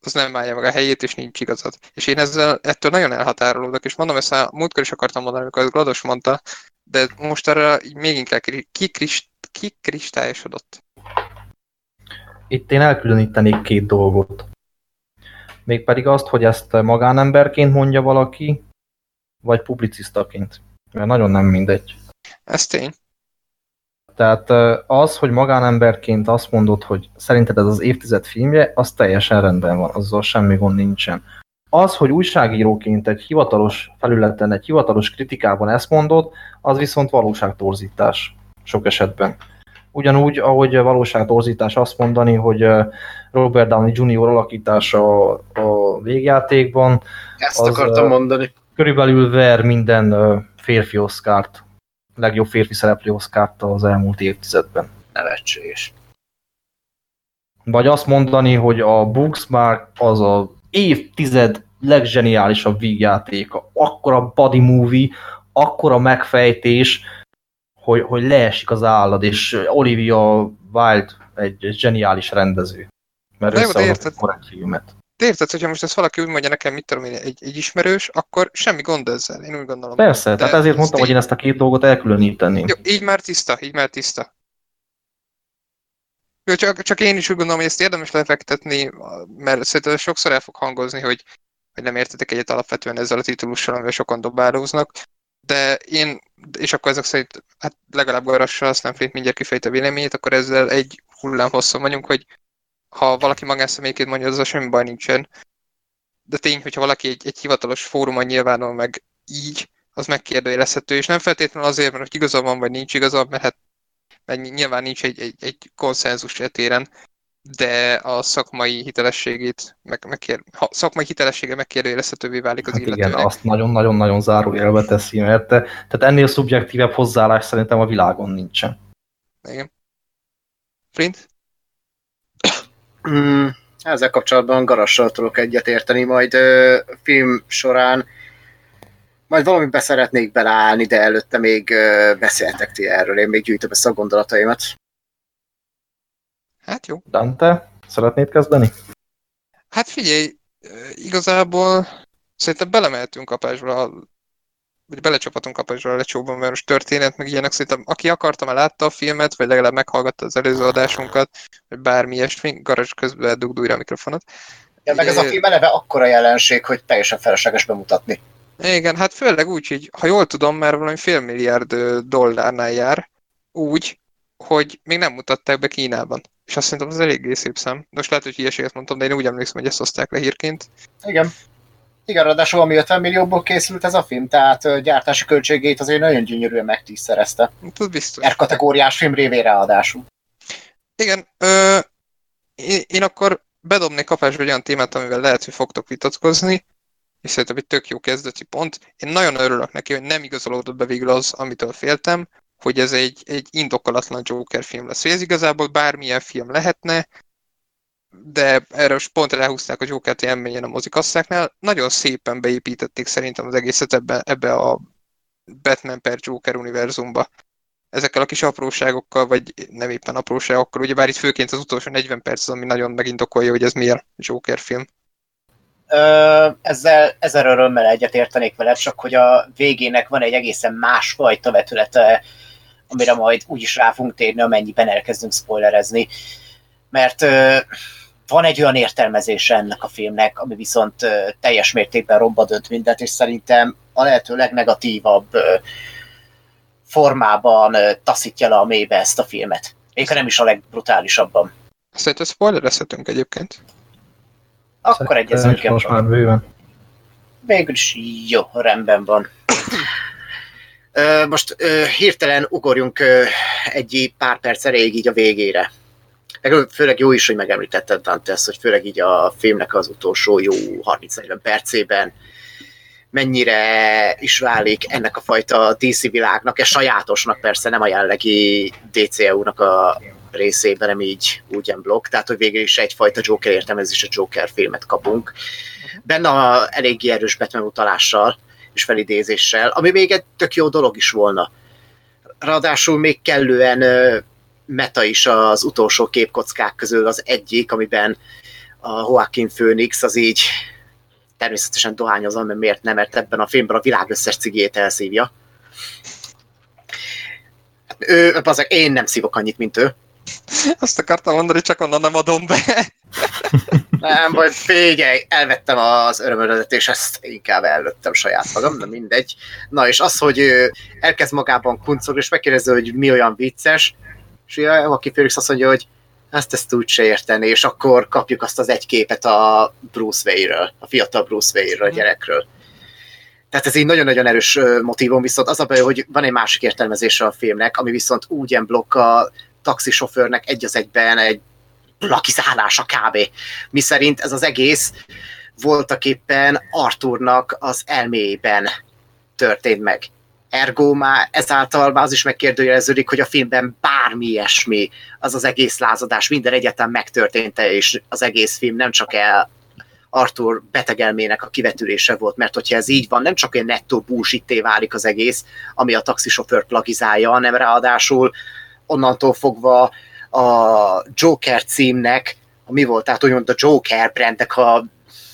az nem állja meg a helyét, és nincs igazad. És én ezzel ettől nagyon elhatárolódok, és mondom, ezt a múltkor is akartam mondani, amikor az Glados mondta, de most arra még inkább kikristályosodott. Itt én elkülönítenék két dolgot. Mégpedig azt, hogy ezt magánemberként mondja valaki, vagy publicisztaként. Mert nagyon nem mindegy. Ez tény. Tehát az, hogy magánemberként azt mondod, hogy szerinted ez az évtized filmje, az teljesen rendben van, azzal semmi gond nincsen. Az, hogy újságíróként egy hivatalos felületen, egy hivatalos kritikában ezt mondod, az viszont valóságtorzítás sok esetben. Ugyanúgy, ahogy a valóságtorzítás azt mondani, hogy Robert Downey Jr. alakítása a végjátékban. Ezt akartam mondani. Körülbelül ver minden férfi oszkárt, legjobb férfi szereplő oszkárt az elmúlt évtizedben. Nevetséges. Vagy azt mondani, hogy a Booksmark az a évtized leggeniálisabb vígjátéka. Akkora body movie, akkora megfejtés, hogy, hogy leesik az állad, és Olivia Wilde egy zseniális rendező. Mert összehozott egy korrekt filmet. De érted, hogyha most ezt valaki úgy mondja nekem, mit tudom én, egy, egy ismerős, akkor semmi gond ezzel, én úgy gondolom. Persze, de tehát ezért mondtam, hogy én ezt a két dolgot elkülöníteném. Jó, így már tiszta, így már tiszta. Jó, csak, csak én is úgy gondolom, hogy ezt érdemes lefektetni, mert szerintem sokszor el fog hangozni, hogy, hogy nem értetek egyet alapvetően ezzel a titulussal, amivel sokan dobálóznak, de én, és akkor ezek szerint, hát legalább Garassa, aztán Flint mindjárt kifejt a véleményét, akkor ezzel egy hullám hosszon vagyunk, hogy ha valaki magánszemélyként mondja, az semmi baj nincsen. De tény, hogyha valaki egy, egy hivatalos fórumon nyilvánul meg így, az megkérdőjelezhető, és nem feltétlenül azért, mert hogy igaza van, vagy nincs igaza, mert hát mert nyilván nincs egy, egy, egy konszenzus etéren, de a szakmai hitelességét, meg, megkér, ha szakmai hitelessége megkérdőjelezhetővé válik az hát illetőnek. Igen, azt nagyon-nagyon-nagyon zárójelbe teszi, mert te, tehát ennél szubjektívebb hozzáállás szerintem a világon nincsen. Igen. Flint? Mm, ezzel kapcsolatban Garassal tudok egyet érteni, majd ö, film során majd valami szeretnék beleállni, de előtte még ö, beszéltek ti erről, én még gyűjtöm ezt a gondolataimat. Hát jó. Dante, szeretnéd kezdeni? Hát figyelj, igazából szerintem belemeltünk kapásba, vagy belecsapatunk kapásba a lecsóban, mert most történet, meg ilyenek, szerintem aki akarta, már látta a filmet, vagy legalább meghallgatta az előző adásunkat, vagy bármi ilyesmi, garázs közben dugd újra a mikrofonot. Ja, meg ez a film eleve akkora jelenség, hogy teljesen felesleges bemutatni. Igen, hát főleg úgy, hogy ha jól tudom, mert valami félmilliárd dollárnál jár, úgy, hogy még nem mutatták be Kínában. És azt szerintem az eléggé szép szám. Most lehet, hogy hülyeséget mondtam, de én úgy emlékszem, hogy ezt oszták le hírként. Igen. Igen, ráadásul ami 50 millióból készült ez a film, tehát gyártási költségét azért nagyon gyönyörűen megtízszerezte. Hát ez biztos. R-kategóriás film révén ráadásul. Igen, ö, én, én akkor bedobnék kapásba egy olyan témát, amivel lehet, hogy fogtok vitatkozni, és szerintem egy tök jó kezdeti pont. Én nagyon örülök neki, hogy nem igazolódott be végül az, amitől féltem, hogy ez egy, egy indokolatlan Joker film lesz. Hogy ez igazából bármilyen film lehetne, de erre pont elhúzták a Joker-t élményen a mozikasszáknál. Nagyon szépen beépítették szerintem az egészet ebbe, ebbe a Batman per Joker univerzumba. Ezekkel a kis apróságokkal, vagy nem éppen apróságokkal, ugye bár itt főként az utolsó 40 perc az, ami nagyon megindokolja, hogy ez miért Joker film. Ö, ezzel ezer örömmel egyetértenék vele, csak hogy a végének van egy egészen másfajta vetülete, amire majd úgyis rá fogunk térni, amennyiben elkezdünk spoilerezni. Mert van egy olyan értelmezése ennek a filmnek, ami viszont teljes mértékben romba dönt mindent, és szerintem a lehető legnegatívabb formában taszítja le a mélybe ezt a filmet. Még nem is a legbrutálisabban. Szerintem spoilerezhetünk egyébként. Akkor egyezünk most már bőven. Végül is jó, rendben van. Most hirtelen ugorjunk egy pár perc elég így a végére. Meg főleg jó is, hogy megemlítetted Dante ezt, hogy főleg így a filmnek az utolsó jó 30-40 percében mennyire is válik ennek a fajta DC világnak, és sajátosnak persze, nem a jellegi DCU-nak a részében, nem így úgy blokk, tehát hogy végül is egyfajta Joker értelmezés, a Joker filmet kapunk. Benne a eléggé erős Batman utalással, és felidézéssel, ami még egy tök jó dolog is volna. Ráadásul még kellően meta is az utolsó képkockák közül az egyik, amiben a Joaquin Phoenix az így természetesen dohányozom, mert miért nem, mert ebben a filmben a világ összes cigét elszívja. Ő, azok, én nem szívok annyit, mint ő. Azt akartam mondani, csak onnan nem adom be. Nem, vagy figyelj, elvettem az örömödet, és ezt inkább előttem saját magam, de mindegy. Na, és az, hogy elkezd magában kuncogni, és megkérdezi, hogy mi olyan vicces, és aki Felix azt mondja, hogy ezt ezt úgy se érteni, és akkor kapjuk azt az egy képet a Bruce Wayne-ről, a fiatal Bruce Wayne-ről, a gyerekről. Tehát ez így nagyon-nagyon erős motivum, viszont az a baj, hogy van egy másik értelmezése a filmnek, ami viszont úgy blokk a taxisofőrnek egy az egyben egy lakizálása kb. Mi szerint ez az egész voltak éppen Arthurnak az elméjében történt meg. Ergo már ezáltal már az is megkérdőjeleződik, hogy a filmben bármi ilyesmi, az az egész lázadás, minden egyetem megtörtént és az egész film nem csak el Arthur betegelmének a kivetülése volt, mert hogyha ez így van, nem csak egy nettó búsitté válik az egész, ami a taxisofőr plagizálja, hanem ráadásul onnantól fogva a Joker címnek, mi volt, tehát úgymond a Joker brandnek a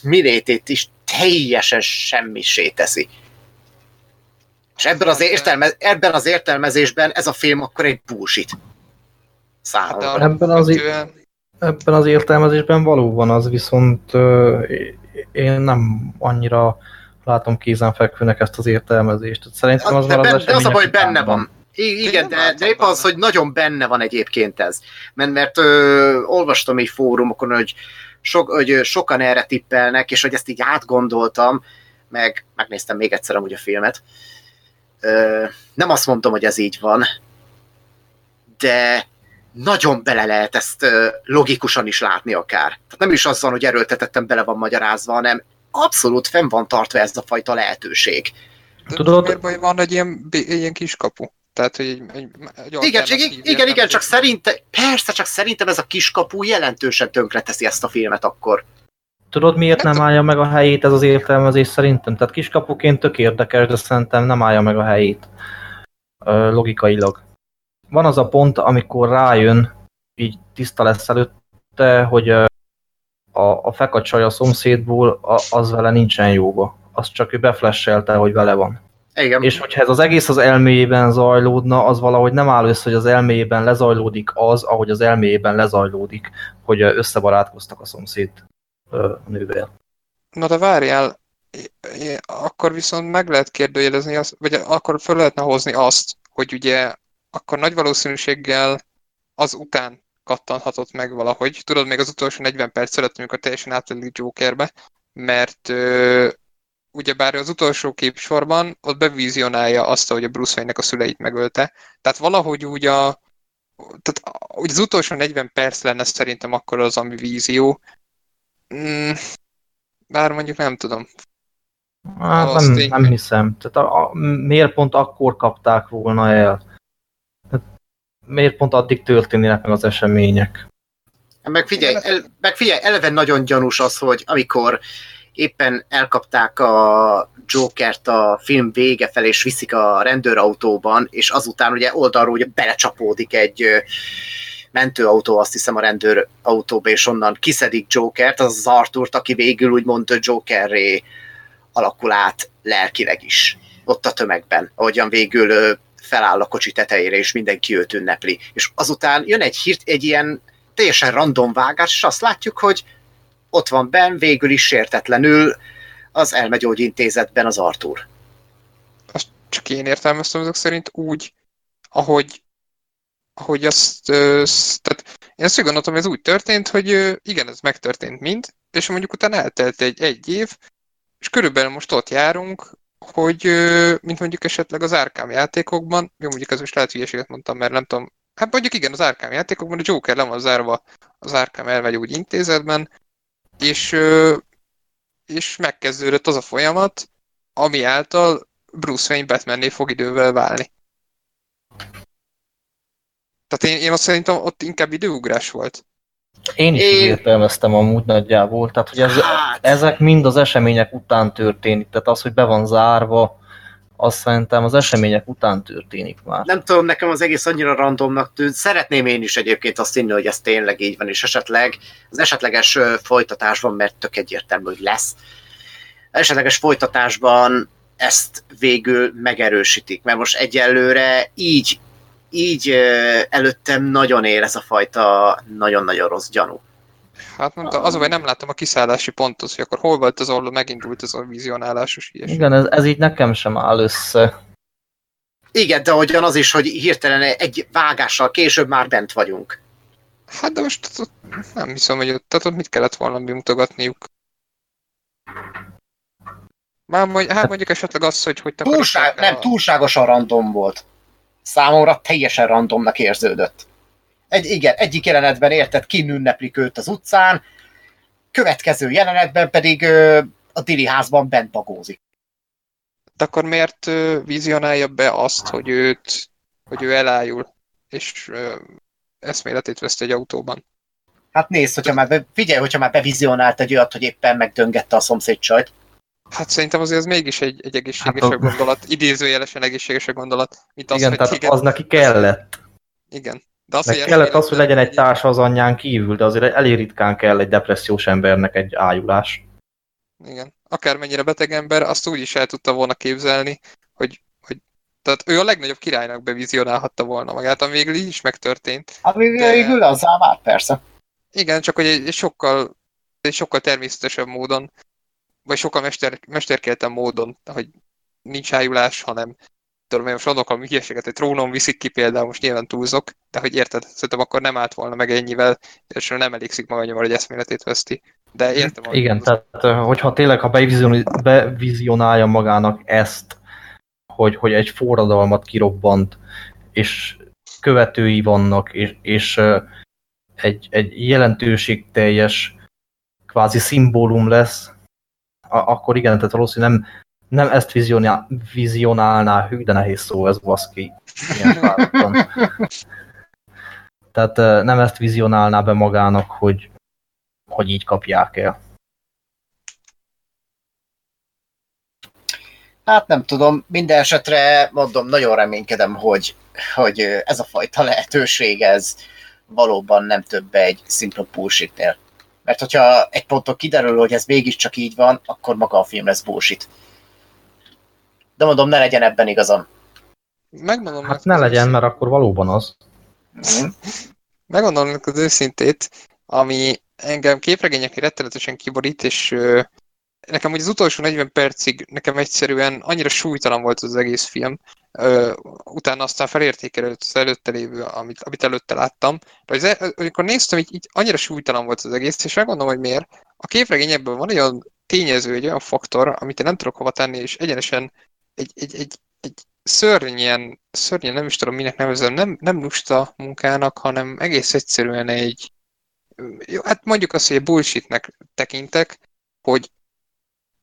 milétét is teljesen semmisé teszi. És ebben az, értelme, ebben az értelmezésben ez a film akkor egy bullshit. Számomra. Hát ebben az, ebben az értelmezésben valóban az, viszont én nem annyira látom kézenfekvőnek ezt az értelmezést. Szerintem az, de, ben, az, de az a baj, benne van. I igen, de, de épp az, hogy nagyon benne van egyébként ez. Mert, mert ö, olvastam egy fórumokon, hogy, so, hogy sokan erre tippelnek, és hogy ezt így átgondoltam, meg megnéztem még egyszer amúgy a filmet. Ö, nem azt mondtam, hogy ez így van, de nagyon bele lehet ezt logikusan is látni akár. Tehát nem is az van, hogy erőltetettem bele van magyarázva, hanem abszolút fenn van tartva ez a fajta lehetőség. Tudod, miért baj van egy ilyen, egy ilyen kiskapu? Tehát, hogy egy, egy, egy igen, csak, igen, igen, csak szerintem, persze, csak szerintem ez a kiskapu jelentősen tönkreteszi ezt a filmet akkor. Tudod, miért nem állja meg a helyét ez az értelmezés szerintem? Tehát kiskapuként tök érdekes, de szerintem nem állja meg a helyét. Logikailag van az a pont, amikor rájön, így tiszta lesz előtte, hogy a, a fekacsaj a szomszédból, a, az vele nincsen jóba. Azt csak ő beflesselte, hogy vele van. Igen. És hogyha ez az egész az elméjében zajlódna, az valahogy nem áll össze, hogy az elméjében lezajlódik az, ahogy az elméjében lezajlódik, hogy összebarátkoztak a szomszéd nővel. Na de várjál, akkor viszont meg lehet kérdőjelezni, azt, vagy akkor fel lehetne hozni azt, hogy ugye akkor nagy valószínűséggel az után kattanhatott meg valahogy. Tudod, még az utolsó 40 perc előtt, amikor teljesen átvedik Jokerbe, mert ö, ugyebár az utolsó képsorban ott bevizionálja azt, hogy a Bruce Wayne-nek a szüleit megölte. Tehát valahogy úgy a tehát úgy az utolsó 40 perc lenne szerintem akkor az, ami vízió. Mm, bár mondjuk nem tudom. Hát nem, nem hiszem. Tehát a, a, miért pont akkor kapták volna el? miért pont addig történnének meg az események? Meg figyelj, el, meg figyelj, eleve nagyon gyanús az, hogy amikor éppen elkapták a Jokert a film vége felé, és viszik a rendőrautóban, és azután ugye oldalról ugye belecsapódik egy mentőautó, azt hiszem a rendőrautóba, és onnan kiszedik Jokert, az az Arthurt, aki végül úgymond Jokerré alakul át lelkileg is, ott a tömegben, ahogyan végül feláll a kocsi tetejére, és mindenki őt ünnepli. És azután jön egy hírt, egy ilyen teljesen random vágás, és azt látjuk, hogy ott van Ben, végül is sértetlenül az elmegyógyintézetben az Artur. Azt csak én értelmeztem azok szerint úgy, ahogy, ahogy azt, tehát én azt gondoltam, hogy ez úgy történt, hogy igen, ez megtörtént mind, és mondjuk utána eltelt egy, egy év, és körülbelül most ott járunk, hogy mint mondjuk esetleg az Arkham játékokban, jó mondjuk ez most lehet hülyeséget mondtam, mert nem tudom, hát mondjuk igen, az Arkham játékokban a Joker le van zárva az Arkham elmegy úgy intézetben, és, és megkezdődött az a folyamat, ami által Bruce Wayne Batmanné fog idővel válni. Tehát én, én azt szerintem ott inkább időugrás volt. Én is én... értelmeztem amúgy nagyjából, tehát hogy ez, hát... ezek mind az események után történik, tehát az, hogy be van zárva, azt szerintem az események után történik már. Nem tudom, nekem az egész annyira randomnak tűnt. Szeretném én is egyébként azt hinni, hogy ez tényleg így van, és esetleg az esetleges folytatásban, mert tök egyértelmű, hogy lesz. Esetleges folytatásban ezt végül megerősítik, mert most egyelőre így így előttem nagyon él ez a fajta nagyon-nagyon rossz gyanú. Hát mondta, az, hogy nem láttam a kiszállási pontot, hogy akkor hol volt az, ahol megindult ez a vizionálásos ilyesmi. Igen, ez, ez így nekem sem áll össze. Igen, de hogyan az is, hogy hirtelen egy vágással később már bent vagyunk. Hát de most nem hiszem, hogy ott, tehát ott mit kellett volna bemutogatniuk. Már mondj, hát mondjuk esetleg az, hogy hogy Túlság, nem, túlságosan random volt számomra teljesen randomnak érződött. Egy, igen, egyik jelenetben érted, kinünneplik őt az utcán, következő jelenetben pedig ö, a Dili házban bent bagózik. De akkor miért vizionálja be azt, hogy őt, hogy ő elájul, és ö, eszméletét veszt egy autóban? Hát nézd, hogyha már be, figyelj, hogyha már bevizionált egy olyat, hogy éppen megdöngette a szomszéd csajt. Hát szerintem azért ez mégis egy, egy egészségesebb Hát gondolat, idézőjelesen egészségesebb gondolat, mint az, Igen, hogy tehát igen, az neki kellett. igen. De az, Meg hogy kellett az, hogy legyen egy társa az anyján kívül, de azért elég ritkán kell egy depressziós embernek egy ájulás. Igen. Akármennyire beteg ember, azt úgy is el tudta volna képzelni, hogy, hogy tehát ő a legnagyobb királynak bevizionálhatta volna magát, ami végül így is megtörtént. Ami De- végül azzá vált, persze. Igen, csak hogy egy sokkal, egy sokkal természetesebb módon, vagy sokkal mester, mesterkeltebb módon, hogy nincs ájulás, hanem tudom én most valami hülyeséget, egy trónon viszik ki például, most nyilván túlzok, de hogy érted, szerintem akkor nem állt volna meg ennyivel, és nem elégszik maga annyival, hogy eszméletét veszti. De értem. Igen, mondasz. tehát hogyha tényleg, ha bevizion- bevizionálja magának ezt, hogy, hogy egy forradalmat kirobbant, és követői vannak, és, és egy, egy jelentőségteljes kvázi szimbólum lesz, a- akkor igen, tehát valószínűleg nem, nem ezt vizionál, vizionálná, hű, de nehéz szó ez baszki. Tehát nem ezt vizionálná be magának, hogy, hogy így kapják el. Hát nem tudom, minden esetre mondom, nagyon reménykedem, hogy, hogy ez a fajta lehetőség, ez valóban nem több egy szinkron bullshitnél. Mert hogyha egy ponton kiderül, hogy ez mégiscsak így van, akkor maga a film lesz bullshit. De mondom, ne legyen ebben igazam. Megmondom Hát ne legyen, mert akkor valóban az. Mhm. Megmondom az őszintét, ami engem képregényeknél rettenetesen kiborít, és ö, nekem hogy az utolsó 40 percig nekem egyszerűen annyira súlytalan volt az egész film, ö, utána aztán felértékelődött az előtte lévő, amit, amit előtte láttam, de az, e- amikor néztem, így, így annyira súlytalan volt az egész, és megmondom, hogy miért. A képregényekben van egy olyan tényező, egy olyan faktor, amit én nem tudok hova tenni, és egyenesen egy, egy, egy, egy szörnyen, szörnyen nem is tudom minek nevezem, nem, nem lusta munkának, hanem egész egyszerűen egy, jó, hát mondjuk azt, hogy bullshitnek tekintek, hogy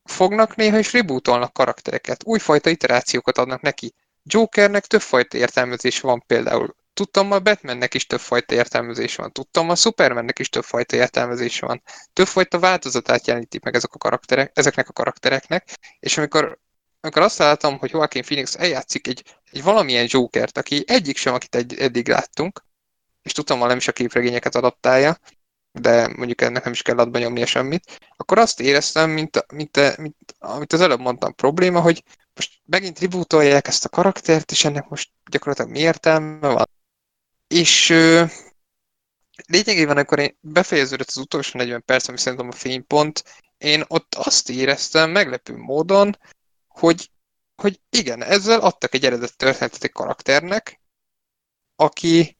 fognak néha és rebootolnak karaktereket, újfajta iterációkat adnak neki. Jokernek többfajta értelmezés van például. Tudtam, a Batmannek is többfajta értelmezés van. Tudtam, a Supermannek is többfajta értelmezés van. Többfajta változatát jelenítik meg ezek a karakterek, ezeknek a karaktereknek, és amikor, amikor azt látom, hogy Joaquin Phoenix eljátszik egy, egy valamilyen Jokert, aki egyik sem, akit egy, eddig láttunk, és tudtam, hogy nem is a képregényeket adaptálja, de mondjuk ennek nem is kell adba nyomnia semmit, akkor azt éreztem, mint, mint, mint, amit az előbb mondtam, probléma, hogy most megint rebootolják ezt a karaktert, és ennek most gyakorlatilag mi értelme van. És ö, lényegében, amikor én befejeződött az utolsó 40 perc, ami szerintem a fénypont, én ott azt éreztem meglepő módon, hogy, hogy igen, ezzel adtak egy eredet történetet egy karakternek, aki,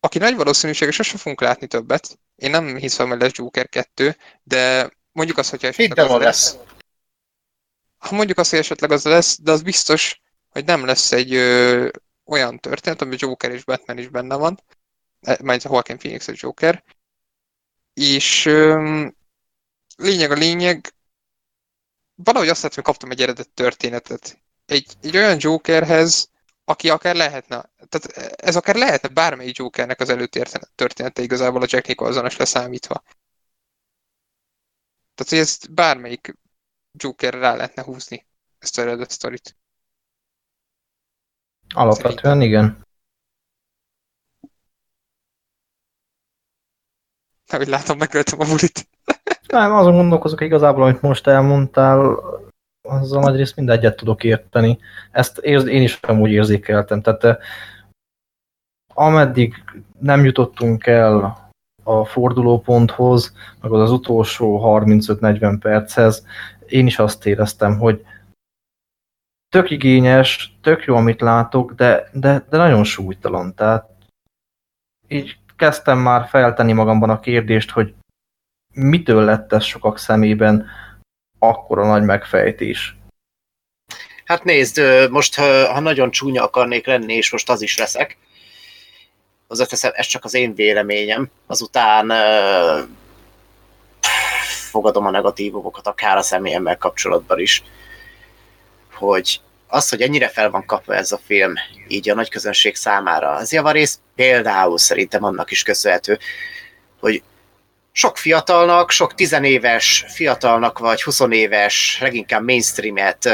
aki nagy valószínűséggel sosem fogunk látni többet. Én nem hiszem, hogy lesz Joker 2, de mondjuk azt, hogyha esetleg az lesz. lesz. Ha mondjuk azt, hogy esetleg az lesz, de az biztos, hogy nem lesz egy ö, olyan történet, amiben Joker és Batman is benne van, majd a Joaquin Phoenix és Joker, és ö, lényeg a lényeg, valahogy azt látom, hogy kaptam egy eredet történetet. Egy, egy olyan Jokerhez, aki akár lehetne, tehát ez akár lehetne bármelyik Jokernek az előtörténete igazából a Jack Nicholsonos leszámítva. Tehát, hogy ezt bármelyik Jokerre rá lehetne húzni, ezt az eredet sztorit. Alapvetően igen. Ahogy látom, megöltem a bulit. Nem, azon gondolkozok igazából, amit most elmondtál, azzal nagy részt mindegyet tudok érteni. Ezt érz, én is amúgy érzékeltem. Tehát eh, ameddig nem jutottunk el a fordulóponthoz, meg az, az utolsó 35-40 perchez, én is azt éreztem, hogy tök igényes, tök jó, amit látok, de, de, de nagyon súlytalan. Tehát így kezdtem már feltenni magamban a kérdést, hogy mitől lett ez sokak szemében akkora nagy megfejtés? Hát nézd, most ha, nagyon csúnya akarnék lenni, és most az is leszek, hozzáteszem, ez csak az én véleményem. Azután fogadom a negatívokat akár a személyemmel kapcsolatban is, hogy az, hogy ennyire fel van kapva ez a film, így a nagy közönség számára, az javarész például szerintem annak is köszönhető, hogy sok fiatalnak, sok tizenéves fiatalnak, vagy 20 éves, leginkább mainstreamet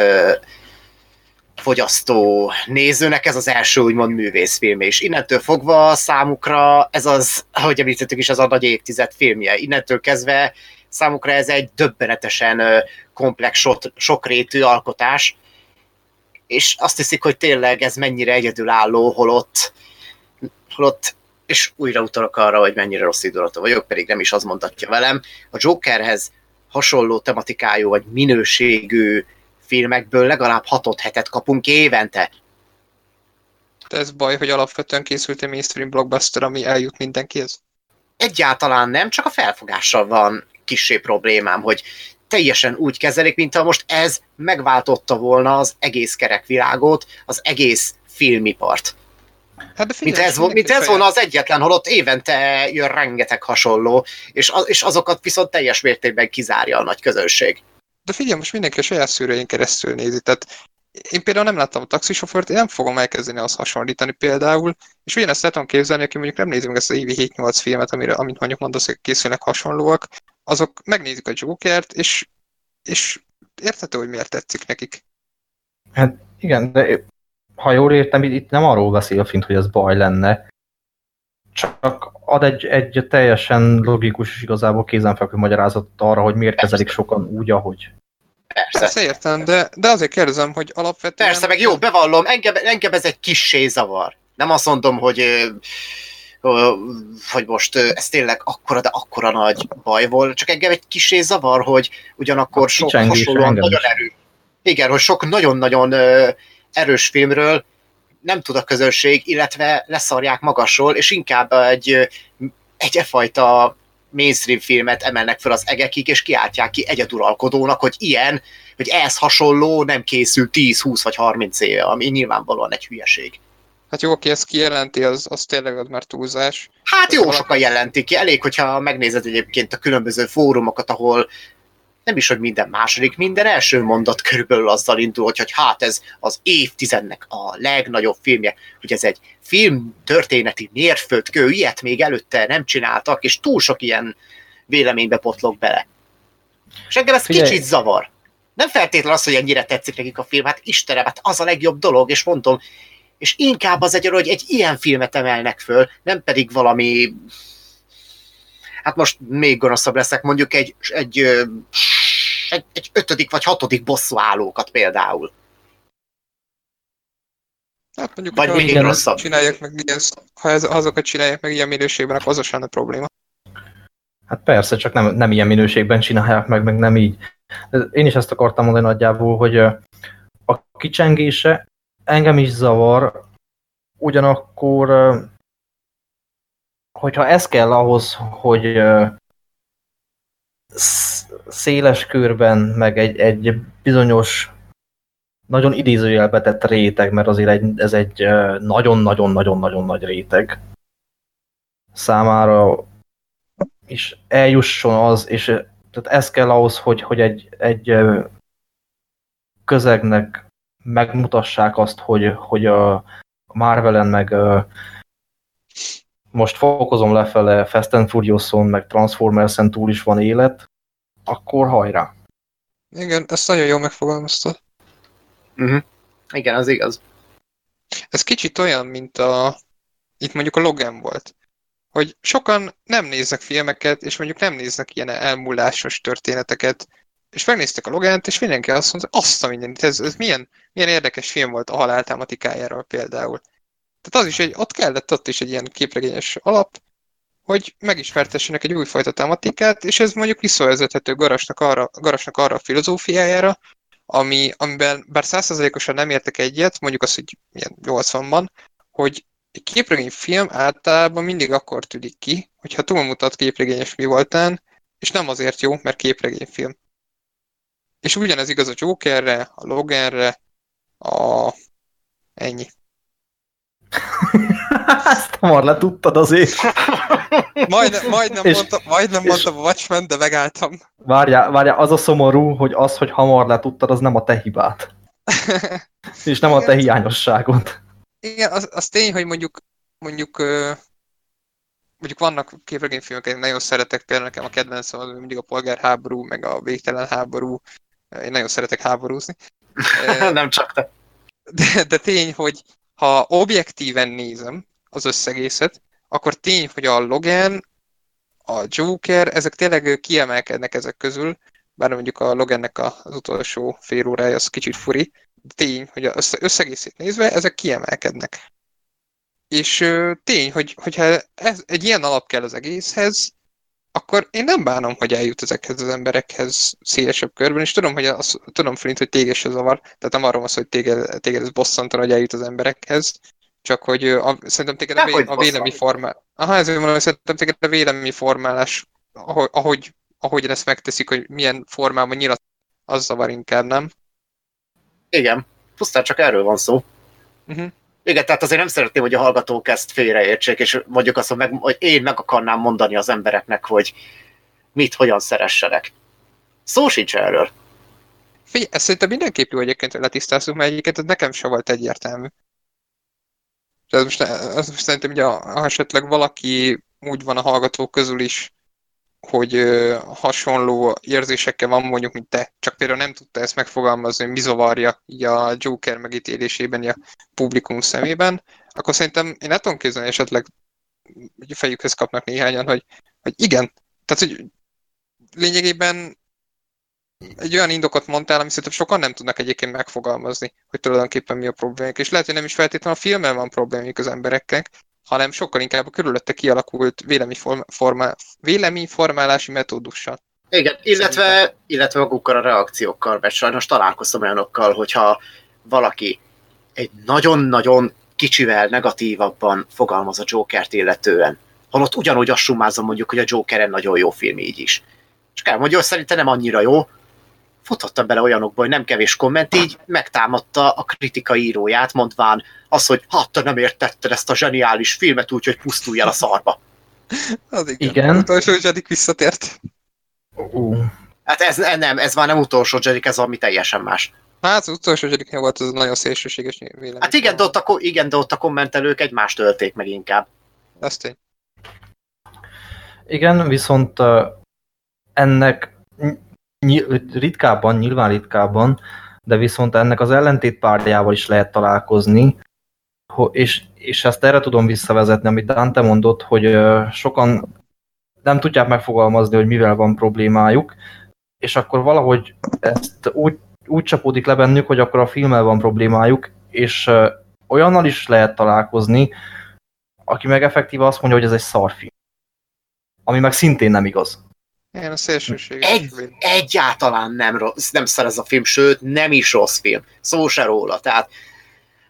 fogyasztó nézőnek ez az első úgymond művészfilm, és innentől fogva számukra ez az, ahogy említettük is, az a nagy évtized filmje. Innentől kezdve számukra ez egy döbbenetesen komplex, sokrétű alkotás, és azt hiszik, hogy tényleg ez mennyire egyedülálló, holott, holott és újra utalok arra, hogy mennyire rossz indulata vagyok, pedig nem is az mondatja velem. A Jokerhez hasonló tematikájú vagy minőségű filmekből legalább hatot hetet kapunk évente. De ez baj, hogy alapvetően készült egy mainstream blockbuster, ami eljut mindenkihez? Egyáltalán nem, csak a felfogással van kissé problémám, hogy teljesen úgy kezelik, mint ha most ez megváltotta volna az egész kerekvilágot, az egész filmipart. Hát figyelj, mint ez, mint ez volna az egyetlen, holott évente jön rengeteg hasonló, és, az, és azokat viszont teljes mértékben kizárja a nagy közönség. De figyelj, most mindenki a saját szűrőjén keresztül nézi, tehát én például nem láttam a taxisofőrt, én nem fogom elkezdeni azt hasonlítani például, és ugyanezt lehet képzelni, aki mondjuk nem meg ezt az évi 7-8 filmet, amire, amit mondjuk mondasz, hogy készülnek hasonlóak, azok megnézik a Jokert, és, és érthető, hogy miért tetszik nekik. Hát igen, de ha jól értem, itt nem arról beszél a fint, hogy ez baj lenne, csak ad egy, egy teljesen logikus és igazából kézenfekvő magyarázatot arra, hogy miért kezelik sokan úgy, ahogy. Persze. Persze értem, de, de azért kérdezem, hogy alapvetően... Persze, meg jó, bevallom, engem, engem ez egy kissé zavar. Nem azt mondom, hogy hogy most ez tényleg akkora, de akkora nagy baj volt, csak engem egy kissé zavar, hogy ugyanakkor sok hasonlóan nagyon erő. Igen, hogy sok nagyon-nagyon erős filmről nem tud a közönség, illetve leszarják magasról, és inkább egy, egy e fajta mainstream filmet emelnek fel az egekig, és kiáltják ki egyeduralkodónak, hogy ilyen, hogy ehhez hasonló nem készül 10, 20 vagy 30 éve, ami nyilvánvalóan egy hülyeség. Hát jó, aki ezt kijelenti, az, az tényleg az már túlzás. Hát jó sokan jelentik ki. Elég, hogyha megnézed egyébként a különböző fórumokat, ahol nem is, hogy minden második, minden első mondat körülbelül azzal indul, hogy hát ez az évtizednek a legnagyobb filmje, hogy ez egy film történeti mérföldkő, ilyet még előtte nem csináltak, és túl sok ilyen véleménybe potlok bele. És engem ez Figyelj. kicsit zavar. Nem feltétlenül az, hogy ennyire tetszik nekik a film, hát Istenem, hát az a legjobb dolog, és mondom, és inkább az egy, hogy egy ilyen filmet emelnek föl, nem pedig valami hát most még gonoszabb leszek, mondjuk egy, egy, egy, egy ötödik vagy hatodik bosszú állókat például. Hát mondjuk, vagy még rosszabb. Csinálják meg ilyen, ha ez, azokat csinálják meg ilyen minőségben, akkor az sem a probléma. Hát persze, csak nem, nem ilyen minőségben csinálják meg, meg nem így. Én is ezt akartam mondani nagyjából, hogy a kicsengése engem is zavar, ugyanakkor hogyha ez kell ahhoz, hogy széles körben, meg egy, egy bizonyos nagyon idézőjelbe tett réteg, mert azért egy, ez egy nagyon-nagyon-nagyon-nagyon nagy réteg számára és eljusson az, és tehát ez kell ahhoz, hogy, hogy egy, egy közegnek megmutassák azt, hogy, hogy a Marvelen meg most fokozom lefele Fast and Furious-on, meg Transformers-en túl is van élet, akkor hajrá. Igen, ezt nagyon jól megfogalmazta. Uh-huh. Igen, az igaz. Ez kicsit olyan, mint a... Itt mondjuk a Logan volt. Hogy sokan nem néznek filmeket, és mondjuk nem néznek ilyen elmúlásos történeteket, és megnéztek a Logant, és mindenki azt mondta, azt a mindenit, ez, ez milyen, milyen érdekes film volt a halál tematikájáról például. Tehát az is egy, ott kellett ott is egy ilyen képregényes alap, hogy megismertessenek egy újfajta tematikát, és ez mondjuk visszavezethető Garasnak arra, Garasnak arra a filozófiájára, ami, amiben bár százszerzalékosan nem értek egyet, mondjuk az, hogy ilyen 80-ban, hogy egy képregényfilm általában mindig akkor tűnik ki, hogyha túlmutat képregényes mi voltán, és nem azért jó, mert képregényfilm. És ugyanez igaz a Jokerre, a Loganre, a... ennyi. Ezt hamar letudtad azért. Majdnem, majdnem, És- mondtam, majdnem és- mondtam a Watchmen, de megálltam. Várjál, várjál, az a szomorú, hogy az, hogy hamar letudtad, az nem a te hibád. És nem a te hiányosságod. Igen, az, az tény, hogy mondjuk, mondjuk, mondjuk vannak képregényfilmek, én nagyon szeretek, például nekem a kedvencem az mindig a polgárháború, meg a végtelen háború. Én nagyon szeretek háborúzni. Nem csak te. De, de tény, hogy ha objektíven nézem az összegészet, akkor tény, hogy a Logan, a Joker, ezek tényleg kiemelkednek ezek közül, bár mondjuk a Logannek az utolsó fél órája az kicsit furi, de tény, hogy az össze- összegészét nézve ezek kiemelkednek. És tény, hogy, hogyha ez, egy ilyen alap kell az egészhez, akkor én nem bánom, hogy eljut ezekhez az emberekhez szélesebb körben, és tudom, hogy az, tudom, Flint, hogy téged se zavar, tehát nem arról van szó, hogy téged, téged ez bosszantana, hogy eljut az emberekhez, csak hogy a, szerintem téged a, vé, a vélemi bosszant. formál... Aha, ezért mondom, hogy szerintem téged a vélemi formálás, ahogy, ahogy, ahogyan ezt megteszik, hogy milyen formában nyilat, az zavar inkább, nem? Igen, pusztán csak erről van szó. Uh-huh. Igen, tehát azért nem szeretném, hogy a hallgatók ezt félreértsék, és mondjuk azt, hogy, meg, hogy én meg akarnám mondani az embereknek, hogy mit, hogyan szeressenek. Szó sincs erről. Figyelj, ezt szerintem mindenképp jó egyébként, hogy letisztázzuk, mert egyébként ez nekem sem volt egyértelmű. Ez most, ez most szerintem, ugye, ha esetleg valaki úgy van a hallgatók közül is, hogy hasonló érzésekkel van mondjuk, mint te, csak például nem tudta ezt megfogalmazni, hogy mi zavarja így a Joker megítélésében, a publikum szemében, akkor szerintem én el tudom képzelni esetleg fejükhez kapnak néhányan, hogy, hogy igen, tehát hogy lényegében egy olyan indokot mondtál, ami szerintem sokan nem tudnak egyébként megfogalmazni, hogy tulajdonképpen mi a problémák. És lehet, hogy nem is feltétlenül a filmmel van problémák az embereknek, hanem sokkal inkább a körülötte kialakult véleményforma, véleményformálási metódussal. Igen, illetve, illetve magukkal a reakciókkal, mert sajnos találkoztam olyanokkal, hogyha valaki egy nagyon-nagyon kicsivel negatívabban fogalmaz a Jokert illetően, holott ugyanúgy azt summázom mondjuk, hogy a Jokeren nagyon jó film így is. És kell mondja, hogy szerintem nem annyira jó, futottam bele olyanokba, hogy nem kevés komment így megtámadta a kritika íróját, mondván az, hogy hát te nem értetted ezt a zseniális filmet, úgyhogy pusztulj el a szarba. Az igen. Igen. Az utolsó Zsedik visszatért. Uh, Hát ez nem, ez már nem utolsó Jedik, ez valami teljesen más. Hát az utolsó Zsediknél volt az nagyon szélsőséges vélemény. Hát igen, de ott a, igen, de ott a kommentelők egymást ölték meg inkább. Ez tény. igen, viszont ennek ritkábban, nyilván ritkábban, de viszont ennek az ellentét párjával is lehet találkozni, és, és ezt erre tudom visszavezetni, amit Dante mondott, hogy sokan nem tudják megfogalmazni, hogy mivel van problémájuk, és akkor valahogy ezt úgy, úgy csapódik le bennük, hogy akkor a filmmel van problémájuk, és olyannal is lehet találkozni, aki meg effektíve azt mondja, hogy ez egy szarfilm. Ami meg szintén nem igaz. Igen, a szélsőséges Egy, vélemény. egyáltalán nem, rossz, nem szar ez a film, sőt, nem is rossz film. Szó se róla. Tehát,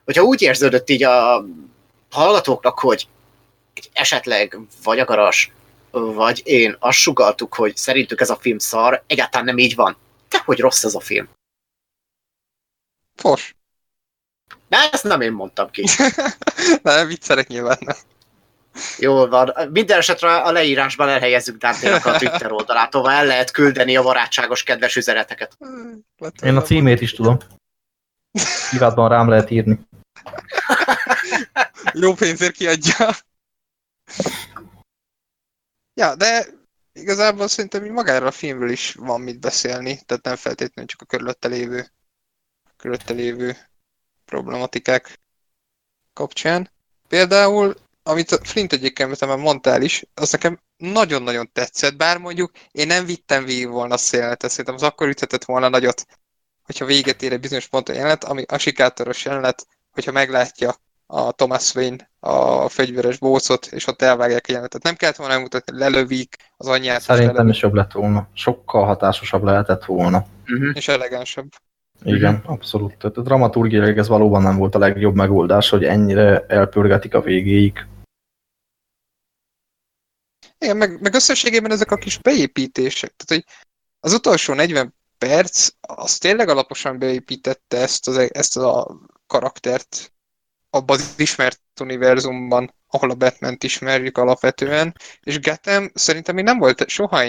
hogyha úgy érződött így a hallgatóknak, hogy esetleg vagy a garas, vagy én azt sugaltuk, hogy szerintük ez a film szar, egyáltalán nem így van. De hogy rossz ez a film. Fos. De ezt nem én mondtam ki. Nem, viccelek nyilván nem. Jól van. Minden esetre a leírásban elhelyezzük Dante-nak a Twitter oldalát, ahol el lehet küldeni a barátságos, kedves üzeneteket. Én a címét is tudom. Privátban rám lehet írni. Jó pénzért kiadja. Ja, de igazából szerintem így magáról a filmről is van mit beszélni, tehát nem feltétlenül csak a körülötte lévő, körülötte lévő problematikák kapcsán. Például, amit a Flint egyébként már mondtál is, az nekem nagyon-nagyon tetszett, bár mondjuk én nem vittem végig volna a széletet, szerintem az akkor üthetett volna nagyot, hogyha véget ér egy bizonyos ponton jelenet, ami a sikátoros jelenet, hogyha meglátja a Thomas Wayne a fegyveres bócot, és ott elvágják a jelenetet. Nem kellett volna megmutatni, lelövik az anyját, Szerintem lelövik, is jobb lett volna. Sokkal hatásosabb lehetett volna. Uh-huh. és elegánsabb. Igen, abszolút. Tehát a dramaturgiailag ez valóban nem volt a legjobb megoldás, hogy ennyire elpörgetik a végéig. Igen, meg, meg összességében ezek a kis beépítések. Tehát, hogy az utolsó 40 perc, az tényleg alaposan beépítette ezt, az, ezt a karaktert abban az ismert univerzumban, ahol a batman ismerjük alapvetően, és Gotham szerintem még nem volt soha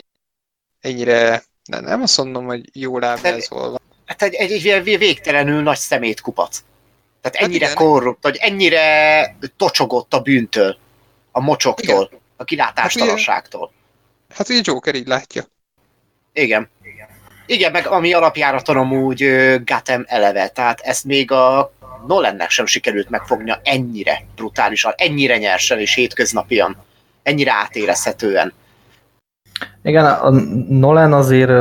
ennyire, nem, nem azt mondom, hogy jól ábrázolva. Hát egy, egy, egy végtelenül nagy szemétkupac. Tehát hát ennyire hát korrupt, hogy ennyire tocsogott a bűntől, a mocsoktól, igen. A kilátástalanságtól. Hát így Joker így látja. Igen. Igen, meg ami alapjáraton úgy Gotham eleve, tehát ezt még a Nolannek sem sikerült megfognia ennyire brutálisan, ennyire nyersen és hétköznapian, ennyire átérezhetően. Igen, a Nolan azért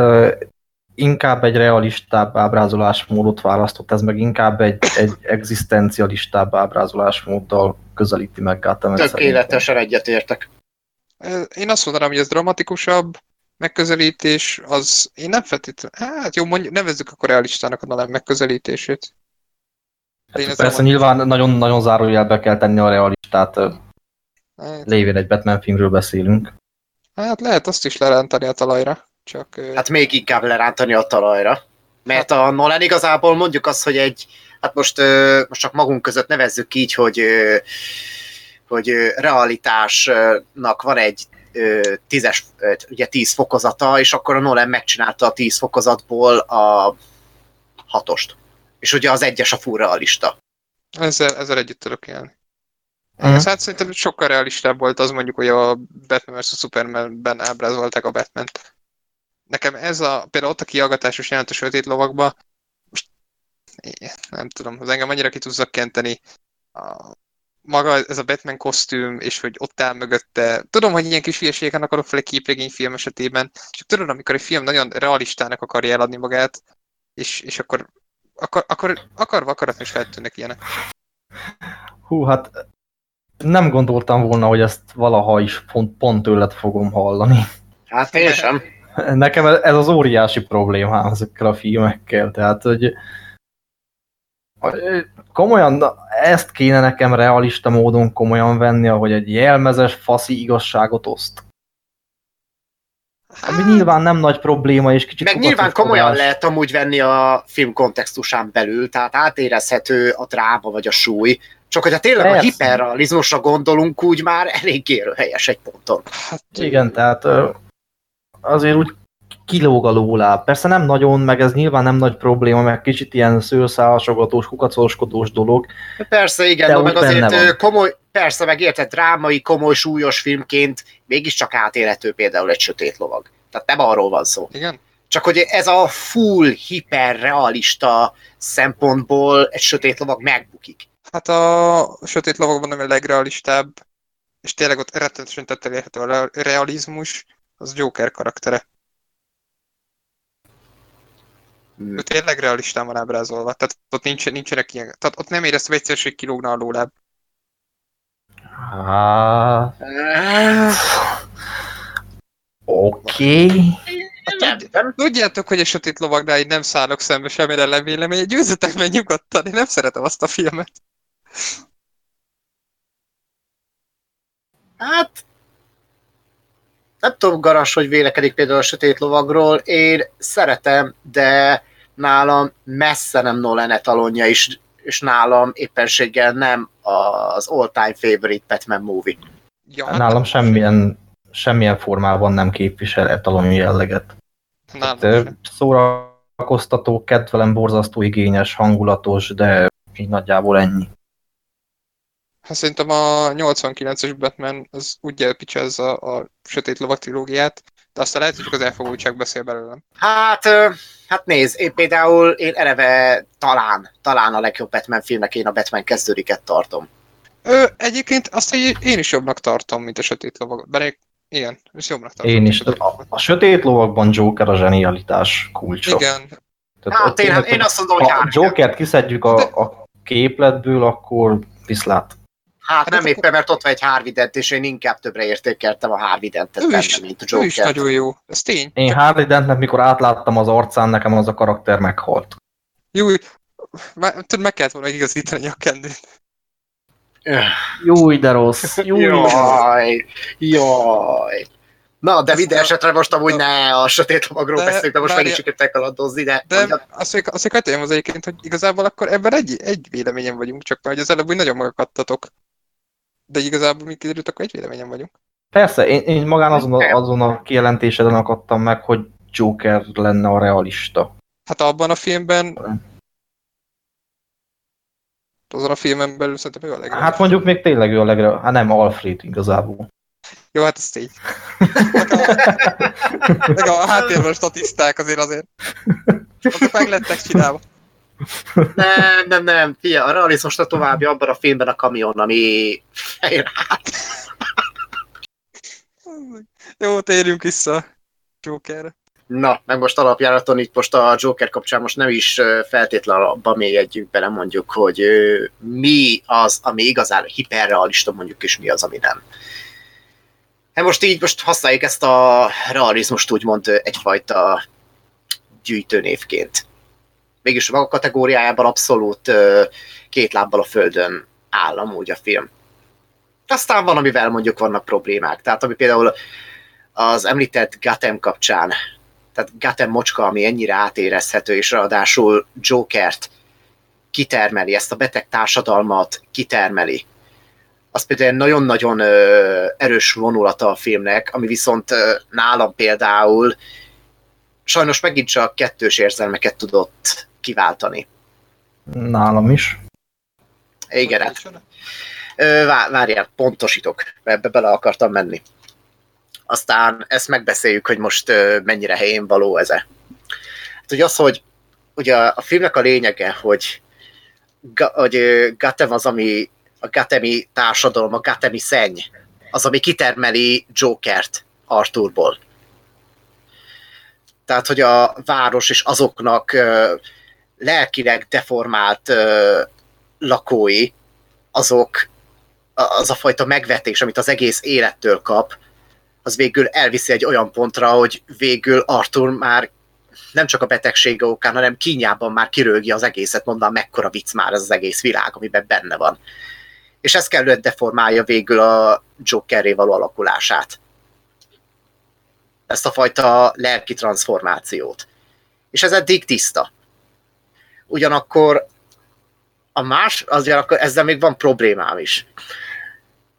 inkább egy realistább ábrázolásmódot választott, ez meg inkább egy, egy egzisztencialistább ábrázolásmóddal közelíti meg Gotham. Tökéletesen egyetértek. Én azt mondanám, hogy ez dramatikusabb, megközelítés, az én nem feltétlenül, hát jó, mondjuk, nevezzük akkor realistának a Nolan megközelítését. Hát persze nyilván nagyon-nagyon zárójelbe kell tenni a realistát, hát, lévén egy Batman filmről beszélünk. Hát lehet azt is lerántani a talajra. Csak, hát még inkább lerántani a talajra. Mert hát, a Nolan igazából mondjuk azt, hogy egy, hát most, most csak magunk között nevezzük így, hogy, hogy realitásnak van egy tízes, ugye tíz fokozata, és akkor a Nolan megcsinálta a tíz fokozatból a hatost. És ugye az egyes a full realista. Ezzel, ezzel együtt tudok élni. Uh-huh. Hát szerintem sokkal realistább volt az mondjuk, hogy a Batman vs. Superman-ben ábrázolták a Batman-t. Nekem ez a, például ott a kiallgatásos jelent a sötét lovakba, most nem tudom, az engem annyira ki tudsz kenteni. A, maga ez a Batman kosztüm, és hogy ott áll mögötte. Tudom, hogy ilyen kis hülyeségek akarok fel egy film esetében, csak tudod, amikor egy film nagyon realistának akarja eladni magát, és, és akkor, akkor, akkor akarva akaratni is feltűnnek ilyenek. Hú, hát nem gondoltam volna, hogy ezt valaha is pont, pont tőled fogom hallani. Hát én sem. Nekem ez az óriási problémám ezekkel a filmekkel, tehát hogy komolyan, ezt kéne nekem realista módon komolyan venni, ahogy egy jelmezes, faszi igazságot oszt. Ami hát- nyilván nem nagy probléma, és kicsit... Meg nyilván komolyan lehet amúgy venni a film kontextusán belül, tehát átérezhető a dráma vagy a súly, csak hogyha tényleg Persze. a hiperrealizmusra gondolunk, úgy már eléggé helyes egy ponton. Hát igen, tehát azért úgy kilóg a lóláb. Persze nem nagyon, meg ez nyilván nem nagy probléma, meg kicsit ilyen szőrszálasogatós, kukacoskodós dolog. Persze, igen, de meg azért komoly, persze, meg érted, drámai, komoly, súlyos filmként mégiscsak átélhető például egy sötét lovag. Tehát nem arról van szó. Igen. Csak hogy ez a full, hiperrealista szempontból egy sötét lovag megbukik. Hát a sötét lovagban nem a legrealistább, és tényleg ott rettenetesen tettelérhető a realizmus, az Joker karaktere. Hmm. Ő tényleg realistán van ábrázolva, tehát ott nincs, nincsenek ilyen, tehát ott nem éreztem egyszer, hogy kilógna a lóláb. Hát... Oké. Okay. Tudjátok, hogy a sötét lovagnál így nem szállok szembe semmire levélemény, győzzetek meg nyugodtan, én nem szeretem azt a filmet. Hát, nem tudom, Garas, hogy vélekedik például a Sötét Lovagról, én szeretem, de nálam messze nem Nolan etalonja is, és nálam éppenséggel nem az all-time favorite Batman movie. Ja, hát nálam semmilyen, semmilyen formában nem képvisel etalonja jelleget. Hát, szórakoztató, kedvelem, borzasztó igényes, hangulatos, de így nagyjából ennyi. Hát szerintem a 89-es Batman az úgy elpicsázza a Sötét Lovak trilógiát, de aztán lehet, hogy csak az elfogultság beszél belőlem. Hát, hát nézd, én például én eleve talán, talán a legjobb Batman filmnek én a Batman kezdődiket tartom. Ö, egyébként azt én is jobbnak tartom, mint a Sötét Lovak. Bár igen, és jobbnak tartom. Én is. A, a Sötét Lovakban Joker a zsenialitás kulcsa. Igen. Tehát hát én, én azt mondom, hogy Ha Jokert kiszedjük a, a képletből, akkor viszlát. Hát, hát nem akkor... éppen, mert ott van egy Harvey és én inkább többre értékeltem a Harvey Dent-et benne, is, mint a Joker. Ő is nagyon jó, ez tény. Én Harvey Dentnek, mikor átláttam az arcán, nekem az a karakter meghalt. Jó, tudod, meg kellett volna igazítani a kendőt. Jó, de rossz. Jó, jaj, jaj. Na, de Ezt minden a- esetre most amúgy a- ne a sötét lovagról De beszélünk, de most megint sikerült elkalandozni, de... De azt még, azt még az egyébként, hogy igazából akkor ebben egy, egy véleményen vagyunk, csak már hogy az előbb úgy nagyon megakadtatok. De igazából mi kiderült, akkor egy véleményen vagyunk. Persze, én, én magán azon a, azon a kijelentéseden akadtam meg, hogy Joker lenne a realista. Hát abban a filmben... Azon a filmen belül szerintem ő a legjobb. Hát mondjuk még tényleg ő a legre... Hát nem Alfred igazából. Jó, hát ez tény. Meg a háttérben statiszták azért azért. Azok meg lettek csinálva. Nem, nem, nem, fia, a realizmusra további abban a filmben a kamion, ami fejre állt. Jó, térjünk vissza Jokerre. Na, meg most alapjáraton itt most a Joker kapcsán most nem is feltétlenül abba mélyedjünk bele mondjuk, hogy mi az, ami igazán hiperrealista mondjuk, és mi az, ami nem. Hát most így most használjuk ezt a realizmust úgymond egyfajta gyűjtőnévként. Mégis a maga kategóriájában abszolút két lábbal a földön áll amúgy a film. Aztán van, amivel mondjuk vannak problémák. Tehát ami például az említett Gotham kapcsán, tehát Gotham mocska, ami ennyire átérezhető, és ráadásul Jokert kitermeli, ezt a beteg társadalmat kitermeli. Az például nagyon-nagyon erős vonulata a filmnek, ami viszont nálam például sajnos megint csak kettős érzelmeket tudott kiváltani. Nálam is. Igen, hát várjál, pontosítok, ebbe bele akartam menni. Aztán ezt megbeszéljük, hogy most mennyire helyén való ez -e. Hát ugye az, hogy ugye a filmnek a lényege, hogy, hogy Gotham az, ami a Gothami társadalom, a Gothami szenny, az, ami kitermeli Jokert Arthurból. Tehát, hogy a város és azoknak lelkileg deformált ö, lakói, azok az a fajta megvetés, amit az egész élettől kap, az végül elviszi egy olyan pontra, hogy végül Arthur már nem csak a betegsége okán, hanem kínjában már kirögi az egészet, mondván mekkora vicc már ez az egész világ, amiben benne van. És ez kellően deformálja végül a Jokerré való alakulását. Ezt a fajta lelki transformációt. És ez eddig tiszta. Ugyanakkor a más, az ugyanakkor ezzel még van problémám is.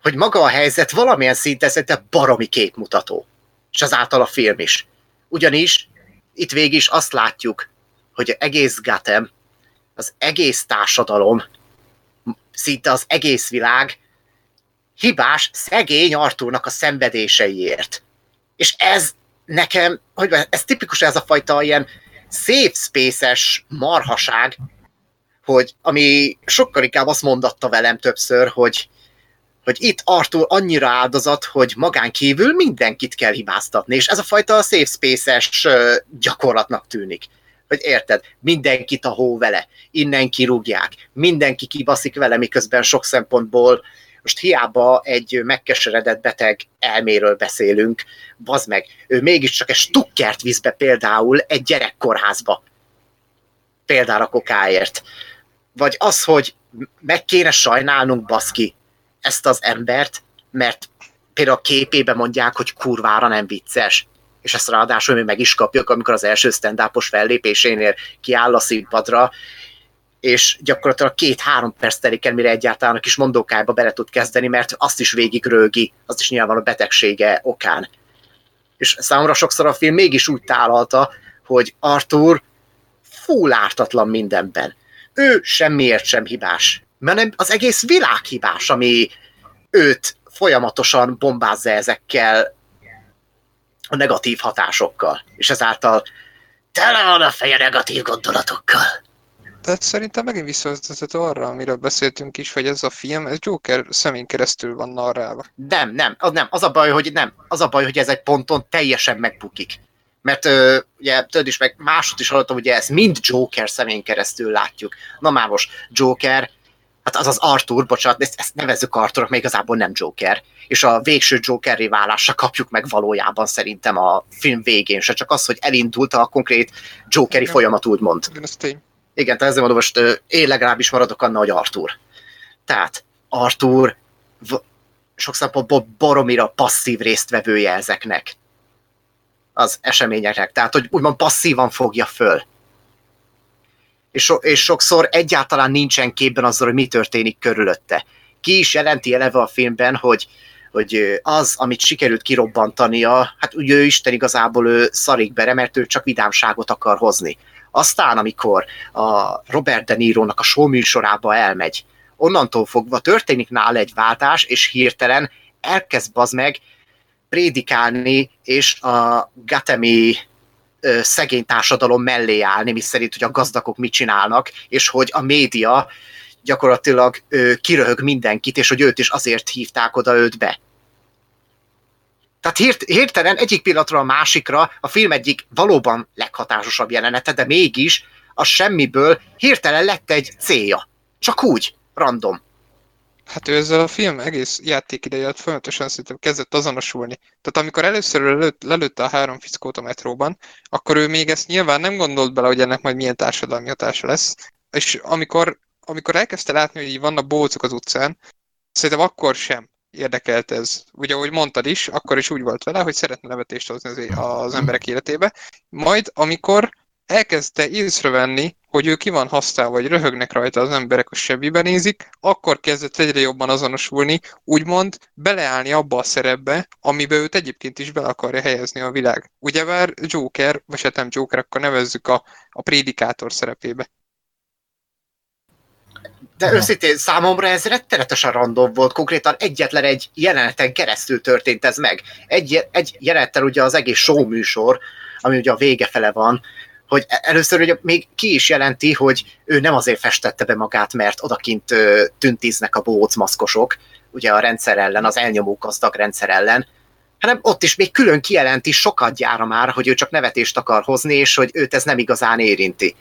Hogy maga a helyzet valamilyen szinten szerintem baromi képmutató. És azáltal a film is. Ugyanis itt végig is azt látjuk, hogy egész Gotham, az egész társadalom, szinte az egész világ hibás, szegény Artúrnak a szenvedéseiért. És ez nekem, hogy ez tipikus ez a fajta ilyen safe space-es marhaság, hogy ami sokkal inkább azt mondatta velem többször, hogy, hogy itt Arthur annyira áldozat, hogy magán kívül mindenkit kell hibáztatni, és ez a fajta safe space-es gyakorlatnak tűnik. Hogy érted, mindenkit a hó vele, innen kirúgják, mindenki kibaszik vele, miközben sok szempontból most hiába egy megkeseredett beteg elméről beszélünk, bazd meg, ő mégiscsak egy stukkert visz be például egy gyerekkorházba. Példára kokáért. Vagy az, hogy meg kéne sajnálnunk, baszki, ezt az embert, mert például a képébe mondják, hogy kurvára nem vicces. És ezt ráadásul mi meg is kapjuk, amikor az első stand fellépésénél kiáll a színpadra, és gyakorlatilag két-három perc telik el, mire egyáltalán a kis mondókájába bele tud kezdeni, mert azt is végig rögi, azt is nyilván a betegsége okán. És számomra sokszor a film mégis úgy tálalta, hogy Arthur full ártatlan mindenben. Ő semmiért sem hibás, hanem az egész világ hibás, ami őt folyamatosan bombázza ezekkel a negatív hatásokkal, és ezáltal tele van a feje negatív gondolatokkal. Tehát szerintem megint visszavezethető arra, amiről beszéltünk is, hogy ez a film, ez Joker szemén keresztül van narrálva. Nem, nem, az nem. Az a baj, hogy nem. Az a baj, hogy ez egy ponton teljesen megbukik. Mert ö, ugye, tudod is, meg másod is hallottam, ugye ezt mind Joker szemén keresztül látjuk. Na már most Joker, hát az az Arthur, bocsánat, ezt, ezt nevezzük Arthurnak, még igazából nem Joker. És a végső Jokerré válásra kapjuk meg valójában szerintem a film végén se, csak az, hogy elindult a konkrét Jokeri folyamat, úgymond. Igen, ez tény. Igen, tehát ezzel mondom, most én legalábbis maradok annál, hogy Arthur. Tehát Arthur sok szempontból boromira passzív résztvevője ezeknek. az eseményeknek, tehát hogy úgymond passzívan fogja föl. És, so, és sokszor egyáltalán nincsen képben azzal, hogy mi történik körülötte. Ki is jelenti eleve a filmben, hogy, hogy az, amit sikerült kirobbantania, hát ugye ő Isten igazából ő szarik bere, mert ő csak vidámságot akar hozni. Aztán, amikor a Robert De Niro-nak a show műsorába elmegy, onnantól fogva történik nála egy váltás, és hirtelen elkezd bazd meg prédikálni, és a Gatemi szegény társadalom mellé állni, mi szerint, hogy a gazdagok mit csinálnak, és hogy a média gyakorlatilag ö, kiröhög mindenkit, és hogy őt is azért hívták oda őt be. Tehát hirt, hirtelen egyik pillanatra a másikra a film egyik valóban leghatásosabb jelenete, de mégis a semmiből hirtelen lett egy célja. Csak úgy, random. Hát ő ezzel a film egész játék ideje folyamatosan szerintem kezdett azonosulni. Tehát amikor először lelőtt, lelőtte a három fickót a metróban, akkor ő még ezt nyilván nem gondolt bele, hogy ennek majd milyen társadalmi hatása lesz. És amikor, amikor elkezdte látni, hogy így vannak bócok az utcán, szerintem akkor sem érdekelt ez. Ugye, ahogy mondtad is, akkor is úgy volt vele, hogy szeretne nevetést hozni az, az emberek életébe. Majd, amikor elkezdte észrevenni, hogy ő ki van használva, vagy röhögnek rajta az emberek, a sebbiben nézik, akkor kezdett egyre jobban azonosulni, úgymond beleállni abba a szerepbe, amibe őt egyébként is bele akarja helyezni a világ. Ugyebár Joker, vagy hát nem Joker, akkor nevezzük a, a prédikátor szerepébe. De Aha. őszintén számomra ez rettenetesen random volt, konkrétan egyetlen egy jeleneten keresztül történt ez meg. Egy, egy jelenettel ugye az egész show műsor, ami ugye a vége fele van, hogy e- először ugye még ki is jelenti, hogy ő nem azért festette be magát, mert odakint tüntiznek a bóc maszkosok, ugye a rendszer ellen, az elnyomó gazdag rendszer ellen, hanem ott is még külön kijelenti sokat gyára már, hogy ő csak nevetést akar hozni, és hogy őt ez nem igazán érinti.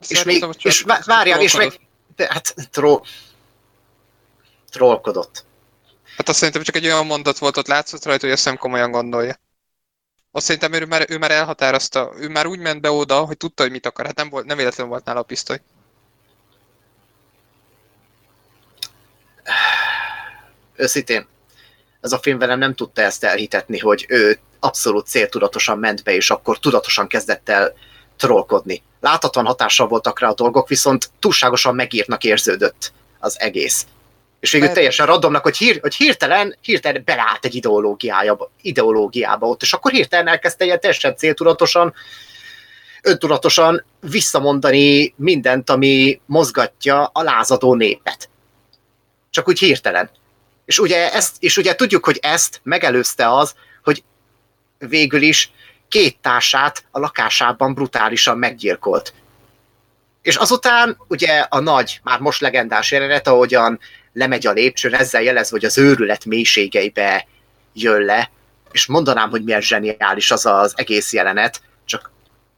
Szerintem és még, és várjál, és meg, hát tro, trollkodott. Hát azt szerintem csak egy olyan mondat volt, ott látszott rajta, hogy ezt nem komolyan gondolja. Azt szerintem ő már, ő már elhatározta, ő már úgy ment be oda, hogy tudta, hogy mit akar. Hát nem, volt, nem véletlenül volt nála a pisztoly. Őszintén, ez a film velem nem tudta ezt elhitetni, hogy ő abszolút céltudatosan ment be, és akkor tudatosan kezdett el trollkodni. Láthatóan hatással voltak rá a dolgok, viszont túlságosan megírtnak érződött az egész. És végül Mert... teljesen randomnak, hogy, hír, hogy hirtelen, hirtelen beleállt egy ideológiába, ideológiába ott, és akkor hirtelen elkezdte ilyen teljesen céltudatosan, öntudatosan visszamondani mindent, ami mozgatja a lázadó népet. Csak úgy hirtelen. És ugye, ezt, és ugye tudjuk, hogy ezt megelőzte az, hogy végül is két társát a lakásában brutálisan meggyilkolt. És azután ugye a nagy, már most legendás jelenet, ahogyan lemegy a lépcsőn, ezzel jelezve, hogy az őrület mélységeibe jön le, és mondanám, hogy milyen zseniális az az egész jelenet, csak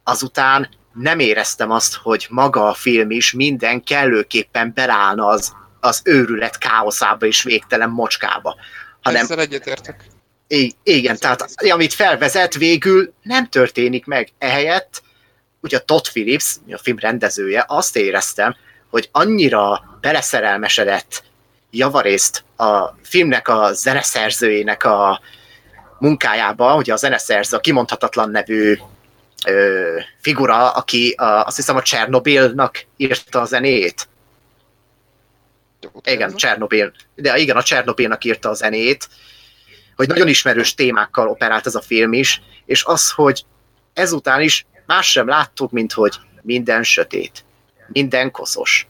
azután nem éreztem azt, hogy maga a film is minden kellőképpen belállna az, az őrület káoszába és végtelen mocskába. Hanem, Ezzel egyetértek. Igen, tehát amit felvezet, végül nem történik meg. Ehelyett, ugye Todd Phillips, a film rendezője, azt éreztem, hogy annyira beleszerelmesedett javarészt a filmnek a zeneszerzőjének a munkájába, hogy a zeneszerző, a kimondhatatlan nevű ö, figura, aki a, azt hiszem a Csernobilnak írta a zenét. Igen, Csernobil. De igen, a Csernobilnak írta a zenét, hogy nagyon ismerős témákkal operált ez a film is, és az, hogy ezután is más sem láttuk, mint hogy minden sötét, minden koszos,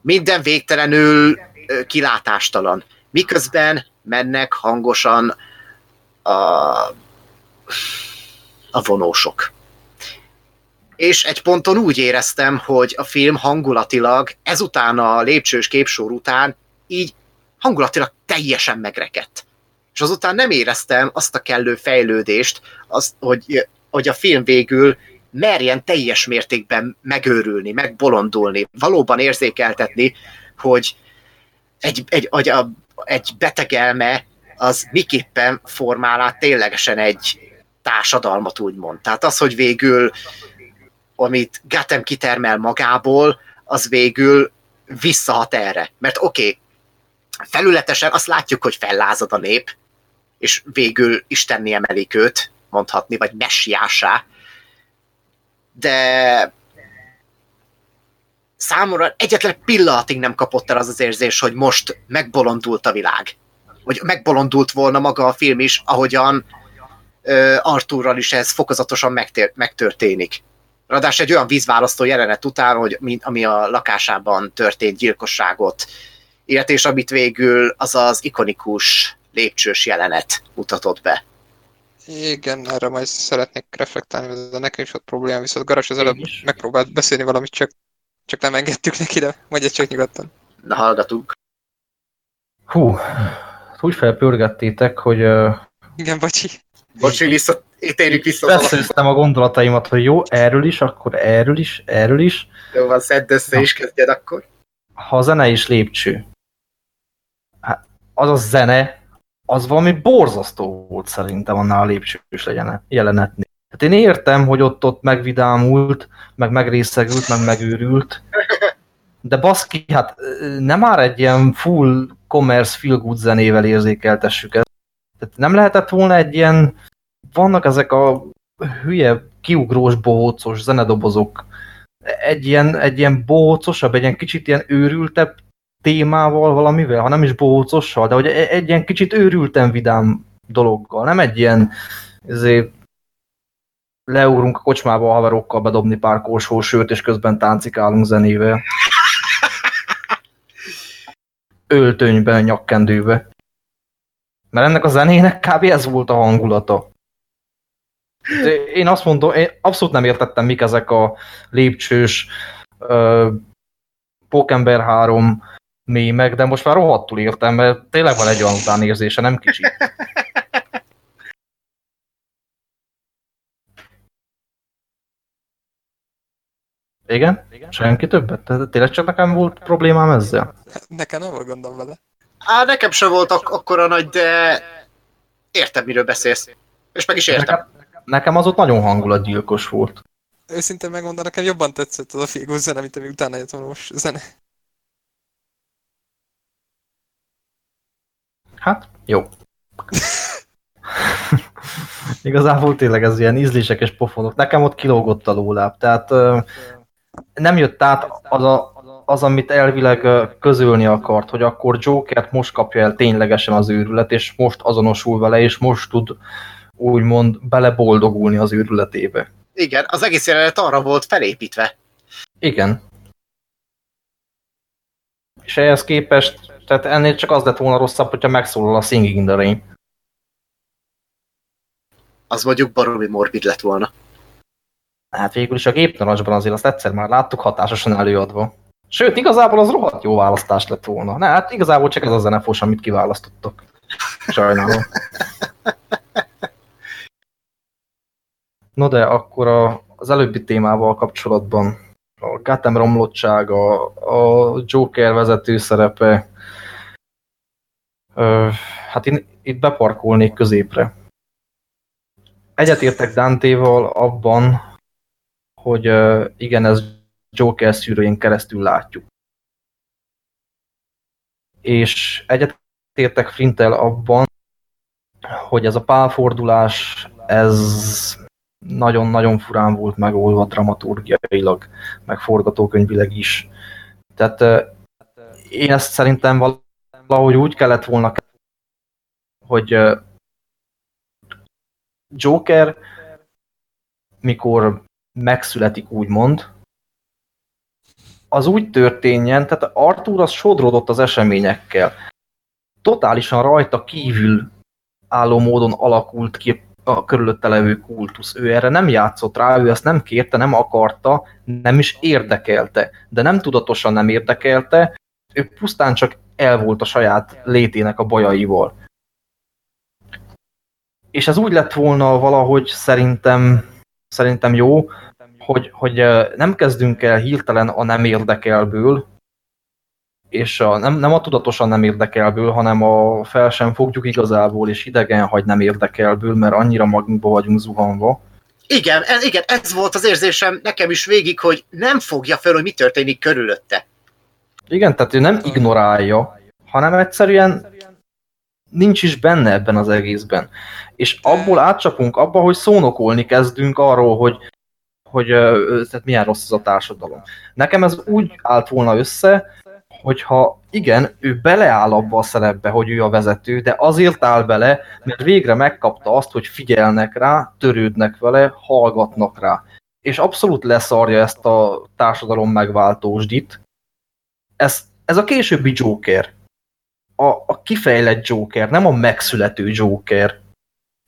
minden végtelenül kilátástalan. Miközben mennek hangosan a, a vonósok. És egy ponton úgy éreztem, hogy a film hangulatilag ezután a lépcsős képsor után így hangulatilag teljesen megrekedt. És azután nem éreztem azt a kellő fejlődést, azt, hogy, hogy a film végül merjen teljes mértékben megőrülni, megbolondulni, valóban érzékeltetni, hogy egy, egy, egy, a, egy beteg elme az miképpen formál át ténylegesen egy társadalmat, úgymond. Tehát az, hogy végül, amit Gatem kitermel magából, az végül visszahat erre. Mert oké, okay, felületesen azt látjuk, hogy fellázad a nép, és végül Istenni emelik őt, mondhatni, vagy messiásá. De számomra egyetlen pillanatig nem kapott el az az érzés, hogy most megbolondult a világ. Vagy megbolondult volna maga a film is, ahogyan Arthurral is ez fokozatosan megtér- megtörténik. Ráadásul egy olyan vízválasztó jelenet után, hogy mint, ami a lakásában történt gyilkosságot, illetve és amit végül az az ikonikus lépcsős jelenet mutatott be. Igen, erre majd szeretnék reflektálni, de nekem is ott probléma, viszont Garas az előbb megpróbált beszélni valamit, csak, csak nem engedtük neki, de majd egy csak nyugodtan. Na, hallgatunk. Hú, úgy felpörgettétek, hogy... Uh, Igen, bocsi. Bocsi, vissza, térjük vissza az Beszéltem a gondolataimat, hogy jó, erről is, akkor erről is, erről is. Jó van, szedd össze és kezdjed akkor. Ha a zene is lépcső, hát az a zene, az valami borzasztó volt szerintem annál a lépcsős jelenetnél. Hát én értem, hogy ott ott megvidámult, meg megrészegült, meg megőrült, de baszki, hát nem már egy ilyen full commerce feel good zenével érzékeltessük ezt. Tehát nem lehetett volna egy ilyen, vannak ezek a hülye, kiugrós, bohócos zenedobozok, egy ilyen, egy ilyen bohócosabb, egy ilyen kicsit ilyen őrültebb témával valamivel, ha nem is bohócossal, de hogy e- egy ilyen kicsit őrülten vidám dologgal, nem egy ilyen ezért leugrunk a kocsmába a haverokkal bedobni pár korsó sőt, és közben táncikálunk zenével. Öltönyben, nyakkendőbe. Mert ennek a zenének kb. ez volt a hangulata. Én azt mondom, én abszolút nem értettem, mik ezek a lépcsős uh, Pókember 3 mémek, de most már rohadtul értem, mert tényleg van egy olyan utánérzése, nem kicsi. Igen? Igen? Senki többet? Tehát tényleg csak nekem volt problémám ezzel? Nekem nem volt gondom vele. Á, nekem sem volt ak- akkora nagy, de értem, miről beszélsz. És meg is értem. Nekem, nekem az ott nagyon hangulatgyilkos volt. Őszintén megmondom, nekem jobban tetszett az a fégó zene, mint ami utána jött most zene. Hát, jó. Igazából tényleg ez ilyen ízlések és pofonok. Nekem ott kilógott a lóláb, tehát nem jött át az, a, az, amit elvileg közölni akart, hogy akkor Jokert most kapja el ténylegesen az őrület, és most azonosul vele, és most tud úgymond beleboldogulni az őrületébe. Igen, az egész jelenet arra volt felépítve. Igen. És ehhez képest, tehát ennél csak az lett volna rosszabb, hogyha megszólal a Singing in the Rain. Az mondjuk baromi morbid lett volna. Hát végül is a gépnarancsban azért azt egyszer már láttuk hatásosan előadva. Sőt, igazából az rohadt jó választás lett volna. Ne, hát igazából csak ez a zenefos, amit kiválasztottak. Sajnálom. No de akkor a, az előbbi témával kapcsolatban a Gotham romlottsága, a Joker vezető szerepe, hát én itt beparkolnék középre. Egyetértek Dante-val abban, hogy igen, ez Joker szűrőjén keresztül látjuk. És egyetértek Flintel abban, hogy ez a pálfordulás, ez nagyon-nagyon furán volt megoldva dramaturgiailag, meg forgatókönyvileg is. Tehát én ezt szerintem valahogy úgy kellett volna, hogy Joker, mikor megszületik úgymond, az úgy történjen, tehát Arthur az sodródott az eseményekkel. Totálisan rajta kívül álló módon alakult ki a körülötte levő kultusz. Ő erre nem játszott rá, ő ezt nem kérte, nem akarta, nem is érdekelte. De nem tudatosan nem érdekelte, ő pusztán csak el volt a saját létének a bajaival. És ez úgy lett volna valahogy szerintem, szerintem jó, hogy, hogy nem kezdünk el hirtelen a nem érdekelből, és a, nem, nem a tudatosan nem érdekelből, hanem a fel sem fogjuk igazából, és idegen hagy nem érdekelből, mert annyira magunkba vagyunk zuhanva. Igen, ez, igen, ez volt az érzésem nekem is végig, hogy nem fogja fel, hogy mi történik körülötte. Igen, tehát ő nem ignorálja, hanem egyszerűen nincs is benne ebben az egészben. És abból átcsapunk abba, hogy szónokolni kezdünk arról, hogy, hogy tehát milyen rossz az a társadalom. Nekem ez úgy állt volna össze, hogyha igen, ő beleáll abba a szerepbe, hogy ő a vezető, de azért áll bele, mert végre megkapta azt, hogy figyelnek rá, törődnek vele, hallgatnak rá. És abszolút leszarja ezt a társadalom megváltósdit. Ez, ez a későbbi Joker. A, a kifejlett Joker, nem a megszülető Joker.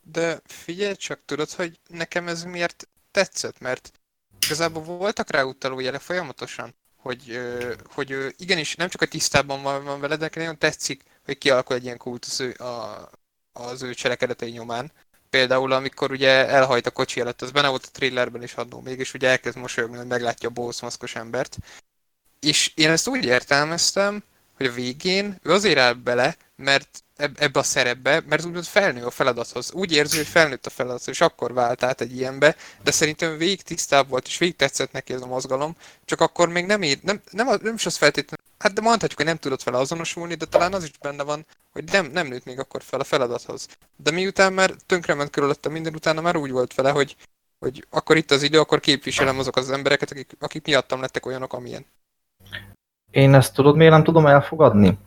De figyelj csak, tudod, hogy nekem ez miért tetszett, mert igazából voltak rá utaló jelek folyamatosan hogy, hogy igenis nem csak a tisztában van, van vele, de nagyon tetszik, hogy kialakul egy ilyen kultusz a, az ő cselekedetei nyomán. Például, amikor ugye elhajt a kocsi előtt, az benne volt a thrillerben is adó, mégis ugye elkezd mosolyogni, hogy meglátja a Bose maszkos embert. És én ezt úgy értelmeztem, hogy a végén ő azért áll bele, mert ebbe a szerepbe, mert úgymond felnő a feladathoz. Úgy érzi, hogy felnőtt a feladathoz, és akkor vált át egy ilyenbe, de szerintem végig tisztább volt, és végig tetszett neki ez a mozgalom, csak akkor még nem, ér, nem, nem, nem is az feltétlenül, hát de mondhatjuk, hogy nem tudott vele azonosulni, de talán az is benne van, hogy nem, nem nőtt még akkor fel a feladathoz. De miután már tönkrement körülötte minden, utána már úgy volt vele, hogy, hogy akkor itt az idő, akkor képviselem azok az embereket, akik, akik miattam lettek olyanok, amilyen. Én ezt tudod, miért nem tudom elfogadni?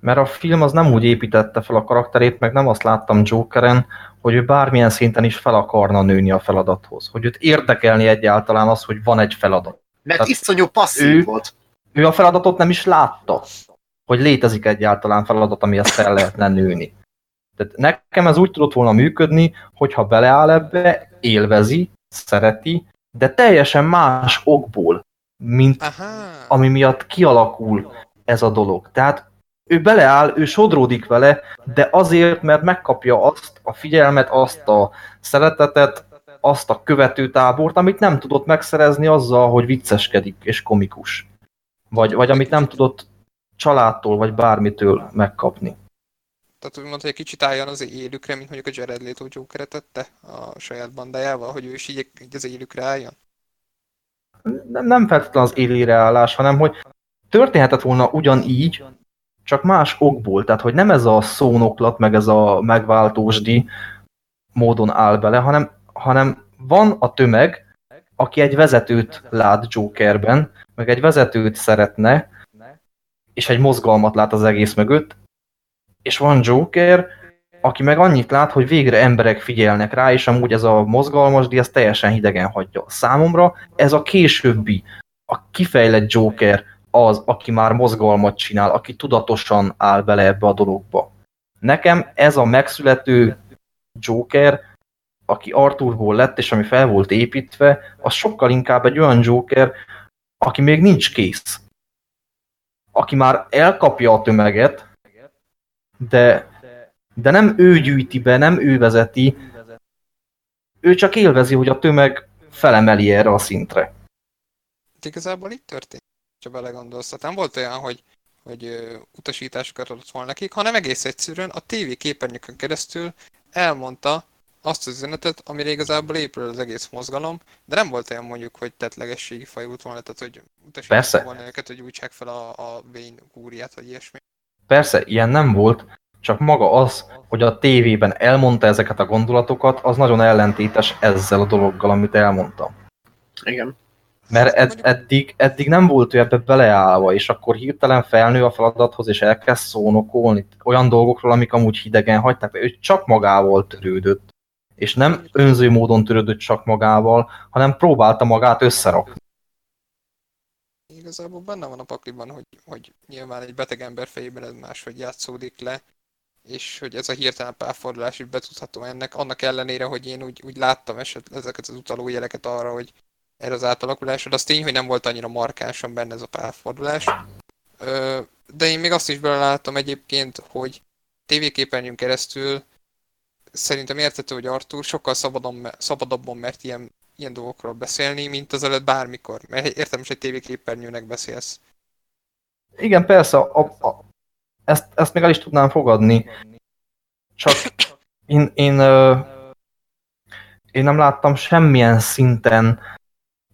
Mert a film az nem úgy építette fel a karakterét, meg nem azt láttam Jokeren, hogy ő bármilyen szinten is fel akarna nőni a feladathoz. Hogy őt érdekelni egyáltalán az, hogy van egy feladat. Mert Tehát iszonyú passzív ő, volt. Ő a feladatot nem is látta, hogy létezik egyáltalán feladat, amihez fel lehetne nőni. Tehát nekem ez úgy tudott volna működni, hogyha beleáll ebbe, élvezi, szereti, de teljesen más okból, mint Aha. ami miatt kialakul ez a dolog. Tehát ő beleáll, ő sodródik vele, de azért, mert megkapja azt a figyelmet, azt a szeretetet, azt a követőtábort, amit nem tudott megszerezni azzal, hogy vicceskedik és komikus. Vagy, vagy amit nem tudott családtól, vagy bármitől megkapni. Tehát úgy mondta, hogy egy kicsit álljon az élükre, mint mondjuk a Jared Leto Joker tette a saját bandájával, hogy ő is így, így az élükre álljon? Nem, nem feltétlenül az élére állás, hanem hogy történhetett volna ugyanígy, csak más okból, tehát hogy nem ez a szónoklat, meg ez a megváltósdi módon áll bele, hanem, hanem van a tömeg, aki egy vezetőt lát Jokerben, meg egy vezetőt szeretne, és egy mozgalmat lát az egész mögött, és van Joker, aki meg annyit lát, hogy végre emberek figyelnek rá, és amúgy ez a mozgalmasdi, ez teljesen hidegen hagyja. Számomra ez a későbbi, a kifejlett Joker, az, aki már mozgalmat csinál, aki tudatosan áll bele ebbe a dologba. Nekem ez a megszülető Joker, aki Arthurból lett, és ami fel volt építve, az sokkal inkább egy olyan Joker, aki még nincs kész. Aki már elkapja a tömeget, de, de nem ő gyűjti be, nem ő vezeti, ő csak élvezi, hogy a tömeg felemeli erre a szintre. Igazából itt történt ha belegondolsz. Tehát nem volt olyan, hogy, hogy utasításokat adott volna nekik, hanem egész egyszerűen a TV képernyőkön keresztül elmondta azt az üzenetet, amire igazából épül az egész mozgalom, de nem volt olyan mondjuk, hogy tetlegességi fajút volna, tehát hogy utasítottak volna őket, hogy újtsák fel a, a Wayne kúriát, vagy ilyesmi. Persze, ilyen nem volt, csak maga az, hogy a tévében elmondta ezeket a gondolatokat, az nagyon ellentétes ezzel a dologgal, amit elmondtam. Igen. Mert ed, eddig, eddig nem volt ő ebbe beleállva, és akkor hirtelen felnő a feladathoz, és elkezd szónokolni olyan dolgokról, amik amúgy hidegen hagyták, ő csak magával törődött. És nem önző módon törődött csak magával, hanem próbálta magát összerakni. Igazából benne van a pakliban, hogy, hogy nyilván egy beteg ember fejében ez máshogy játszódik le, és hogy ez a hirtelen párfordulás is betudható ennek, annak ellenére, hogy én úgy, úgy láttam eset, ezeket az utaló jeleket arra, hogy erre az átalakulásra, de az tény, hogy nem volt annyira markánsan benne ez a pálfordulás. De én még azt is belelátom egyébként, hogy tévéképernyőn keresztül szerintem értető, hogy Artur sokkal szabadon, szabadabban mert ilyen, ilyen dolgokról beszélni, mint az előtt bármikor. Mert értem, hogy tévéképernyőnek beszélsz. Igen, persze, a, a, ezt, ezt még el is tudnám fogadni. Csak én, én, én nem láttam semmilyen szinten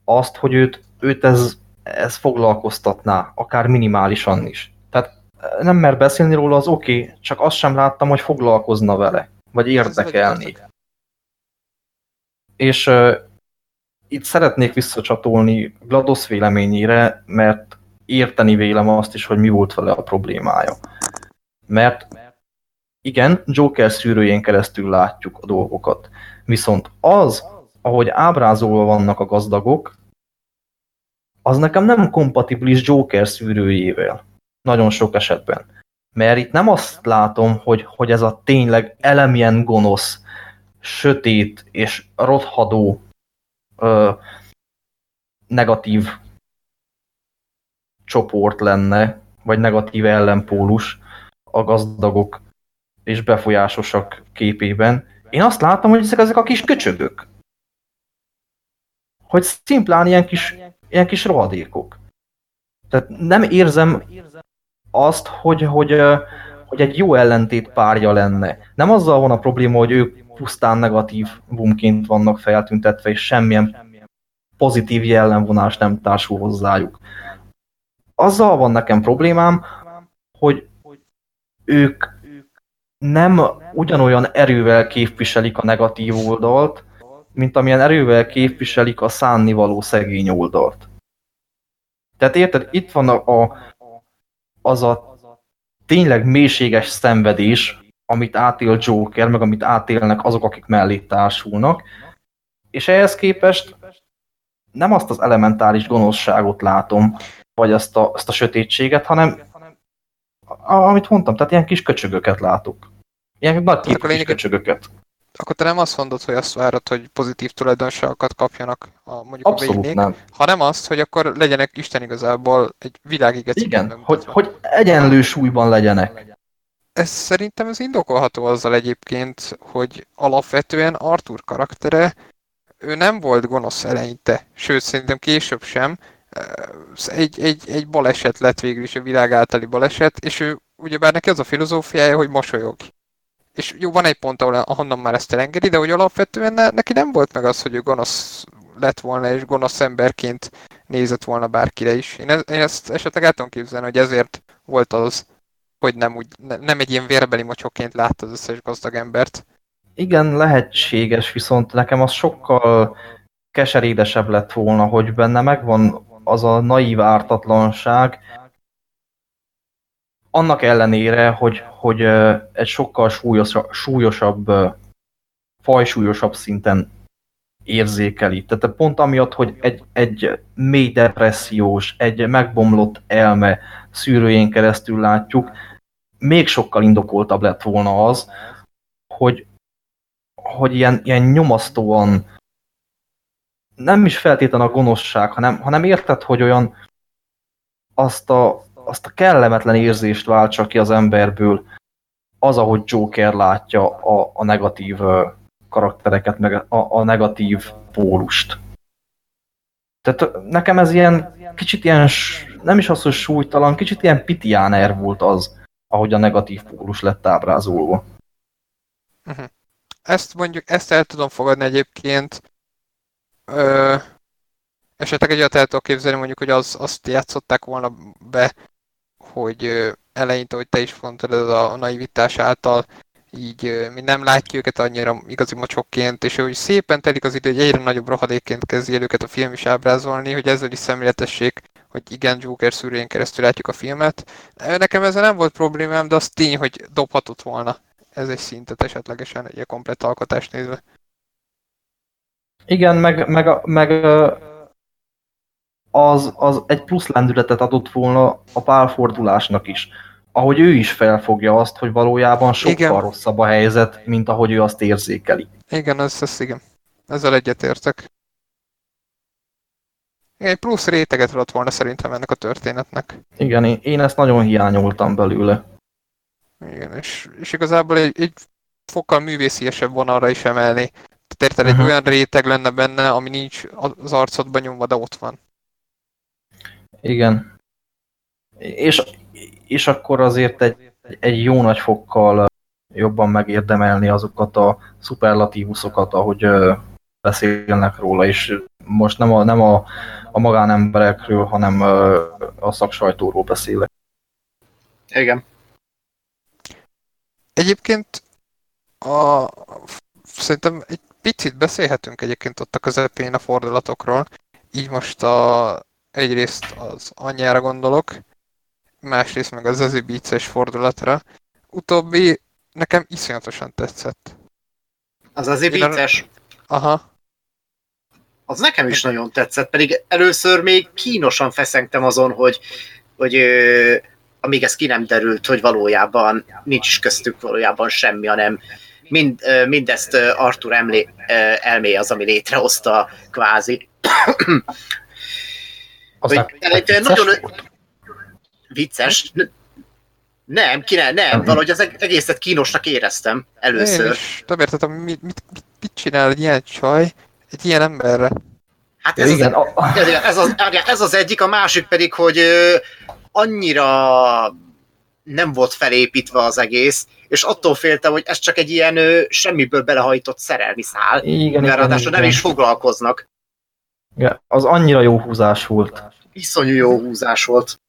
azt, hogy őt, őt ez, ez foglalkoztatná, akár minimálisan is. Tehát nem mer beszélni róla, az oké, okay, csak azt sem láttam, hogy foglalkozna vele, vagy érdekelni. És uh, itt szeretnék visszacsatolni GLaDOS véleményére, mert érteni vélem azt is, hogy mi volt vele a problémája. Mert igen, Joker szűrőjén keresztül látjuk a dolgokat. Viszont az, ahogy ábrázolva vannak a gazdagok, az nekem nem kompatibilis Joker szűrőjével. Nagyon sok esetben. Mert itt nem azt látom, hogy, hogy ez a tényleg elemien gonosz, sötét és rothadó ö, negatív csoport lenne, vagy negatív ellenpólus a gazdagok és befolyásosak képében. Én azt látom, hogy ezek, ezek a kis köcsögök. Hogy szimplán ilyen kis, ilyen kis rohadékok. Tehát nem érzem azt, hogy, hogy, hogy egy jó ellentét párja lenne. Nem azzal van a probléma, hogy ők pusztán negatív bumként vannak feltüntetve, és semmilyen pozitív jellemvonás nem társul hozzájuk. Azzal van nekem problémám, hogy ők nem ugyanolyan erővel képviselik a negatív oldalt, mint amilyen erővel képviselik a szánnivaló szegény oldalt. Tehát érted, itt van a, a, az a tényleg mélységes szenvedés, amit átél Joker, meg amit átélnek azok, akik mellé társulnak, és ehhez képest nem azt az elementális gonoszságot látom, vagy azt a, azt a sötétséget, hanem amit mondtam, tehát ilyen kis köcsögöket látok. Ilyen nagy kis köcsögöket. Akkor te nem azt mondod, hogy azt várod, hogy pozitív tulajdonságokat kapjanak a, mondjuk Abszolút a végnék, nem. hanem azt, hogy akkor legyenek Isten igazából egy világig Igen, hogy, hogy egyenlő súlyban legyenek. Ez szerintem ez indokolható azzal egyébként, hogy alapvetően Arthur karaktere, ő nem volt gonosz eleinte, sőt szerintem később sem, egy, egy, egy baleset lett végül is a világ általi baleset, és ő ugyebár neki az a filozófiája, hogy mosolyog. És jó, van egy pont, ahol ahonnan már ezt elengedi, de hogy alapvetően ne, neki nem volt meg az, hogy ő gonosz lett volna, és gonosz emberként nézett volna bárkire is. Én, ez, én ezt esetleg el tudom képzelni, hogy ezért volt az, hogy nem, úgy, ne, nem egy ilyen vérbeli mocsokként látta az összes gazdag embert. Igen, lehetséges, viszont nekem az sokkal keserédesebb lett volna, hogy benne megvan az a naív ártatlanság, annak ellenére, hogy, hogy egy sokkal súlyosabb, súlyosabb fajsúlyosabb szinten érzékeli. Tehát pont amiatt, hogy egy, egy mély depressziós, egy megbomlott elme szűrőjén keresztül látjuk, még sokkal indokoltabb lett volna az, hogy, hogy ilyen, ilyen nyomasztóan nem is feltétlenül a gonoszság, hanem, hanem érted, hogy olyan azt a, azt a kellemetlen érzést váltsa ki az emberből az, ahogy Joker látja a, a negatív karaktereket, meg a, a negatív pólust. Tehát nekem ez ilyen, kicsit ilyen, nem is az, hogy súlytalan, kicsit ilyen pitiáner volt az, ahogy a negatív pólus lett ábrázolva. Uh-huh. Ezt mondjuk, ezt el tudom fogadni egyébként, ö, esetleg egy el tudok képzelni, mondjuk, hogy az, azt játszották volna be, hogy eleinte, hogy te is mondtad, ez a naivitás által így mi nem látjuk őket annyira igazi mocsokként, és hogy szépen telik az idő, hogy egyre nagyobb rohadékként kezdi el őket a film is ábrázolni, hogy ezzel is szemléletesség, hogy igen, Joker szűrén keresztül látjuk a filmet. Nekem ezzel nem volt problémám, de az tény, hogy dobhatott volna ez egy szintet esetlegesen egy komplet alkotást nézve. Igen, meg, meg, meg az, az egy plusz lendületet adott volna a pálfordulásnak is. Ahogy ő is felfogja azt, hogy valójában sokkal igen. rosszabb a helyzet, mint ahogy ő azt érzékeli. Igen, ez, ez igen. Ezzel egyetértek. Egy plusz réteget adott volna szerintem ennek a történetnek. Igen, én, én ezt nagyon hiányoltam belőle. Igen, és, és igazából egy, egy fokkal művésziesebb vonalra is emelni. Tehát érted, uh-huh. egy olyan réteg lenne benne, ami nincs az arcodban nyomva, de ott van. Igen. És, és akkor azért egy, egy jó nagy fokkal jobban megérdemelni azokat a szuperlatívuszokat, ahogy beszélnek róla, és most nem a, nem a, a magánemberekről, hanem a szaksajtóról beszélek. Igen. Egyébként a, szerintem egy picit beszélhetünk egyébként ott a közepén a fordulatokról. Így most a, egyrészt az anyjára gondolok, másrészt meg az Zazie Beats-es fordulatra. Utóbbi nekem iszonyatosan tetszett. Az azért Én a-. Aha. Az nekem is nagyon tetszett, pedig először még kínosan feszengtem azon, hogy, hogy ö, amíg ez ki nem derült, hogy valójában nincs is köztük valójában semmi, hanem mind, ö, mindezt ö, Arthur emlé, ö, elmé az, ami létrehozta kvázi. Az Hogy nagyon- volt? Vicces? Nem, ki ne, nem, valahogy az eg- egészet kínosnak éreztem Én először. is nem értettem, mit, mit, mit, csinál egy ilyen csaj egy ilyen emberre. Hát ez, igen, az, ez, ez, az, ez az egyik, a másik pedig, hogy annyira nem volt felépítve az egész, és attól féltem, hogy ez csak egy ilyen ö, semmiből belehajtott szerelmi szál, igen, mert igen, ráadásul nem is foglalkoznak. Igen, az annyira jó húzás volt. Iszonyú jó húzás volt.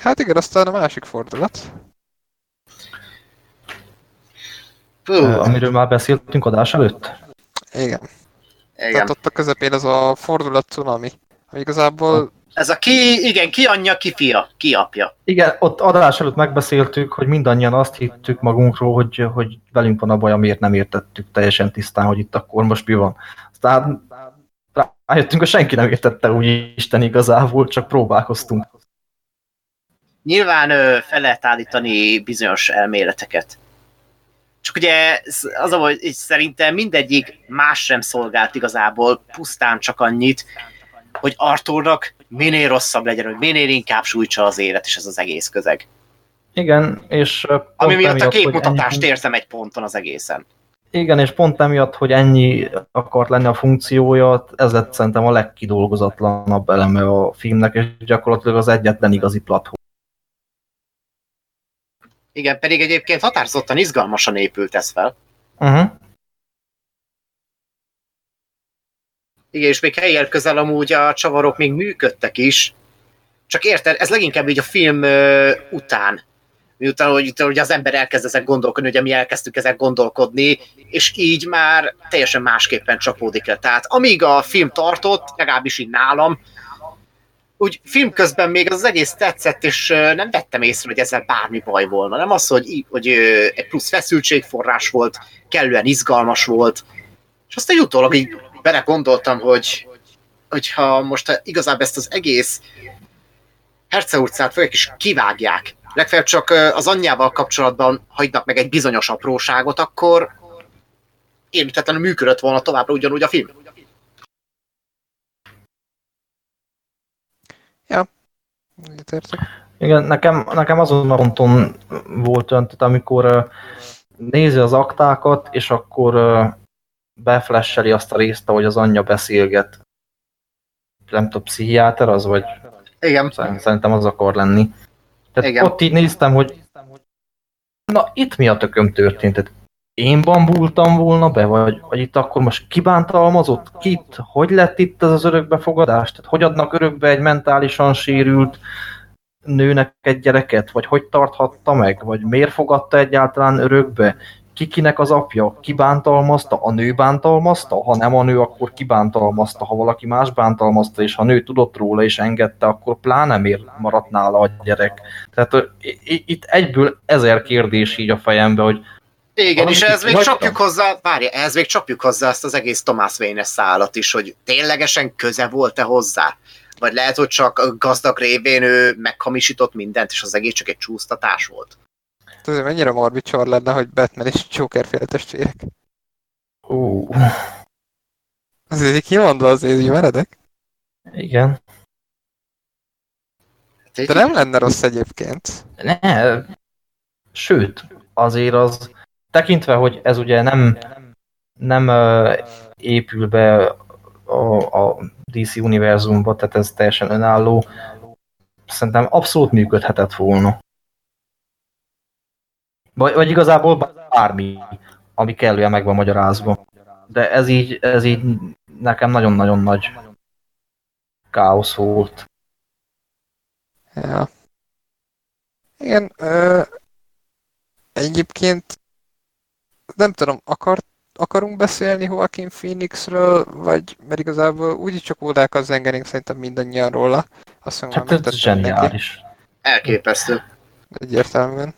Hát igen, aztán a másik fordulat. Fú, Ö, Amiről már beszéltünk adás előtt. Igen. igen. Tehát ott a közepén az a fordulat cunami. Ami igazából Ez a ki, igen, ki anyja, ki fia, ki apja. Igen, ott adás előtt megbeszéltük, hogy mindannyian azt hittük magunkról, hogy, hogy velünk van a baj, amiért nem értettük teljesen tisztán, hogy itt akkor most mi van. Aztán rájöttünk, hogy senki nem értette úgy Isten igazából, csak próbálkoztunk. Nyilván fel lehet állítani bizonyos elméleteket. Csak ugye az a hogy szerintem mindegyik más sem szolgált igazából, pusztán csak annyit, hogy Arthurnak minél rosszabb legyen, hogy minél inkább sújtsa az élet és ez az egész közeg. Igen, és Ami miatt a képmutatást ennyi- érzem egy ponton az egészen. Igen, és pont emiatt, hogy ennyi akart lenni a funkciója, ez lett szerintem a legkidolgozatlanabb eleme a filmnek, és gyakorlatilag az egyetlen igazi platform. Igen, pedig egyébként határozottan izgalmasan épült ez fel. Uh-huh. Igen, és még helyel közel amúgy a csavarok még működtek is. Csak érted, ez leginkább így a film ö, után. Miután, hogy, hogy az ember elkezd ezek gondolkodni, ugye mi elkezdtük ezek gondolkodni, és így már teljesen másképpen csapódik le. Tehát amíg a film tartott, legalábbis így nálam, úgy film közben még az egész tetszett, és nem vettem észre, hogy ezzel bármi baj volna. Nem az, hogy, hogy egy plusz feszültségforrás volt, kellően izgalmas volt, és aztán utólag így bele gondoltam, hogy hogyha most igazából ezt az egész Herce utcát fogják is kivágják, legfeljebb csak az anyjával kapcsolatban hagynak meg egy bizonyos apróságot, akkor érintetlenül működött volna továbbra ugyanúgy a film. Egyetértek. Igen, nekem, nekem azon a ponton volt olyan, tehát amikor nézi az aktákat, és akkor beflesseli azt a részt, ahogy az anyja beszélget. Nem tudom, pszichiáter az, vagy Igen. szerint- szerintem az akar lenni. Tehát Igen. ott így néztem, hogy na itt mi a tököm történt? Tehát én bambultam volna be, vagy, vagy itt akkor most kibántalmazott? Kit? Hogy lett itt ez az örökbefogadás? Tehát hogy adnak örökbe egy mentálisan sérült nőnek egy gyereket? Vagy hogy tarthatta meg? Vagy miért fogadta egyáltalán örökbe? Kikinek az apja? Ki bántalmazta? A nő bántalmazta? Ha nem a nő, akkor ki bántalmazta? Ha valaki más bántalmazta, és ha a nő tudott róla és engedte, akkor pláne miért maradt nála a gyerek? Tehát itt egyből ezer kérdés így a fejembe, hogy Igen, és ez még csapjuk hozzá, várja, ehhez még csapjuk hozzá ezt az egész Thomas Wayne-es szállat is, hogy ténylegesen köze volt-e hozzá? Vagy lehet, hogy csak gazdag révén ő meghamisított mindent, és az egész csak egy csúsztatás volt? Ez mennyire morbid csor lenne, hogy Batman és Joker féle testvérek. ó, Azért így kimondva azért így meredek. igen. De nem lenne rossz egyébként. Ne, sőt, azért az tekintve, hogy ez ugye nem, nem ö, épül be a, a DC univerzumba, tehát ez teljesen önálló, szerintem abszolút működhetett volna. Vagy, vagy igazából bármi, ami kellően meg van magyarázva. De ez így, ez így nekem nagyon-nagyon nagy káosz volt. Ja. Igen, ö, egyébként nem tudom, akart, akarunk beszélni Joaquin Phoenixről, vagy mert igazából úgyis csak ódák az zengenénk szerintem mindannyian róla. Azt mondom, Hát ez megtettem neki. zseniális. Elképesztő. Egyértelműen.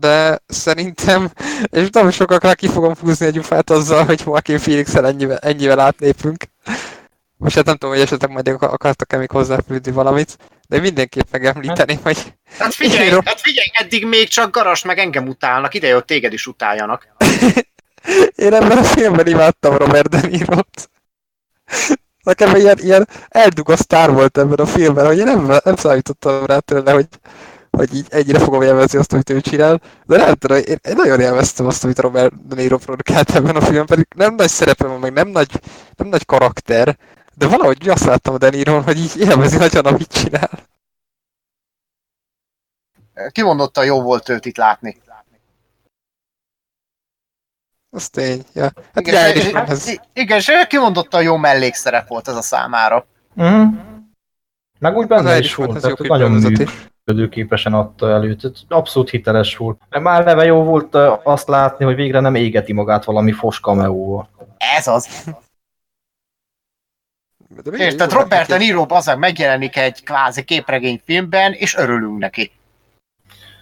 De szerintem, és tudom, sokakra ki fogom húzni egy ufát azzal, hogy Joaquin Phoenix-el ennyivel, ennyivel átlépünk. Most hát nem tudom, hogy esetleg majd ak- akartak-e még hozzáfűzni valamit, de mindenképp megemlíteném, hogy Hát figyelj, Író. hát figyelj, eddig még csak garas meg engem utálnak, ideje, hogy téged is utáljanak. én ebben a filmben imádtam Robert De Niro-t. Nekem ilyen, ilyen eldugó sztár volt ebben a filmben, hogy én nem, nem számítottam rá tőle, hogy, hogy így ennyire fogom élvezni azt, amit ő csinál. De nem tudom, én, én nagyon élveztem azt, amit Robert De Niro produkált ebben a filmben, pedig nem nagy szerepe van, meg nem nagy, nem nagy karakter, de valahogy azt láttam a De Niro-n, hogy így élvezi nagyon, amit csinál. Kimondottan jó volt őt itt látni. Az tény, ja. Hát Igen, igen, és, is és, igen, és kimondottan jó mellékszerep volt ez a számára. Mhm. Meg úgy Az benne is is volt, ez jó tehát nagyon képbevezetés. Működőképesen adta elő, tehát abszolút hiteles volt. Meg már eleve jó volt azt látni, hogy végre nem égeti magát valami fos kameóval. Ez az. De Érted, jó Robert De. Niro bazag megjelenik egy kvázi képregényfilmben, és örülünk neki.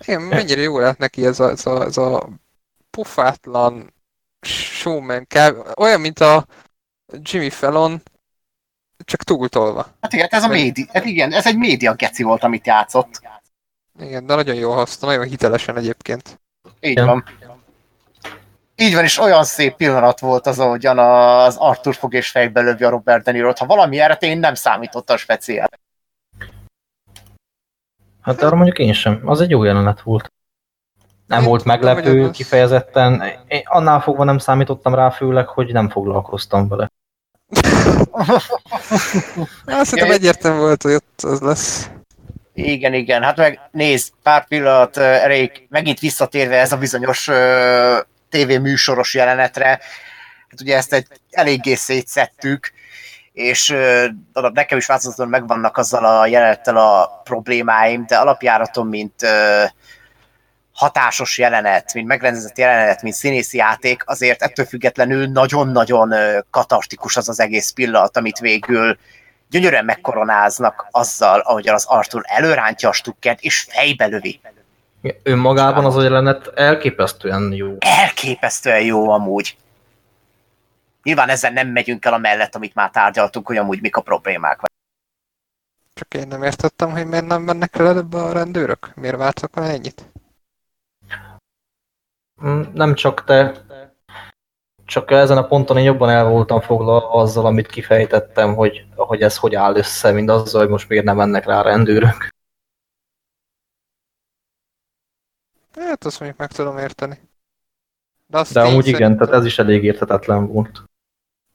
Igen, mennyire jó lett neki ez a, ez a, ez a pofátlan showman, olyan, mint a Jimmy Fallon, csak túltolva. Hát igen, ez a média, hát igen, ez egy média geci volt, amit játszott. Igen, de nagyon jól haszta, nagyon hitelesen egyébként. Így van. Így van, és olyan szép pillanat volt az, ahogyan az Arthur fog és fejbe lövi a Robert De Niro-t. Ha valami erre én nem számítottam speciál. Hát arra mondjuk én sem. Az egy jó jelenet volt. Nem Én volt meglepő az- kifejezetten. Én annál fogva nem számítottam rá, főleg, hogy nem foglalkoztam vele. Azt hiszem egyértelmű volt, hogy ott az lesz. Igen, igen, hát meg nézd, pár pillanat erejéig megint visszatérve ez a bizonyos uh, tévéműsoros jelenetre, hát ugye ezt egy eléggé szétszettük, és uh, nekem is változatlanul megvannak azzal a jelenettel a problémáim, de alapjáraton, mint uh, hatásos jelenet, mint megrendezett jelenet, mint színészi játék, azért ettől függetlenül nagyon-nagyon katartikus az az egész pillanat, amit végül gyönyörűen megkoronáznak azzal, ahogy az Arthur előrántja a stukkert, és fejbe lövi. Önmagában az a jelenet elképesztően jó. Elképesztően jó amúgy. Nyilván ezzel nem megyünk el a mellett, amit már tárgyaltunk, hogy amúgy mik a problémák. Csak én nem értettem, hogy miért nem mennek el ebbe a rendőrök. Miért váltak el ennyit? Mm, Nem csak te, csak ezen a ponton én jobban el voltam foglalva azzal, amit kifejtettem, hogy, hogy ez hogy áll össze, mint azzal, hogy most miért nem mennek rá a rendőrök. Hát azt mondjuk meg tudom érteni. De, az De amúgy igen, tehát ez is elég érthetetlen volt.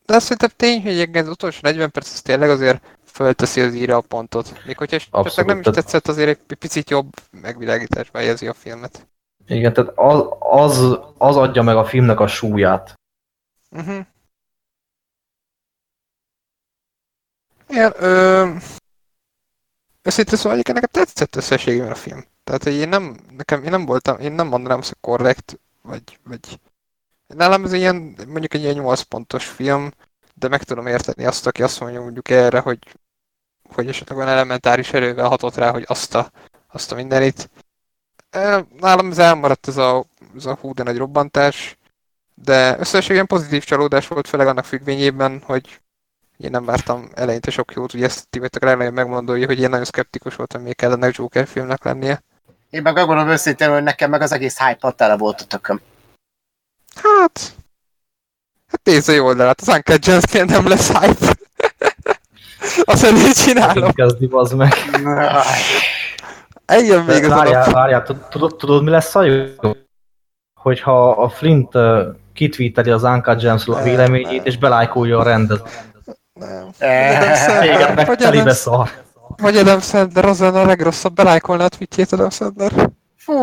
De azt szerintem tény, hogy az utolsó 40 perc az tényleg azért fölteszi az íra a pontot. Még hogyha esetleg nem is tetszett, azért egy picit jobb megvilágításba helyezi a filmet. Igen, tehát az, az, az adja meg a filmnek a súlyát. Uh-huh. Igen, ö... Őszintén szóval egyébként nekem tetszett összességében a film. Tehát, hogy én nem, nekem, én nem voltam, én nem mondanám hogy korrekt, vagy, vagy... Nálam ez ilyen, mondjuk egy ilyen 8 pontos film, de meg tudom érteni azt, aki azt mondja mondjuk erre, hogy, hogy esetleg olyan elementáris erővel hatott rá, hogy azt a, azt a mindenit. Nálam ez elmaradt ez a, ez a hú, de nagy robbantás, de összességében pozitív csalódás volt, főleg annak függvényében, hogy én nem vártam eleinte sok jót, ugye ezt ti vagytok a legnagyobb megmondói, hogy én nagyon szkeptikus voltam, még kellene Joker filmnek lennie. Én meg megmondom őszintén, hogy nekem meg az egész hype tele volt a tököm. Hát... Hát nézd a jó oldalát, az Uncle James nem lesz hype. Azt én csinálom. Kezdi az meg. Eljön még az Várjál, várjál, tud- tudod, tudod, mi lesz a jó? Hogyha a Flint kitvíteli az Uncut james a Nem, véleményét, és belájkolja a rendet. Nem. Véget meg Vagy telibe szar. Vagy Adam Sandler, az lenne a legrosszabb, belájkolná a tweetjét Adam Sandler. Fú,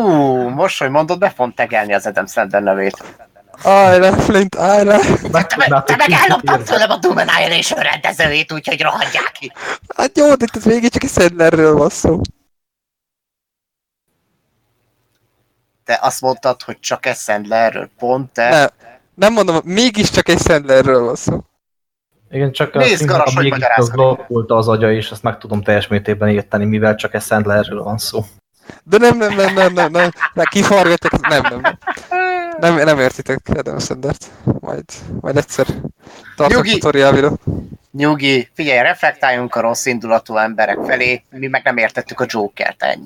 most, hogy mondod, be font tegelni az Adam Sandler nevét. Állj le, Flint, állj le. Te, meg- te meg elloptad tőlem a Doom Annihilation rendezőjét, úgyhogy rohadják ki. Hát jó, de itt végig csak egy Sandlerről van szó. Te azt mondtad, hogy csak egy Sandlerről, pont te. Ne, nem mondom, mégiscsak egy Sandlerről van szó. Igen, csak Nézd, Garas, a hogy az blokkolta az agya, és ezt meg tudom teljes mértékben érteni, mivel csak egy Sandlerről van szó. De nem, nem, nem, nem, nem, nem, nem kifargatják, nem, nem, nem. Nem, nem értitek Adam Sandert. Majd, majd egyszer tartok Nyugi. tutorial. Nyugi, figyelj, reflektáljunk a rossz indulatú emberek felé, mi meg nem értettük a Jokert ennyi.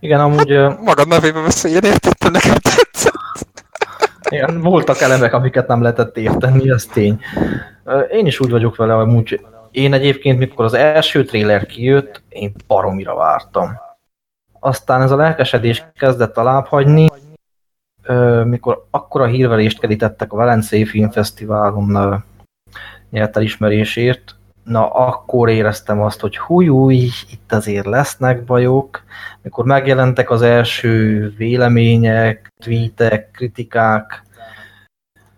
Igen, amúgy ö, Magad nevében beszélj, én értettem, nekem tetszett. igen, voltak elemek, amiket nem lehetett érteni, ez tény. Én is úgy vagyok vele, amúgy én egyébként, mikor az első trailer kijött, én baromira vártam. Aztán ez a lelkesedés kezdett alább hagyni, ö, mikor akkora hírverést kerítettek a Velencei Filmfesztiválon nyert elismerésért, na akkor éreztem azt, hogy hújúj, itt azért lesznek bajok. Mikor megjelentek az első vélemények, tweetek, kritikák,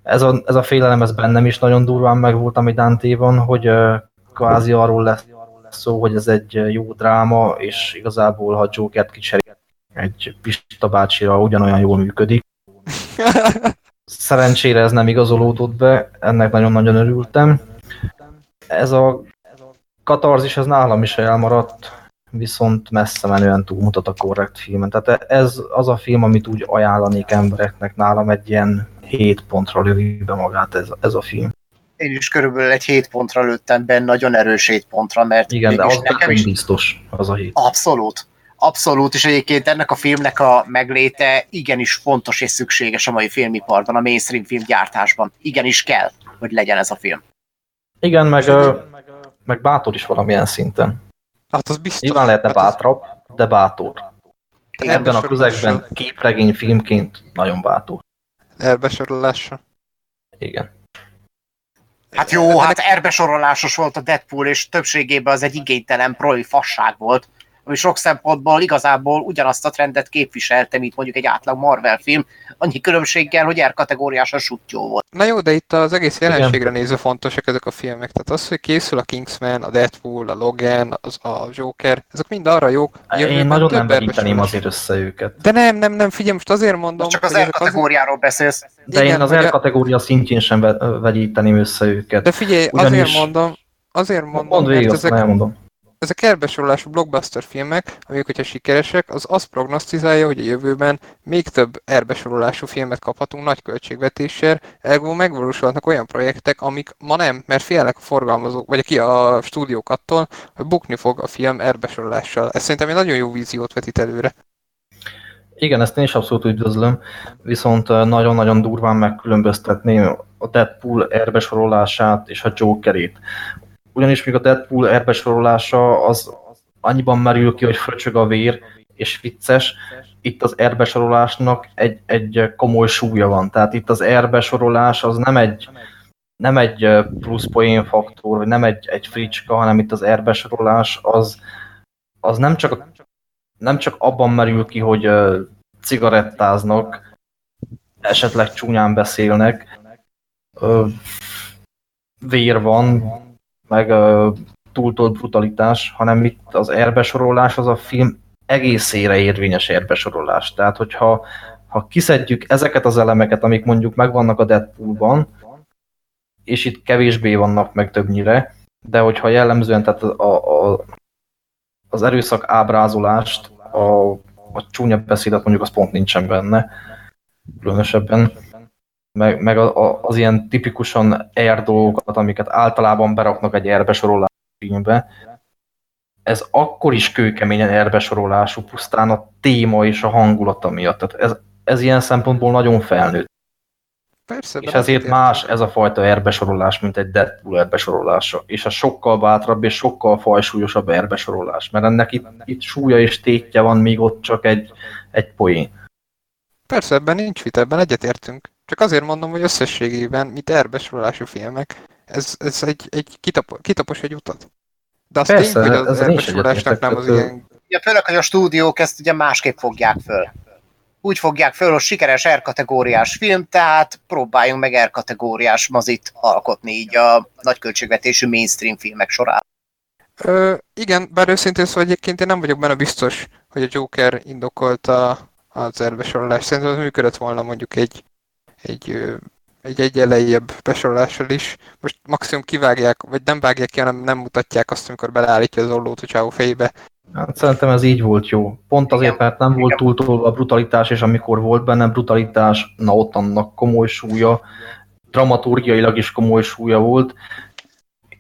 ez a, ez a félelem ez bennem is nagyon durván megvolt, ami Dante-ban, hogy ö, kvázi arról lesz szó, hogy ez egy jó dráma, és igazából, ha Jokert kicserél egy Pista bácsira, ugyanolyan jól működik. Szerencsére ez nem igazolódott be, ennek nagyon-nagyon örültem. Ez a katarzis, ez nálam is elmaradt, viszont messze menően túlmutat a korrekt filmen. Tehát ez az a film, amit úgy ajánlanék embereknek, nálam egy ilyen 7 pontra lövi be magát ez, ez a film. Én is körülbelül egy 7 pontra lőttem be, nagyon erős 7 pontra, mert Igen, de az nekem is biztos, az a hét. abszolút. Abszolút, és egyébként ennek a filmnek a megléte igenis fontos és szükséges a mai filmiparban, a mainstream filmgyártásban. Igenis kell, hogy legyen ez a film. Igen, meg, ö, meg bátor is valamilyen szinten. Hát az biztos. Nyilván lehetne Hát az- bátrabb, de bátor. Igen, Ebben a közegben képregény filmként nagyon bátor. Elbesorolása. Igen. Hát jó, hát erbesorolásos volt a Deadpool, és többségében az egy igénytelen proli fasság volt, ami sok szempontból igazából ugyanazt a trendet képviselte, mint mondjuk egy átlag Marvel film, annyi különbséggel, hogy R-kategóriás a sutyó volt. Na jó, de itt az egész jelenségre nézve fontosak ezek a filmek. Tehát az, hogy készül a Kingsman, a Deadpool, a Logan, az, a Joker, ezek mind arra jók. Én jövőben nagyon több nem erbesorolás- azért össze őket. De nem, nem, nem, figyelj, most azért mondom, Most csak az hogy ezek R-kategóriáról beszélsz. De Igen, én az R kategória szintjén sem ve- vegyíteném össze őket. De figyelj, Ugyanis- azért mondom, azért mondom, Mondd végig, mert ezek, elmondom. Ezek elbesorolású blockbuster filmek, amik, hogyha sikeresek, az azt prognosztizálja, hogy a jövőben még több elbesorolású filmet kaphatunk nagy költségvetéssel, ergo megvalósulhatnak olyan projektek, amik ma nem, mert félnek a forgalmazók, vagy ki a stúdiók attól, hogy bukni fog a film erbesorolással. Ez szerintem egy nagyon jó víziót vetít előre. Igen, ezt én is abszolút üdvözlöm, viszont nagyon-nagyon durván megkülönböztetném a Deadpool erbesorolását és a Jokerét. Ugyanis még a Deadpool erbesorolása az annyiban merül ki, hogy fröcsög a vér, és vicces, itt az erbesorolásnak egy, egy komoly súlya van. Tehát itt az erbesorolás az nem egy, nem egy plusz poén faktor, vagy nem egy, egy fricska, hanem itt az erbesorolás az, az nem csak nem csak abban merül ki, hogy cigarettáznak, esetleg csúnyán beszélnek, vér van, meg túltolt brutalitás, hanem itt az erbesorolás az a film egészére érvényes erbesorolás. Tehát, hogyha ha kiszedjük ezeket az elemeket, amik mondjuk megvannak a Deadpoolban, és itt kevésbé vannak meg többnyire, de hogyha jellemzően tehát a, a, az erőszak ábrázolást, a, a csúnya beszédet mondjuk az pont nincsen benne, különösebben, meg, meg a, a, az ilyen tipikusan air dolgokat, amiket általában beraknak egy erbesorolás filmbe, ez akkor is kőkeményen erbesorolású, pusztán a téma és a hangulata miatt. Tehát ez, ez ilyen szempontból nagyon felnőtt. Persze, És ezért más ez a fajta erbesorolás, mint egy Deadpool erbesorolása. És a sokkal bátrabb és sokkal fajsúlyosabb erbesorolás, mert ennek itt, itt súlya és tétje van, míg ott csak egy, egy poén. Persze, ebben nincs vita, ebben egyetértünk. Csak azért mondom, hogy összességében, mint erbesorolású filmek, ez, ez egy, egy kitap, kitapos egy utat. De az Persze, tény, hogy az ezzel én is erbesorolásnak nem az ilyen... Ugye főleg, hogy a stúdiók ezt ugye másképp fogják föl. Úgy fogják föl, hogy sikeres R-kategóriás film, tehát próbáljunk meg R-kategóriás mazit alkotni így a nagyköltségvetésű mainstream filmek során. Ö, igen, bár őszintén szóval egyébként én nem vagyok benne biztos, hogy a Joker indokolta az elbesorolás. Szerintem az működött volna mondjuk egy, egy, egy egy elejébb besorolással is. Most maximum kivágják, vagy nem vágják ki, hanem nem mutatják azt, amikor beleállítja az ollót a csávó fejébe. Hát szerintem ez így volt jó. Pont azért, mert nem volt túltolva a brutalitás, és amikor volt benne brutalitás, na ott annak komoly súlya, dramaturgiailag is komoly súlya volt,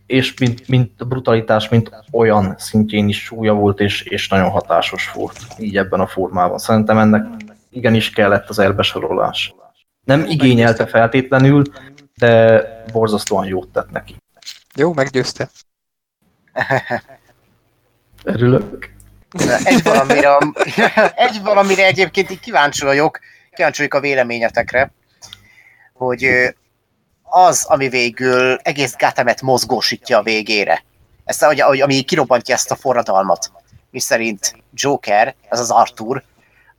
és mint, mint brutalitás, mint olyan szintjén is súlya volt, és, és nagyon hatásos volt így ebben a formában. Szerintem ennek igenis kellett az elbesorolás. Nem igényelte feltétlenül, de borzasztóan jót tett neki. Jó, meggyőzte. Örülök. Egy valamire, egy valamire egyébként így kíváncsi vagyok, kíváncsi vagyok a véleményetekre, hogy az, ami végül egész Gátemet mozgósítja a végére. Ezt, ami kirobbantja ezt a forradalmat. Mi szerint Joker, az az Arthur,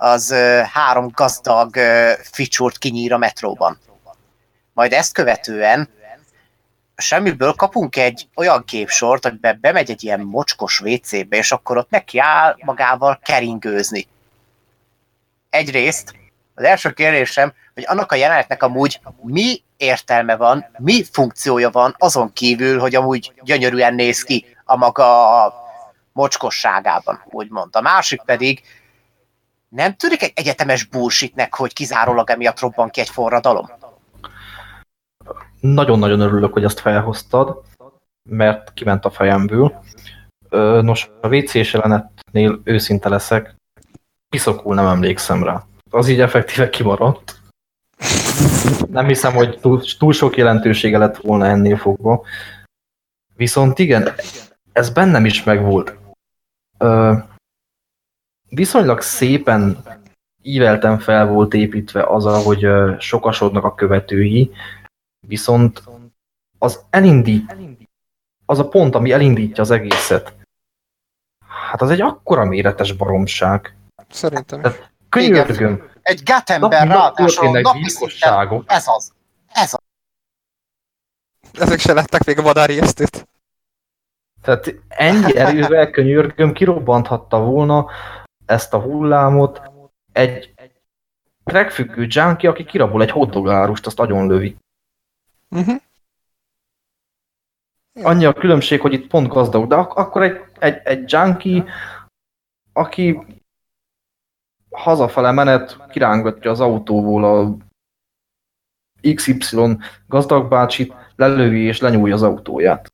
az három gazdag ficsúrt kinyír a metróban. Majd ezt követően semmiből kapunk egy olyan képsort, amiben bemegy egy ilyen mocskos WC-be, és akkor ott neki áll magával keringőzni. Egyrészt az első kérdésem, hogy annak a jelenetnek amúgy mi értelme van, mi funkciója van azon kívül, hogy amúgy gyönyörűen néz ki a maga mocskosságában, úgymond. A másik pedig, nem tűnik egy egyetemes bullshitnek, hogy kizárólag emiatt robban ki egy forradalom? Nagyon-nagyon örülök, hogy ezt felhoztad, mert kiment a fejemből. Nos, a WC-s jelenetnél őszinte leszek, piszokul nem emlékszem rá. Az így effektíve kimaradt. Nem hiszem, hogy túl, túl sok jelentősége lett volna ennél fogva. Viszont igen, ez bennem is megvolt. Viszonylag szépen ívelten fel volt építve az, hogy sokasodnak a követői, viszont az elindít, az a pont, ami elindítja az egészet, hát az egy akkora méretes baromság. Szerintem. Tehát könyörgöm, Egy gatember ráadásul napi szinten, ez az. Ez az. Ezek se lettek még a vadárijesztőt. Tehát ennyi erővel könyörgöm, kirobbanthatta volna ezt a hullámot egy crackfüggő junkie, aki kirabol egy hotdogárust, azt agyon lövi. Uh-huh. Annyi a különbség, hogy itt pont gazdag, de ak- akkor egy, egy, egy junkie, aki hazafele menet kirángatja az autóból a XY gazdag bácsit, lelövi és lenyúlja az autóját.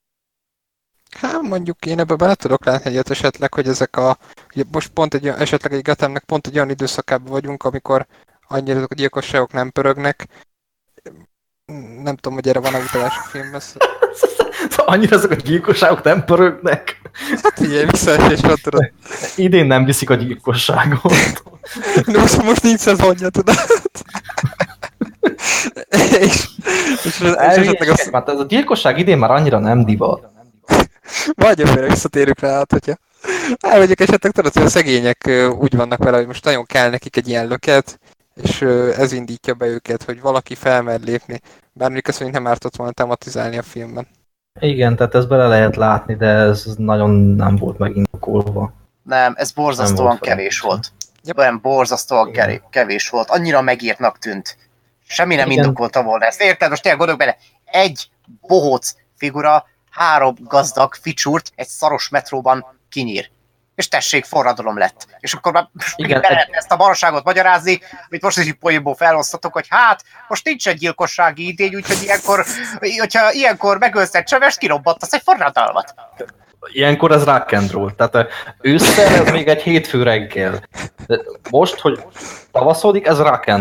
Hát mondjuk én ebbe bele tudok látni egyet esetleg, hogy ezek a, ugye most pont egy esetleg egy Gatemnek pont egy olyan időszakában vagyunk, amikor annyira a gyilkosságok nem pörögnek. Nem tudom, hogy erre van-e utalás a filmben. Szóval annyira ezek a gyilkosságok nem pörögnek. Hát figyelj, visszaesés van, tudod. Idén nem viszik a gyilkosságot. De most, most nincs szezonja, tudod. és, és, és, és esetleg azt, Hát ez a gyilkosság idén már annyira nem divat. Vagy jövőre visszatérünk rá, hát, hogyha elmegyek esetleg, tudod, hogy a szegények úgy vannak vele, hogy most nagyon kell nekik egy ilyen löket, és ez indítja be őket, hogy valaki felmer lépni. Bár mondjuk ezt nem ártott volna tematizálni a filmben. Igen, tehát ezt bele lehet látni, de ez nagyon nem volt megindokolva. Nem, ez Nem borzasztóan volt fel. kevés volt. Yep. Olyan borzasztóan Igen. kevés volt. Annyira megírtnak tűnt. Semmi nem Igen. indokolta volna ezt. Érted? Most tényleg gondolok bele. Egy bohóc figura, három gazdag ficsúrt egy szaros metróban kinyír. És tessék, forradalom lett. És akkor már Igen, be lehet ezt a baromságot magyarázni, amit most is így poénból felosztatok, hogy hát, most nincs egy gyilkossági idény, úgyhogy ilyenkor, hogyha ilyenkor megölsz egy csövest, kirobbantasz egy forradalmat. Ilyenkor ez roll. Tehát ö, ősszel ez még egy hétfő reggel. De most, hogy tavaszodik, ez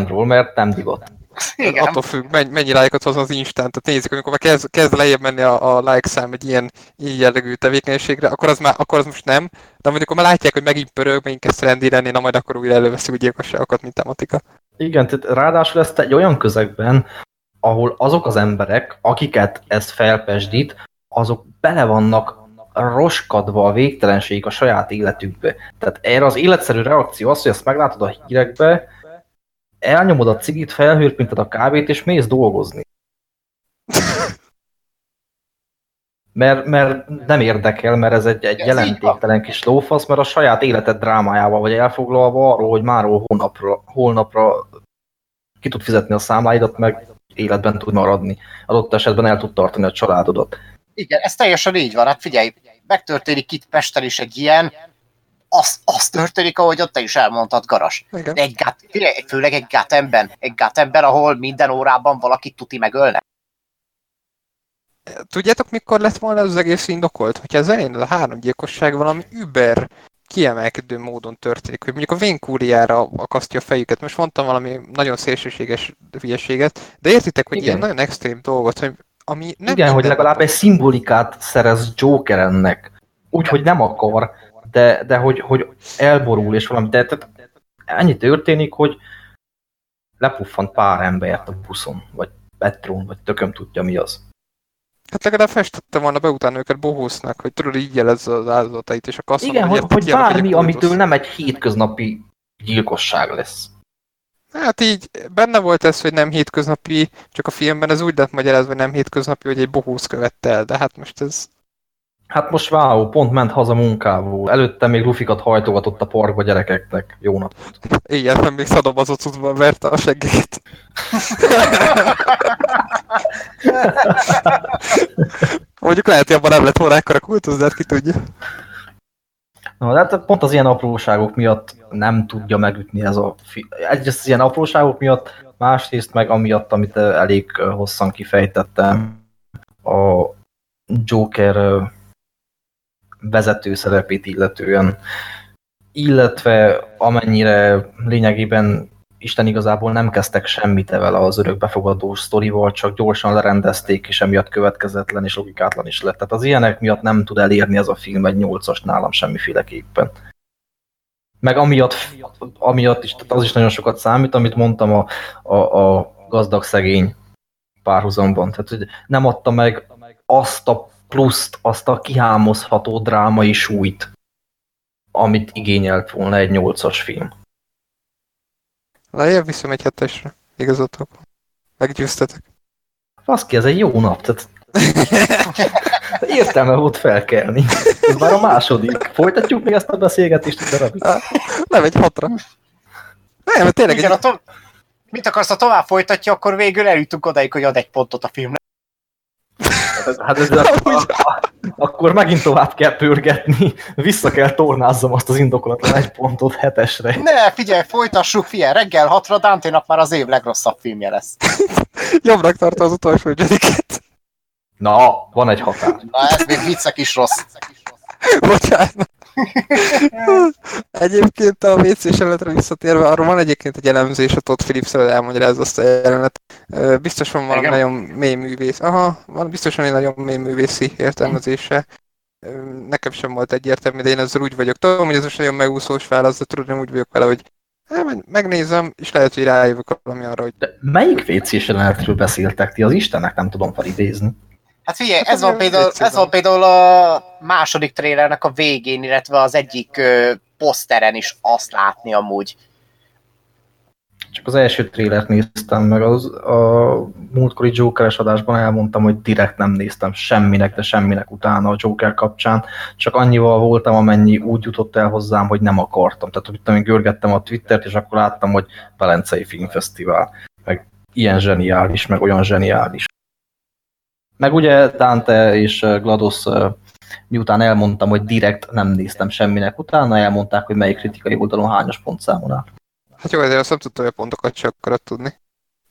roll, mert nem divat. Igen. Attól függ, mennyi, mennyi lájkot hoz az instant. Tehát nézzük, amikor már kezd, kezd lejjebb menni a, a like szám egy ilyen, ilyen jellegű tevékenységre, akkor az, már, akkor az most nem. De mondjuk, amikor már látják, hogy megint pörög, megint kezd rendi lenni, na majd akkor újra előveszik a gyilkosságokat, mint tematika. Igen, tehát ráadásul ezt egy olyan közegben, ahol azok az emberek, akiket ez felpesdít, azok bele vannak roskadva a végtelenség a saját életükbe. Tehát erre az életszerű reakció az, hogy ezt meglátod a hírekbe, elnyomod a cigit, felhőrpinted a kávét, és mész dolgozni. mert, mert nem érdekel, mert ez egy, egy Ez jelentéktelen kis lófasz, mert a saját életed drámájával vagy elfoglalva arról, hogy már holnapra, holnapra ki tud fizetni a számláidat, meg életben tud maradni. Adott esetben el tud tartani a családodat. Igen, ez teljesen így van. Hát figyelj, megtörténik itt Pesten is egy ilyen, az, az történik, ahogy ott te is elmondtad, Garas. Igen. Egy gát, főleg egy gátemben, egy gátemben, ahol minden órában valakit tuti megölne. Tudjátok, mikor lett volna ez az egész indokolt? Hogyha az elején ez a három gyilkosság valami über kiemelkedő módon történik, hogy mondjuk a vénkúriára akasztja a fejüket. Most mondtam valami nagyon szélsőséges hülyeséget, de értitek, hogy Igen. ilyen nagyon extrém dolgot, hogy ami nem Igen, hogy legalább egy szimbolikát szerez Joker ennek. Úgy, hogy nem akar, de, de hogy, hogy elborul és valami. De, tehát ennyi történik, hogy lepuffant pár embert a buszon, vagy metrón, vagy tököm tudja mi az. Hát legalább festette volna be utána őket bohósznak, hogy tudod, így jelez az áldozatait, és akkor azt Igen, hogy, hogy, bármi, amitől nem egy hétköznapi gyilkosság lesz. Hát így benne volt ez, hogy nem hétköznapi, csak a filmben ez úgy lett magyarázva, hogy nem hétköznapi, hogy egy bohósz követte el, de hát most ez... Hát most wow, pont ment haza munkából. Előtte még lufikat hajtogatott a parkba gyerekeknek. Jó napot. Igen, nem még szadomazottban verte a seggét. Mondjuk lehet, hogy abban nem lett volna ekkora kultusz, de hát ki tudja. Na, de hát pont az ilyen apróságok miatt nem tudja megütni ez a fi- Egyrészt az ilyen apróságok miatt, másrészt meg amiatt, amit elég hosszan kifejtettem, a Joker vezető szerepét illetően, illetve amennyire lényegében Isten igazából nem kezdtek semmit vele az örökbefogadós sztorival, csak gyorsan lerendezték, és emiatt következetlen és logikátlan is lett. Tehát az ilyenek miatt nem tud elérni ez a film egy nyolcas nálam semmiféleképpen. Meg amiatt, amiatt is, tehát az is nagyon sokat számít, amit mondtam a, a, a gazdag-szegény párhuzamban. Tehát, hogy nem adta meg azt a pluszt, azt a kihámozható drámai súlyt, amit igényelt volna egy nyolcas film. Lejjebb viszem egy hetesre. Igazatok. Meggyőztetek. Baszki, ez egy jó nap, tehát értelme volt felkelni. Ez már a második. Folytatjuk még ezt a beszélgetést egy darabig? Nem, egy hatra. Nem, mert tényleg Igen, egy... a to- mit akarsz, ha tovább folytatja, akkor végül eljutunk odaig, hogy ad egy pontot a filmnek. Hát ez, akkor megint tovább kell pörgetni, vissza kell tornázzam azt az indokolatlan egy pontot hetesre. Ne, figyelj, folytassuk, figyelj, reggel hatra Dante-nak már az év legrosszabb filmje lesz. Jobbnak tartva az utolsó Jediket. Na, van egy határ. Na, ez még viccek is rossz. Bocsánat. Egyébként a WC-s jelenetre visszatérve, arról van egyébként egy elemzés, a Todd Phillips elmagyarázza azt a jelenet. Biztos van valami Igen? nagyon mély művész. Aha, van biztos van egy nagyon mély művészi értelmezése. Nekem sem volt egyértelmű, de én ezzel úgy vagyok. Tudom, hogy ez most nagyon megúszós válasz, de tudod, én úgy vagyok vele, hogy hát, megnézem, és lehet, hogy rájövök valami arra, hogy De melyik WC-s jelenetről beszéltek ti? Az Istennek nem tudom felidézni. Hát figyelj, Hát ez van, például, ez van például a második trélernek a végén, illetve az egyik ö, poszteren is azt látni amúgy. Csak az első trélert néztem meg, az, a múltkori Jokeres adásban elmondtam, hogy direkt nem néztem semminek, de semminek utána a Joker kapcsán, csak annyival voltam, amennyi úgy jutott el hozzám, hogy nem akartam. Tehát, hogy tudom, én görgettem a Twittert, és akkor láttam, hogy Velencei Filmfesztivál, meg ilyen zseniális, meg olyan zseniális. Meg ugye Dante és GLaDOS, miután elmondtam, hogy direkt nem néztem semminek utána, elmondták, hogy melyik kritikai oldalon hányas pontszámon áll. hát jó, ezért azt nem tudtam, hogy a pontokat csak akarod tudni.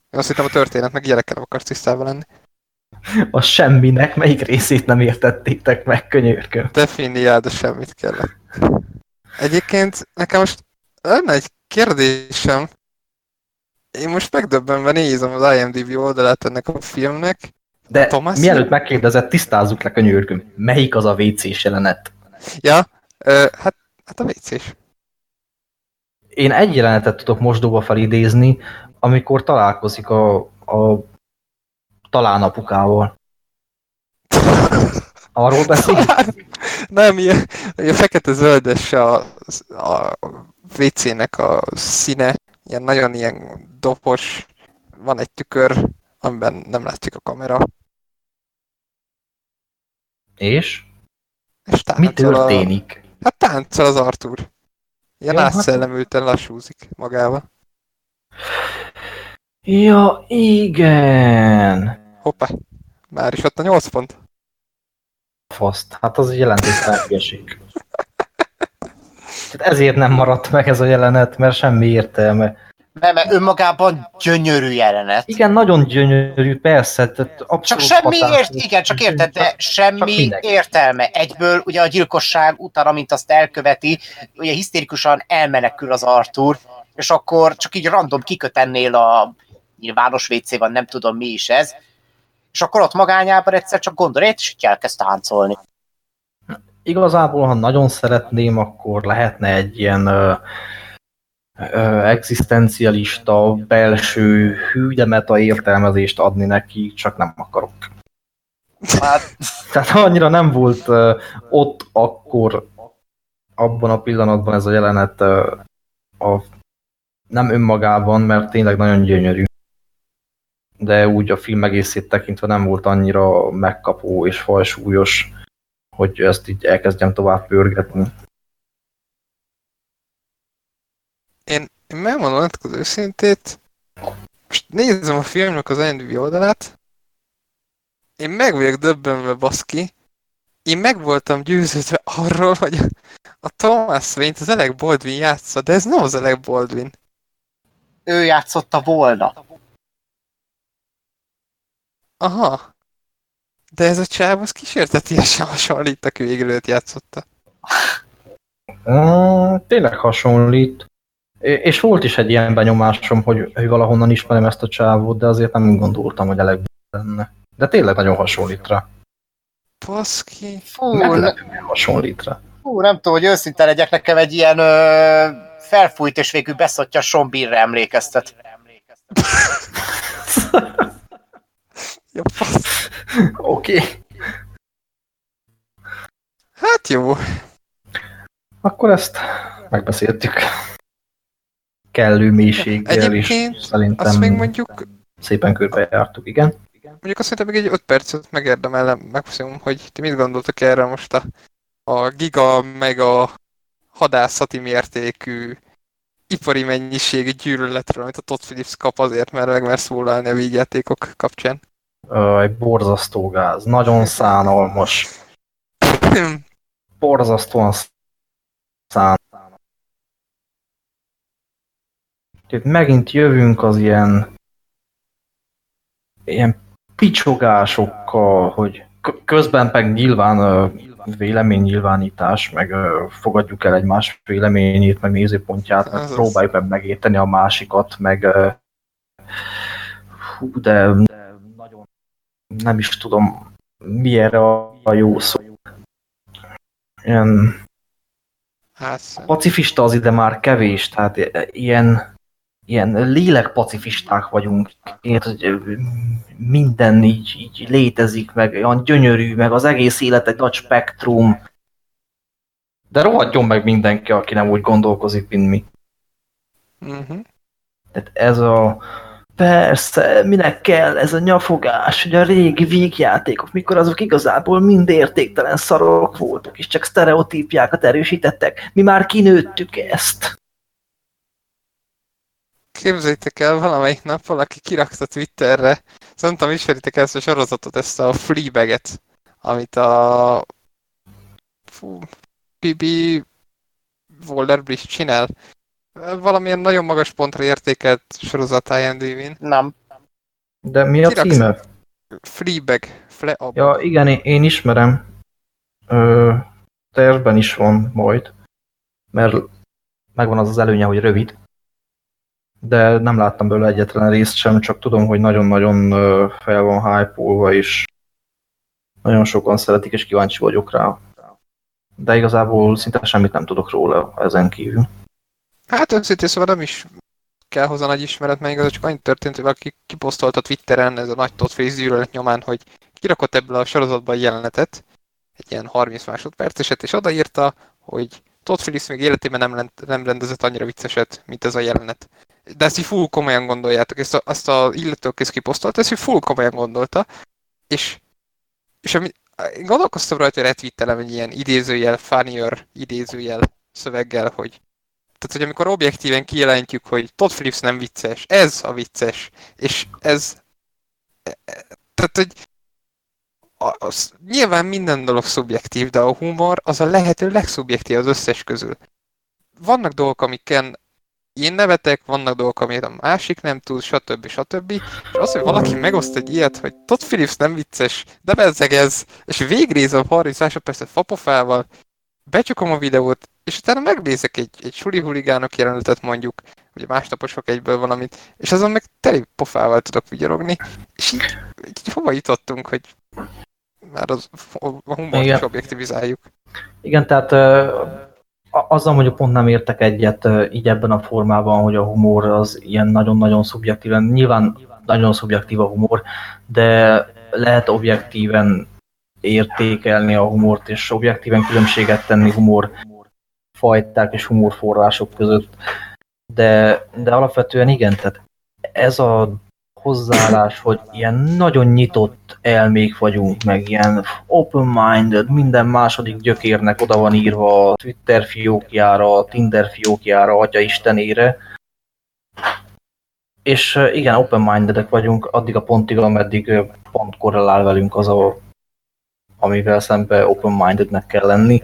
Én azt hittem a történet, meg ilyenekkel akarsz tisztában lenni. a semminek melyik részét nem értettétek meg, könyörgöm. Definiáld a semmit kell. Egyébként nekem most lenne egy kérdésem. Én most megdöbbenve nézem az IMDb oldalát ennek a filmnek. De Thomas? mielőtt megkérdezett, tisztázzuk le, könyörgöm. Melyik az a WC-s jelenet? Ja, ö, hát, hát a WC-s. Én egy jelenetet tudok mosdóba felidézni, amikor találkozik a, a talán apukával. Arról beszél? Nem, ilyen, ilyen fekete-zöldes a, a WC-nek a színe, ilyen nagyon ilyen dobos, van egy tükör, amiben nem látszik a kamera. És? És Mi táncol a... történik? Hát táncol az Artur. Ilyen Jó, hát- átszellemülten lassúzik magával. Ja, igen. Hoppá. Már is ott a 8 pont. Faszt. Hát az jelentéktelen hülyeség. Tehát ezért nem maradt meg ez a jelenet, mert semmi értelme. Nem, mert önmagában gyönyörű jelenet. Igen, nagyon gyönyörű, persze. Tehát Csak semmi hatás- ért, igen, csak érted, de Csak semmi mindegy. értelme. Egyből ugye a gyilkosság után, amint azt elköveti, ugye hisztérikusan elmenekül az Arthur, és akkor csak így random kiköt ennél a nyilvános WC van, nem tudom mi is ez, és akkor ott magányában egyszer csak gondolja, és így elkezd táncolni. Igazából, ha nagyon szeretném, akkor lehetne egy ilyen ö, egzisztencialista, belső hű, de meta értelmezést adni neki, csak nem akarok. Hát, Tehát annyira nem volt ott akkor, abban a pillanatban ez a jelenet a, nem önmagában, mert tényleg nagyon gyönyörű. De úgy a film egészét tekintve nem volt annyira megkapó és fajsúlyos, hogy ezt így elkezdjem tovább pörgetni. Én, én megmondom nektek az őszintét, most nézem a filmnek az IMDb oldalát, én meg vagyok döbbenve, baszki, én meg voltam győződve arról, hogy a, Thomas Wayne-t az Alec Baldwin játsza, de ez nem az Alec Baldwin. ő játszotta volna. Aha. De ez a csáv, az kísértetiesen hasonlít, aki végül őt játszotta. Mm, tényleg hasonlít. És volt is egy ilyen benyomásom, hogy, hogy valahonnan ismerem ezt a csávót, de azért nem gondoltam, hogy elég lenne. De tényleg nagyon hasonlít rá. Baszki. Fú, Meglepően hasonlít rá. fú, nem tudom, hogy őszinte legyek, nekem egy ilyen ö, felfújt és végül beszottja Sean Beanre emlékeztet. Ja, fasz. Oké. Okay. Hát jó. Akkor ezt megbeszéltük. Kellő mélységgel is szerintem Azt még mondjuk, szépen körbejártuk, igen. mondjuk azt mondtam, még egy 5 percet megérdemel, megfeszem, hogy ti mit gondoltok erre most a, a giga, meg a hadászati mértékű ipari mennyiségű gyűlöletről, amit a Todd Phillips kap azért, mert meg mer szólalni a vígjátékok kapcsán. Egy borzasztó gáz. Nagyon szánalmas. Borzasztóan szánalmas. Itt megint jövünk az ilyen ilyen picsogásokkal, hogy közben meg nyilván véleménynyilvánítás, meg fogadjuk el egymás véleményét, meg nézőpontját, meg próbáljuk meg megérteni a másikat, meg hú, de, de nagyon nem is tudom, mi erre a, a jó szó. Ilyen Hát, pacifista az ide már kevés, tehát ilyen, ilyen lélekpacifisták vagyunk. Érted, hogy minden így, így létezik, meg olyan gyönyörű, meg az egész élet egy nagy spektrum. De rohadjon meg mindenki, aki nem úgy gondolkozik, mint mi. uh-huh. Tehát ez a... Persze, minek kell ez a nyafogás, hogy a régi vígjátékok, mikor azok igazából mind értéktelen szarok voltak, és csak sztereotípiákat erősítettek. Mi már kinőttük ezt. Képzeljétek el, valamelyik nap valaki kirakta Twitterre, szerintem ismeritek ezt a sorozatot, ezt a Fleabag-et, amit a fú, BB Waller-Bridge csinál. Valamilyen nagyon magas pontra értékelt sorozat IMDb-n. Nem. De mi a Kiraksz- címe? Fleabag. Fle Ja, igen, én, én ismerem. Ö, tervben is van majd, mert megvan az az előnye, hogy rövid. De nem láttam belőle egyetlen részt sem, csak tudom, hogy nagyon-nagyon fel van hype és nagyon sokan szeretik, és kíváncsi vagyok rá. De igazából szinte semmit nem tudok róla ezen kívül. Hát őszintén szóval nem is kell hozzá nagy ismeret, mert igazán csak annyi történt, hogy valaki kiposztolta Twitteren ez a nagy Todd gyűlölet nyomán, hogy kirakott ebből a sorozatban jelenetet, egy ilyen 30 másodperceset, és odaírta, hogy Todd Phillips még életében nem, lent, nem rendezett annyira vicceset, mint ez a jelenet. De ezt így full komolyan gondoljátok, ezt a, azt a illető, aki ezt kiposztolta, ezt így full komolyan gondolta, és, és ami, Én gondolkoztam rajta, hogy retvittelem egy ilyen idézőjel, funnier idézőjel szöveggel, hogy tehát, hogy amikor objektíven kijelentjük, hogy Todd Phillips nem vicces, ez a vicces, és ez tehát, hogy az, nyilván minden dolog szubjektív, de a humor az a lehető legszubjektív az összes közül. Vannak dolgok, amiken én nevetek, vannak dolgok, amit a másik nem tud, stb. stb. És az, hogy valaki megoszt egy ilyet, hogy Todd Phillips nem vicces, de bezzeg ez, és végrézem 30 másodpercet fapofával, becsukom a videót, és utána megnézek egy, egy suli huligánok jelenetet mondjuk, vagy másnaposok egyből valamit, és azon meg teli pofával tudok vigyorogni, és így, így hova jutottunk, hogy már az, a humort is objektivizáljuk. Igen, tehát azzal mondjuk pont nem értek egyet így ebben a formában, hogy a humor az ilyen nagyon-nagyon szubjektív. Nyilván nagyon szubjektív a humor, de lehet objektíven értékelni a humort, és objektíven különbséget tenni humor fajták és humorforrások között. De, de alapvetően igen, tehát ez a hozzáállás, hogy ilyen nagyon nyitott elmék vagyunk, meg ilyen open-minded, minden második gyökérnek oda van írva a Twitter fiókjára, a Tinder fiókjára, atya istenére. És igen, open-mindedek vagyunk addig a pontig, ameddig pont korrelál velünk az a amivel szembe open-mindednek kell lenni.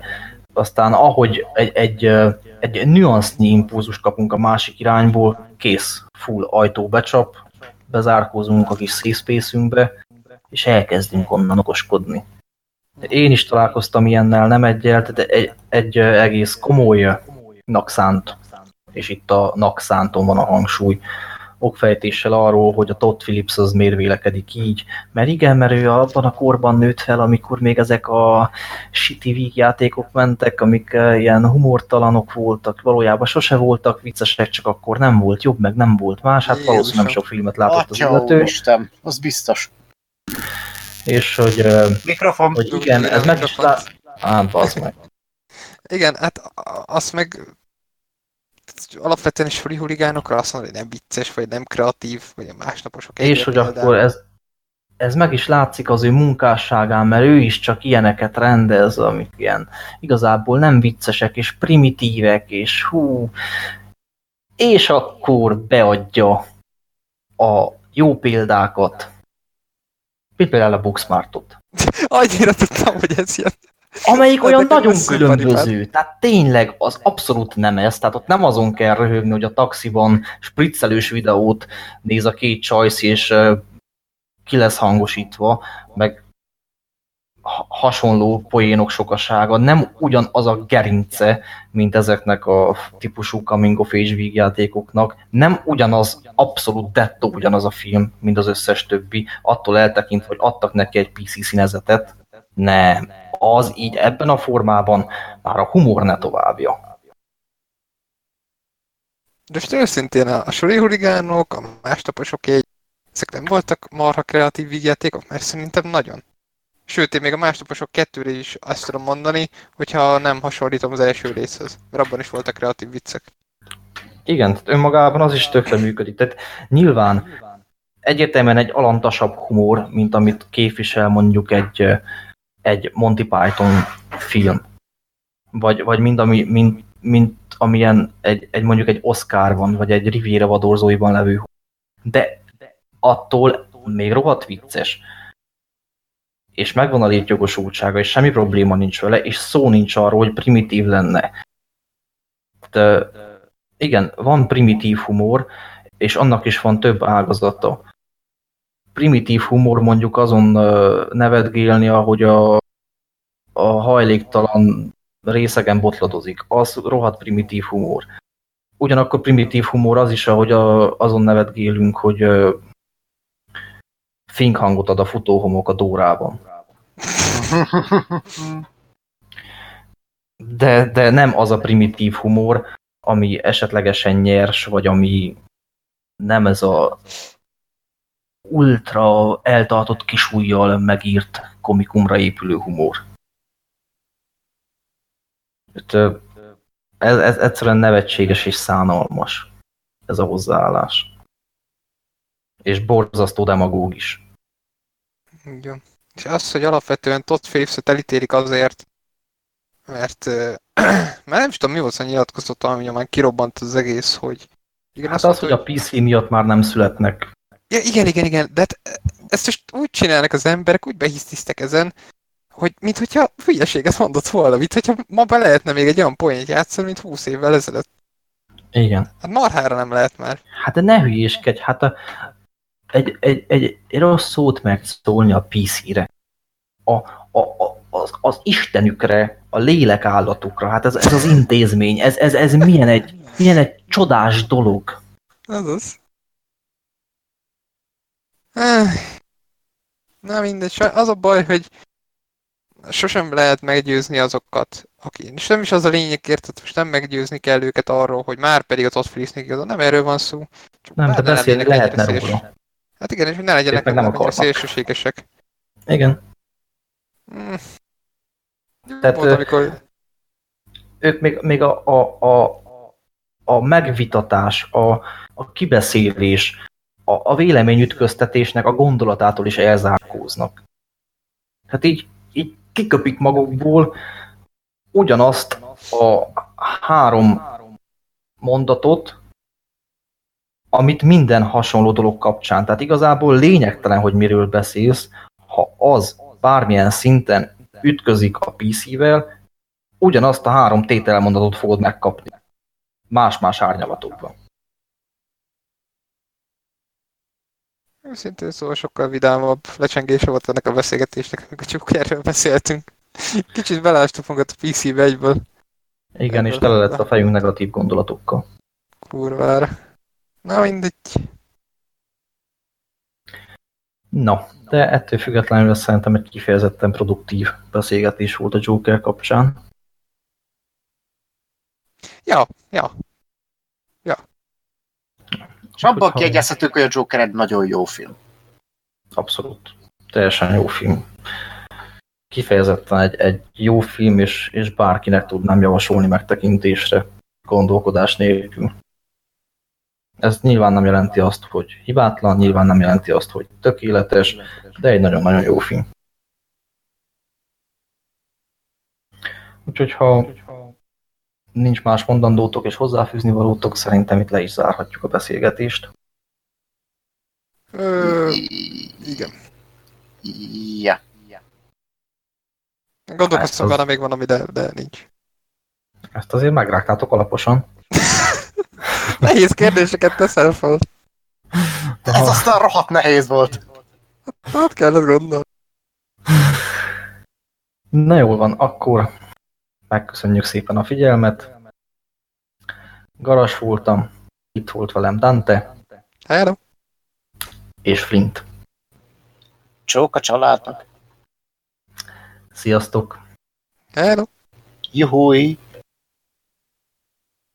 Aztán ahogy egy, egy, egy nüansznyi impulzust kapunk a másik irányból, kész, full ajtó becsap, bezárkózunk a kis safe és elkezdünk onnan okoskodni. Én is találkoztam ilyennel, nem egyel, de egy, egy egész komolynak szánt, és itt a nakszánton van a hangsúly, okfejtéssel arról, hogy a Todd Phillips az miért vélekedik így. Mert igen, mert ő abban a korban nőtt fel, amikor még ezek a shitty játékok mentek, amik eh, ilyen humortalanok voltak, valójában sose voltak viccesek, csak akkor nem volt jobb, meg nem volt más. Hát valószínűleg nem sok filmet látott Atya, az illető. Isten, az biztos. És hogy, eh, Mikrofon. hogy igen, ez meg is lát... Á, meg. Igen, hát azt meg alapvetően is furi huligánokra azt mondod, hogy nem vicces, vagy nem kreatív, vagy a másnaposok. És hogy például. akkor ez, ez meg is látszik az ő munkásságán, mert ő is csak ilyeneket rendez, amik ilyen igazából nem viccesek, és primitívek, és hú, és akkor beadja a jó példákat, például a Booksmartot. Annyira tudtam, hogy ez jön. Amelyik olyan nagyon különböző, tehát tényleg az abszolút nem ez, tehát ott nem azon kell röhögni, hogy a taxiban spriccelős videót néz a két csajsz, és ki lesz hangosítva, meg hasonló poénok sokasága, nem ugyanaz a gerince, mint ezeknek a típusú coming of age vígjátékoknak, nem ugyanaz, abszolút dettó ugyanaz a film, mint az összes többi, attól eltekint, hogy adtak neki egy PC színezetet, nem, az így ebben a formában már a humor ne továbbja. De most őszintén a sori huligánok, a másnaposok egy, ezek nem voltak marha kreatív vígjátékok, mert szerintem nagyon. Sőt, én még a másnaposok kettőre is azt tudom mondani, hogyha nem hasonlítom az első részhez, mert abban is voltak kreatív viccek. Igen, tehát önmagában az is tökre működik. Tehát nyilván egyértelműen egy alantasabb humor, mint amit képvisel mondjuk egy egy Monty Python film. Vagy, vagy mind, ami, mind, mint amilyen egy, egy, mondjuk egy Oscar van, vagy egy Riviera vadorzóiban levő. De attól még rohadt vicces. És megvan a létjogosultsága, és semmi probléma nincs vele, és szó nincs arról, hogy primitív lenne. De, igen, van primitív humor, és annak is van több ágazata primitív humor mondjuk azon nevetgélni, ahogy a, a hajléktalan részegen botladozik. Az rohadt primitív humor. Ugyanakkor primitív humor az is, ahogy a, azon nevetgélünk, hogy fink hangot ad a futóhomok a dórában. De, de nem az a primitív humor, ami esetlegesen nyers, vagy ami nem ez a ultra eltartott kisújjal megírt komikumra épülő humor. Ez, ez egyszerűen nevetséges és szánalmas, ez a hozzáállás. És borzasztó demagóg is. Igen. És az, hogy alapvetően Todd Phillips-et elítélik azért, mert, mert nem is tudom, mi volt a nyilatkozata, ami nyomán kirobbant az egész, hogy igen, Hát azt az, mondta, hogy a PC miatt már nem születnek. Ja, igen, igen, igen, de hát ezt most úgy csinálnak az emberek, úgy behisztisztek ezen, hogy mint hogyha hülyeséget mondott volna, mint hogyha ma be lehetne még egy olyan poént játszani, mint 20 évvel ezelőtt. Igen. Hát marhára nem lehet már. Hát de ne hülyéskedj, hát a, egy, egy, egy, egy rossz szót megszólni a PC-re. A, a, a, az, az istenükre, a lélek állatukra, hát ez, ez az intézmény, ez, ez, ez milyen, egy, milyen egy csodás dolog. Az az. Eh, Na mindegy, az a baj, hogy sosem lehet meggyőzni azokat, aki... És nem is az a lényeg, érted, most nem meggyőzni kell őket arról, hogy már pedig a Todd Phillips-nek igaza, nem erről van szó. Csak Nem, de beszélni lehetne szélső- róla. Hát igen, és hogy ne legyenek meg nem akarnak. szélsőségesek. Igen. Mm. Tehát, Volt, amikor... Ők még, még a, a, a, a megvitatás, a, a kibeszélés, a, a véleményütköztetésnek a gondolatától is elzárkóznak. Hát így, így kiköpik magukból ugyanazt a három mondatot, amit minden hasonló dolog kapcsán. Tehát igazából lényegtelen, hogy miről beszélsz, ha az bármilyen szinten ütközik a PC-vel, ugyanazt a három tételmondatot fogod megkapni. Más-más árnyalatokban. Őszintén szóval sokkal vidámabb lecsengése volt ennek a beszélgetésnek, amikor csak erről beszéltünk. Kicsit belástuk magunkat a PC-be egyből. Igen, és tele lett a fejünk negatív gondolatokkal. Kurvára. Na mindegy. Na, de ettől függetlenül szerintem egy kifejezetten produktív beszélgetés volt a Joker kapcsán. Ja, ja. És abban kiegyezhetők, hogy a Joker egy nagyon jó film. Abszolút. Teljesen jó film. Kifejezetten egy, egy jó film, és, és bárkinek tudnám javasolni megtekintésre, gondolkodás nélkül. Ez nyilván nem jelenti azt, hogy hibátlan, nyilván nem jelenti azt, hogy tökéletes, de egy nagyon-nagyon jó film. Úgyhogy ha nincs más mondandótok és hozzáfűzni valótok, szerintem itt le is zárhatjuk a beszélgetést. Ö, igen. Ja. Gondolkoztam Hát az- vele, még van, ami de, de nincs. Ezt azért megrágtátok alaposan. Nehéz kérdéseket teszel fel. Ez aztán rohadt nehéz volt. Hát kellett gondolni. Na jól van, akkor megköszönjük szépen a figyelmet. Garas voltam, itt volt velem Dante Hello. és Flint. Csók a családnak. Sziasztok! Hello. Juhui.